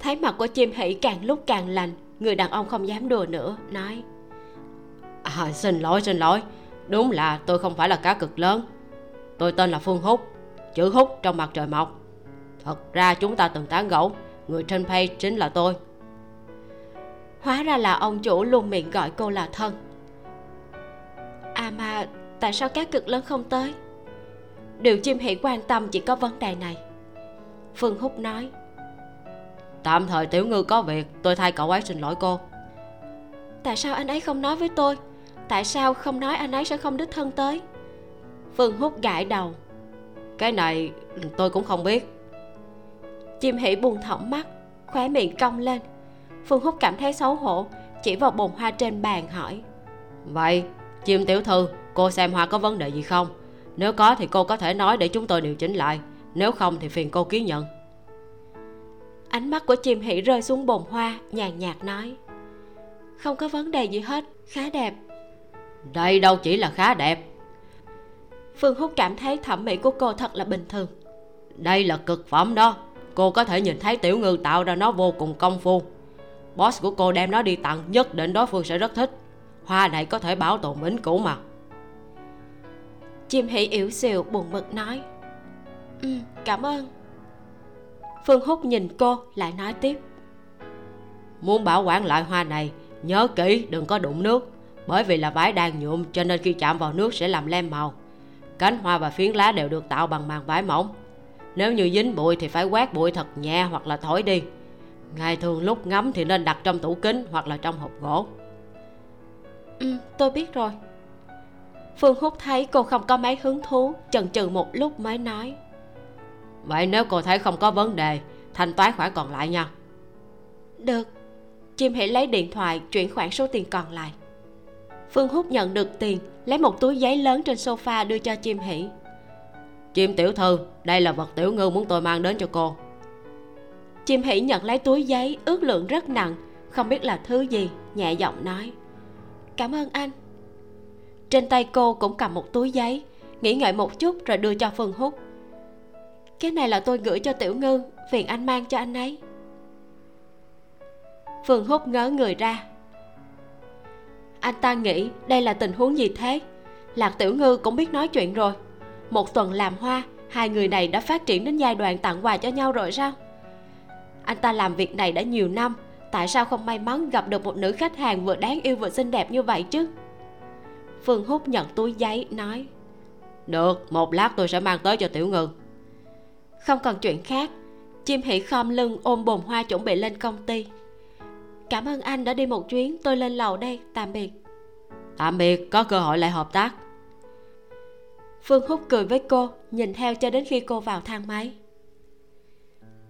Thấy mặt của chim hỷ càng lúc càng lành người đàn ông không dám đùa nữa nói à, xin lỗi xin lỗi. Đúng là tôi không phải là cá cực lớn. Tôi tên là phương húc chữ húc trong mặt trời mọc. Thật ra chúng ta từng tán gẫu người trên page chính là tôi. Hóa ra là ông chủ luôn miệng gọi cô là thân. À mà tại sao cá cực lớn không tới? Điều chim hỷ quan tâm chỉ có vấn đề này. Phương húc nói. Tạm thời tiểu ngư có việc tôi thay cậu ấy xin lỗi cô. Tại sao anh ấy không nói với tôi? Tại sao không nói anh ấy sẽ không đích thân tới? Phương hút gãi đầu. Cái này tôi cũng không biết. Chim hỉ buồn thõng mắt, khóe miệng cong lên. Phương hút cảm thấy xấu hổ, chỉ vào bồn hoa trên bàn hỏi. Vậy, chim tiểu thư, cô xem hoa có vấn đề gì không? Nếu có thì cô có thể nói để chúng tôi điều chỉnh lại. Nếu không thì phiền cô ký nhận. Ánh mắt của chim hỉ rơi xuống bồn hoa, nhàn nhạt nói. Không có vấn đề gì hết, khá đẹp đây đâu chỉ là khá đẹp. Phương húc cảm thấy thẩm mỹ của cô thật là bình thường. Đây là cực phẩm đó. Cô có thể nhìn thấy tiểu ngư tạo ra nó vô cùng công phu. Boss của cô đem nó đi tặng nhất định đối phương sẽ rất thích. Hoa này có thể bảo tồn vĩnh cửu mà. Chim hỉ yểu xìu buồn bực nói. Ừ cảm ơn. Phương húc nhìn cô lại nói tiếp. Muốn bảo quản lại hoa này nhớ kỹ đừng có đụng nước bởi vì là vải đang nhuộm cho nên khi chạm vào nước sẽ làm lem màu. Cánh hoa và phiến lá đều được tạo bằng màng vải mỏng. Nếu như dính bụi thì phải quét bụi thật nhẹ hoặc là thổi đi. Ngày thường lúc ngắm thì nên đặt trong tủ kính hoặc là trong hộp gỗ. Ừ tôi biết rồi. Phương hút thấy cô không có mấy hứng thú chần chừ một lúc mới nói. Vậy nếu cô thấy không có vấn đề thanh toán khoản còn lại nha. Được. Chim hãy lấy điện thoại chuyển khoản số tiền còn lại phương hút nhận được tiền lấy một túi giấy lớn trên sofa đưa cho chim hỷ. Chim tiểu thư đây là vật tiểu ngư muốn tôi mang đến cho cô. Chim hỷ nhận lấy túi giấy ước lượng rất nặng không biết là thứ gì nhẹ giọng nói. Cảm ơn anh. Trên tay cô cũng cầm một túi giấy nghĩ ngợi một chút rồi đưa cho phương hút cái này là tôi gửi cho tiểu ngư phiền anh mang cho anh ấy. Phương hút ngớ người ra anh ta nghĩ đây là tình huống gì thế? Lạc tiểu ngư cũng biết nói chuyện rồi. Một tuần làm hoa, hai người này đã phát triển đến giai đoạn tặng quà cho nhau rồi sao? Anh ta làm việc này đã nhiều năm, tại sao không may mắn gặp được một nữ khách hàng vừa đáng yêu vừa xinh đẹp như vậy chứ? Phương hút nhận túi giấy, nói, được, một lát tôi sẽ mang tới cho tiểu ngư. Không còn chuyện khác, chim hỉ khom lưng ôm bồn hoa chuẩn bị lên công ty cảm ơn anh đã đi một chuyến tôi lên lầu đây tạm biệt. Tạm biệt có cơ hội lại hợp tác. Phương hút cười với cô nhìn theo cho đến khi cô vào thang máy.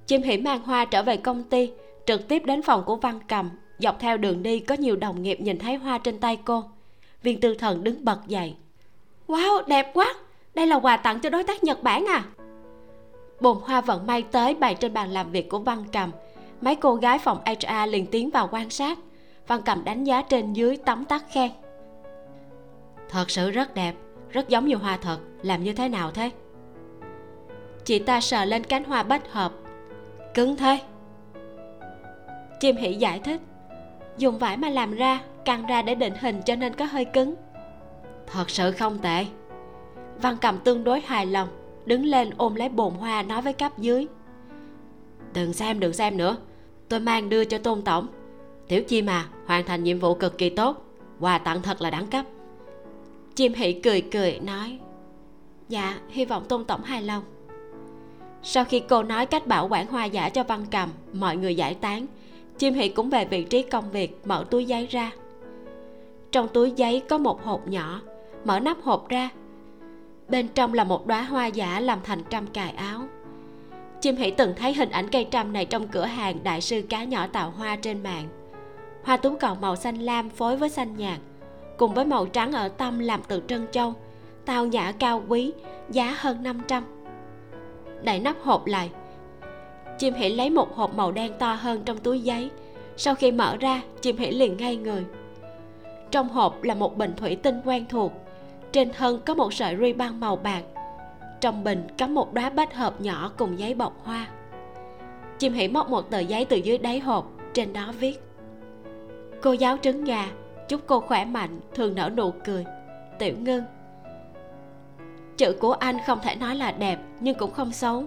Chim hỉ mang hoa trở về công ty trực tiếp đến phòng của văn cầm dọc theo đường đi có nhiều đồng nghiệp nhìn thấy hoa trên tay cô. Viên tư thần đứng bật dậy. Wow đẹp quá! Đây là quà tặng cho đối tác nhật bản à? Bồn hoa vận may tới bày trên bàn làm việc của văn cầm mấy cô gái phòng hr liền tiến vào quan sát. Văn cầm đánh giá trên dưới tấm tắc khen. Thật sự rất đẹp rất giống như hoa thật làm như thế nào thế? Chị ta sờ lên cánh hoa bách hợp. Cứng thế. Chim hỉ giải thích. Dùng vải mà làm ra căng ra để định hình cho nên có hơi cứng. Thật sự không tệ. Văn cầm tương đối hài lòng đứng lên ôm lấy bồn hoa nói với cấp dưới. Đừng xem đừng xem nữa tôi mang đưa cho tôn tổng. Tiểu chim à hoàn thành nhiệm vụ cực kỳ tốt. Quà tặng thật là đẳng cấp. Chim hỉ cười cười, nói dạ hy vọng tôn tổng hài lòng. Sau khi cô nói cách bảo quản hoa giả cho văn cầm, mọi người giải tán. Chim hỉ cũng về vị trí công việc, mở túi giấy ra. Trong túi giấy có một hộp nhỏ, mở nắp hộp ra. Bên trong là một đóa hoa giả làm thành trăm cài áo chim hỉ từng thấy hình ảnh cây trăm này trong cửa hàng đại sư cá nhỏ tạo hoa trên mạng. Hoa tú cầu màu xanh lam phối với xanh nhạt, cùng với màu trắng ở tâm làm từ trân châu, tao nhã cao quý, giá hơn 500 đậy nắp hộp lại. Chim hỉ lấy một hộp màu đen to hơn trong túi giấy. Sau khi mở ra, chim hỉ liền ngay người. Trong hộp là một bình thủy tinh quen thuộc, trên thân có một sợi ruy băng màu bạc trong bình cắm một đóa bách hợp nhỏ cùng giấy bọc hoa. Chim hỉ móc một tờ giấy từ dưới đáy hộp, trên đó viết, cô giáo trứng gà, chúc cô khỏe mạnh, thường nở nụ cười. Tiểu ngưng chữ của anh không thể nói là đẹp nhưng cũng không xấu,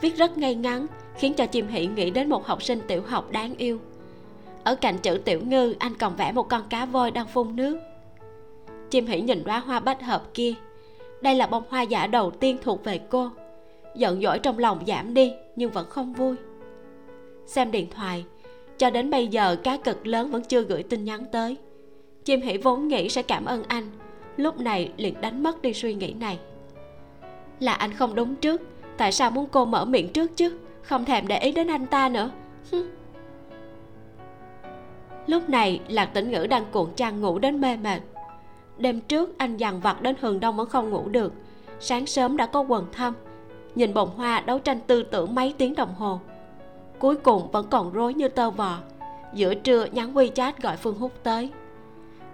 viết rất ngay ngắn, khiến cho chim hỉ nghĩ đến một học sinh tiểu học đáng yêu. Ở cạnh chữ tiểu ngư, anh còn vẽ một con cá voi đang phun nước. Chim hỉ nhìn đóa hoa bách hợp kia đây là bông hoa giả đầu tiên thuộc về cô. Giận dỗi trong lòng giảm đi, nhưng vẫn không vui. Xem điện thoại, cho đến bây giờ cá cực lớn vẫn chưa gửi tin nhắn tới. Chim hỉ vốn nghĩ sẽ cảm ơn anh, lúc này liền đánh mất đi suy nghĩ này. Là anh không đúng trước, tại sao muốn cô mở miệng trước chứ? Không thèm để ý đến anh ta nữa. Lúc này, lạc tĩnh ngữ đang cuộn trăng ngủ đến mê mệt đêm trước, anh dằn vặt đến hừng đông vẫn không ngủ được. Sáng sớm đã có quần thâm. Nhìn bồng hoa đấu tranh tư tưởng mấy tiếng đồng hồ. Cuối cùng vẫn còn rối như tơ vò. Giữa trưa, nhắn wechat gọi phương hút tới.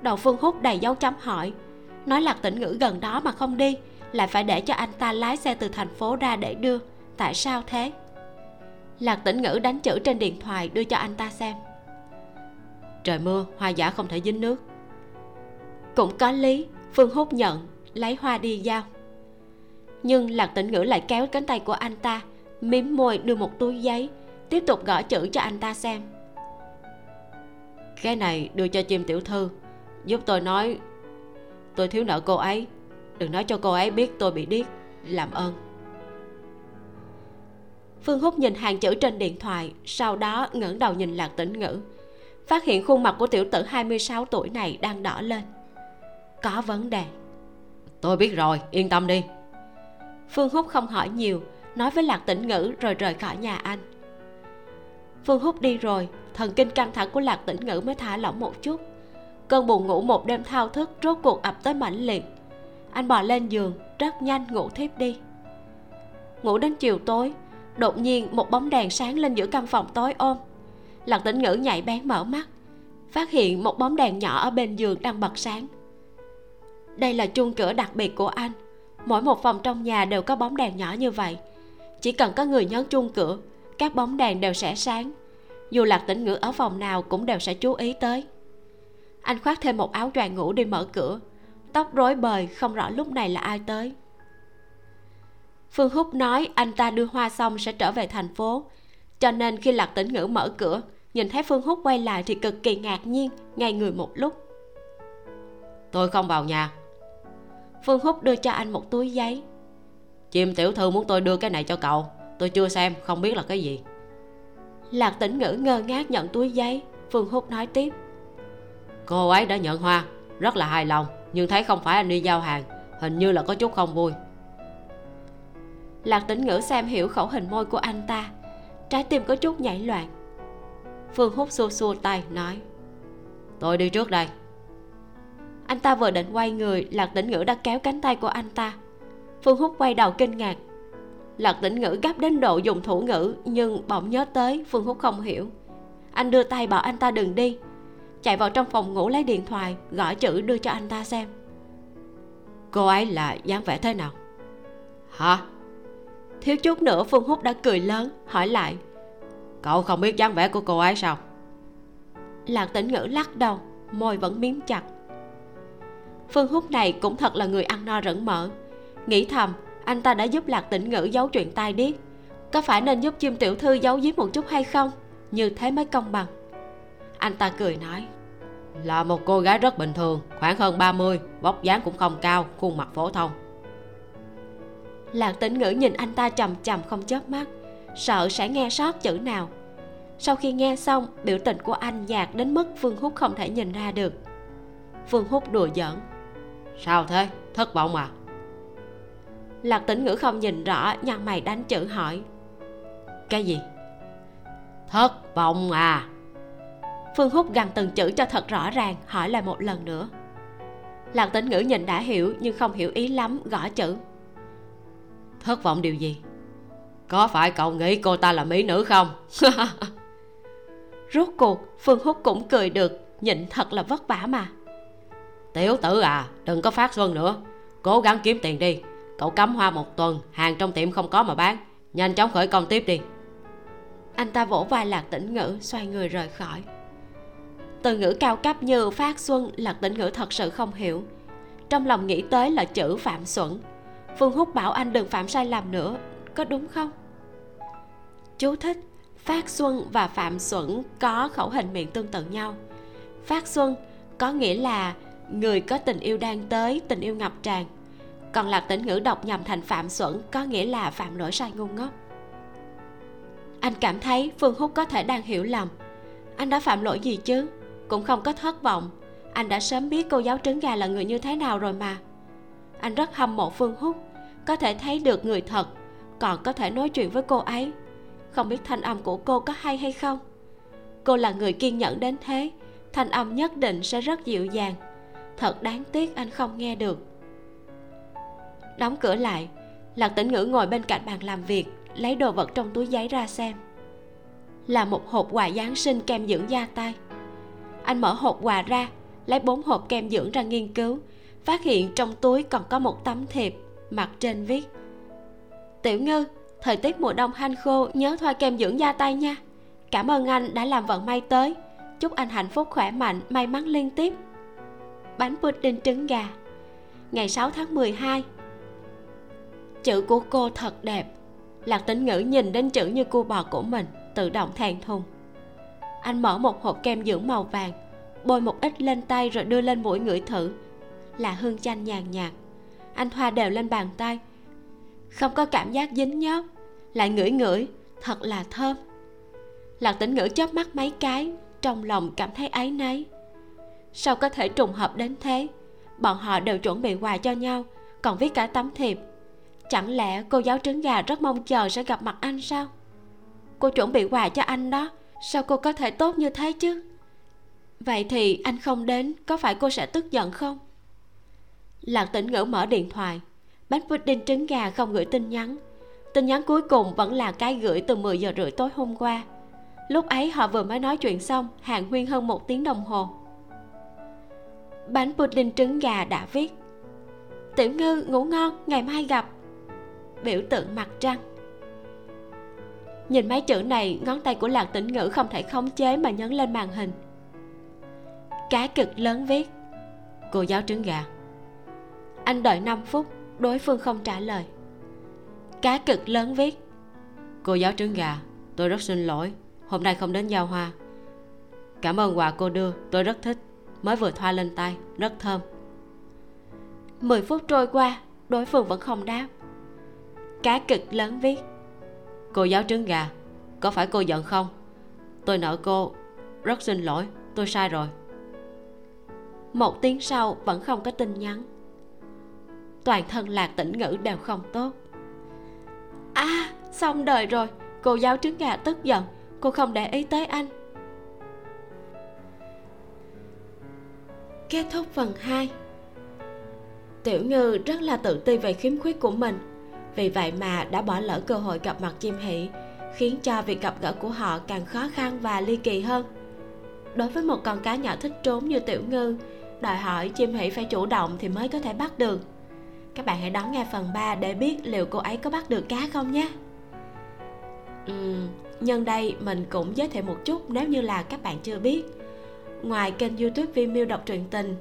Đầu phương hút đầy dấu chấm hỏi, nói lạc tĩnh ngữ gần đó mà không đi, lại phải để cho anh ta lái xe từ thành phố ra để đưa, tại sao thế? Lạc tĩnh ngữ đánh chữ trên điện thoại đưa cho anh ta xem. Trời mưa, hoa giả không thể dính nước cũng có lý, phương hút nhận, lấy hoa đi giao. Nhưng lạc tĩnh ngữ lại kéo cánh tay của anh ta, mím môi đưa một túi giấy, tiếp tục gõ chữ cho anh ta xem. Cái này đưa cho chim tiểu thư, giúp tôi nói, tôi thiếu nợ cô ấy, đừng nói cho cô ấy biết tôi bị điếc, làm ơn. Phương húc nhìn hàng chữ trên điện thoại, sau đó ngẩng đầu nhìn lạc tĩnh ngữ, phát hiện khuôn mặt của tiểu tử 26 tuổi này đang đỏ lên có vấn đề. Tôi biết rồi yên tâm đi. Phương húc không hỏi nhiều nói với lạc tĩnh ngữ rồi rời khỏi nhà anh. Phương húc đi rồi thần kinh căng thẳng của lạc tĩnh ngữ mới thả lỏng một chút. Cơn buồn ngủ một đêm thao thức rốt cuộc ập tới mãnh liệt. Anh bò lên giường rất nhanh ngủ thiếp đi. Ngủ đến chiều tối đột nhiên một bóng đèn sáng lên giữa căn phòng tối ôm lạc tĩnh ngữ nhạy bén mở mắt phát hiện một bóng đèn nhỏ ở bên giường đang bật sáng đây là chuông cửa đặc biệt của anh. Mỗi một phòng trong nhà đều có bóng đèn nhỏ như vậy. Chỉ cần có người nhấn chuông cửa, các bóng đèn đều sẽ sáng. Dù lạc tĩnh ngữ ở phòng nào cũng đều sẽ chú ý tới. Anh khoác thêm một áo choàng ngủ đi mở cửa. Tóc rối bời, không rõ lúc này là ai tới. Phương húc nói anh ta đưa hoa xong sẽ trở về thành phố. Cho nên khi lạc tĩnh ngữ mở cửa, nhìn thấy phương húc quay lại thì cực kỳ ngạc nhiên ngay người một lúc. Tôi không vào nhà phương húc đưa cho anh một túi giấy. Chim tiểu thư muốn tôi đưa cái này cho cậu. Tôi chưa xem không biết là cái gì. Lạc tĩnh ngữ ngơ ngác nhận túi giấy. Phương húc nói tiếp. Cô ấy đã nhận hoa rất là hài lòng nhưng thấy không phải anh đi giao hàng hình như là có chút không vui. Lạc tĩnh ngữ xem hiểu khẩu hình môi của anh ta. Trái tim có chút nhảy loạn. Phương húc xua xua tay nói. Tôi đi trước đây anh ta vừa định quay người, lạc tĩnh ngữ đã kéo cánh tay của anh ta. Phương húc quay đầu kinh ngạc. Lạc tĩnh ngữ gấp đến độ dùng thủ ngữ, nhưng bỗng nhớ tới phương húc không hiểu. Anh đưa tay bảo anh ta đừng đi. Chạy vào trong phòng ngủ lấy điện thoại, gõ chữ đưa cho anh ta xem. Cô ấy là dáng vẻ thế nào? Hả? Thiếu chút nữa phương húc đã cười lớn, hỏi lại. Cậu không biết dáng vẻ của cô ấy sao? Lạc tĩnh ngữ lắc đầu, môi vẫn miếm chặt phương húc này cũng thật là người ăn no rẫn mỡ nghĩ thầm anh ta đã giúp lạc tĩnh ngữ giấu chuyện tai điếc. Có phải nên giúp chim tiểu thư giấu giếm một chút hay không? Như thế mới công bằng. Anh ta cười nói. Là một cô gái rất bình thường khoảng hơn 30 vóc dáng cũng không cao khuôn mặt phổ thông. Lạc tĩnh ngữ nhìn anh ta chầm chầm không chớp mắt sợ sẽ nghe sót chữ nào. Sau khi nghe xong biểu tình của anh nhạt đến mức phương húc không thể nhìn ra được. Phương húc đùa giỡn sao thế? Thất vọng à? Lạc tĩnh ngữ không nhìn rõ nhăn mày đánh chữ hỏi. Cái gì? Thất vọng à? Phương húc gằn từng chữ cho thật rõ ràng hỏi lại một lần nữa. Lạc tĩnh ngữ nhìn đã hiểu nhưng không hiểu ý lắm gõ chữ. Thất vọng điều gì? Có phải cậu nghĩ cô ta là mỹ nữ không? [laughs] Rốt cuộc phương húc cũng cười được nhịn thật là vất vả mà tiểu tử à đừng có phát xuân nữa. Cố gắng kiếm tiền đi. Cậu cắm hoa một tuần, hàng trong tiệm không có mà bán. Nhanh chóng khởi công tiếp đi. Anh ta vỗ vai lạc tĩnh ngữ, xoay người rời khỏi. Từ ngữ cao cấp như phát xuân, lạc tĩnh ngữ thật sự không hiểu. Trong lòng nghĩ tới là chữ phạm xuẩn. Phương húc bảo anh đừng phạm sai lầm nữa, có đúng không? Chú thích, phát xuân và phạm xuẩn có khẩu hình miệng tương tự nhau. Phát xuân có nghĩa là người có tình yêu đang tới, tình yêu ngập tràn. Còn lạc tĩnh ngữ đọc nhầm thành phạm xuẩn, có nghĩa là phạm lỗi sai ngu ngốc. Anh cảm thấy phương húc có thể đang hiểu lầm. Anh đã phạm lỗi gì chứ? Cũng không có thất vọng. Anh đã sớm biết cô giáo trứng gà là người như thế nào rồi mà. Anh rất hâm mộ phương húc. Có thể thấy được người thật, còn có thể nói chuyện với cô ấy. Không biết thanh âm của cô có hay hay không. Cô là người kiên nhẫn đến thế, thanh âm nhất định sẽ rất dịu dàng thật đáng tiếc anh không nghe được. Đóng cửa lại, lạc tĩnh ngữ ngồi bên cạnh bàn làm việc, lấy đồ vật trong túi giấy ra xem. Là một hộp quà giáng sinh kem dưỡng da tay. Anh mở hộp quà ra, lấy bốn hộp kem dưỡng ra nghiên cứu, phát hiện trong túi còn có một tấm thiệp, mặt trên viết. Tiểu ngư, thời tiết mùa đông hanh khô, nhớ thoa kem dưỡng da tay nha. Cảm ơn anh đã làm vận may tới. Chúc anh hạnh phúc, khỏe mạnh, may mắn liên tiếp bánh pudding trứng gà. Ngày 6 tháng 12 chữ của cô thật đẹp. Lạc tĩnh ngữ nhìn đến chữ như cua bò của mình, tự động thèn thùng. Anh mở một hộp kem dưỡng màu vàng, bôi một ít lên tay rồi đưa lên mũi ngửi thử. Là hương chanh nhàn nhạt. Anh thoa đều lên bàn tay. Không có cảm giác dính nhớp, lại ngửi ngửi, thật là thơm. Lạc tĩnh ngữ chớp mắt mấy cái, trong lòng cảm thấy áy náy sao có thể trùng hợp đến thế? Bọn họ đều chuẩn bị quà cho nhau, còn viết cả tấm thiệp. Chẳng lẽ cô giáo trứng gà rất mong chờ sẽ gặp mặt anh sao? Cô chuẩn bị quà cho anh đó, sao cô có thể tốt như thế chứ? Vậy thì anh không đến, có phải cô sẽ tức giận không? Lạc tĩnh ngữ mở điện thoại. Bánh pudding trứng gà không gửi tin nhắn. Tin nhắn cuối cùng vẫn là cái gửi từ 10 giờ rưỡi tối hôm qua. Lúc ấy họ vừa mới nói chuyện xong, hàng huyên hơn một tiếng đồng hồ bánh pudding trứng gà đã viết. Tiểu ngư ngủ ngon, ngày mai gặp. Biểu tượng mặt trăng. Nhìn mấy chữ này, ngón tay của lạc tĩnh ngữ không thể khống chế mà nhấn lên màn hình. Cá cực lớn viết. Cô giáo trứng gà. Anh đợi 5 phút, đối phương không trả lời. Cá cực lớn viết. Cô giáo trứng gà, tôi rất xin lỗi. Hôm nay không đến giao hoa. Cảm ơn quà cô đưa, tôi rất thích mới vừa thoa lên tay, rất thơm. 10 phút trôi qua, đối phương vẫn không đáp. Cá cực lớn viết, cô giáo trứng gà, có phải cô giận không? Tôi nợ cô, rất xin lỗi, tôi sai rồi. Một tiếng sau vẫn không có tin nhắn. Toàn thân lạc tĩnh ngữ đều không tốt. À xong đời rồi, cô giáo trứng gà tức giận, cô không để ý tới anh. Kết thúc phần 2 tiểu ngư rất là tự ti về khiếm khuyết của mình. Vì vậy mà đã bỏ lỡ cơ hội gặp mặt chim hỷ khiến cho việc gặp gỡ của họ càng khó khăn và ly kỳ hơn. Đối với một con cá nhỏ thích trốn như tiểu ngư đòi hỏi chim hỷ phải chủ động thì mới có thể bắt được. Các bạn hãy đón nghe phần 3 để biết liệu cô ấy có bắt được cá không nhé. Uhm, nhân đây mình cũng giới thiệu một chút nếu như là các bạn chưa biết ngoài kênh youtube Vimeo đọc truyện tình.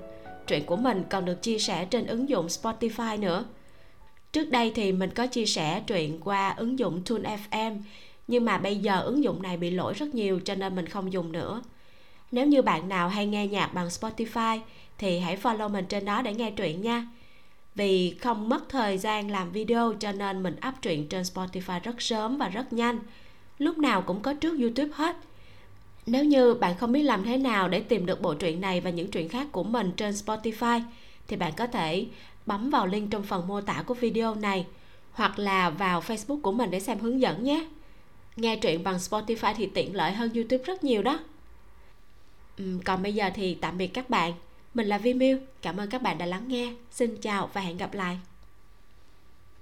Truyện của mình còn được chia sẻ trên ứng dụng Spotify nữa. Trước đây thì mình có chia sẻ truyện qua ứng dụng Tune FM nhưng mà bây giờ ứng dụng này bị lỗi rất nhiều cho nên mình không dùng nữa. Nếu như bạn nào hay nghe nhạc bằng Spotify thì hãy follow mình trên đó để nghe truyện nha. Vì không mất thời gian làm video cho nên mình up truyện trên Spotify rất sớm và rất nhanh. Lúc nào cũng có trước YouTube hết nếu như bạn không biết làm thế nào để tìm được bộ truyện này và những truyện khác của mình trên Spotify thì bạn có thể bấm vào link trong phần mô tả của video này hoặc là vào Facebook của mình để xem hướng dẫn nhé. Nghe truyện bằng Spotify thì tiện lợi hơn YouTube rất nhiều đó. Ừ, còn bây giờ thì tạm biệt các bạn. Mình là Vi Miu, cảm ơn các bạn đã lắng nghe. Xin chào và hẹn gặp lại.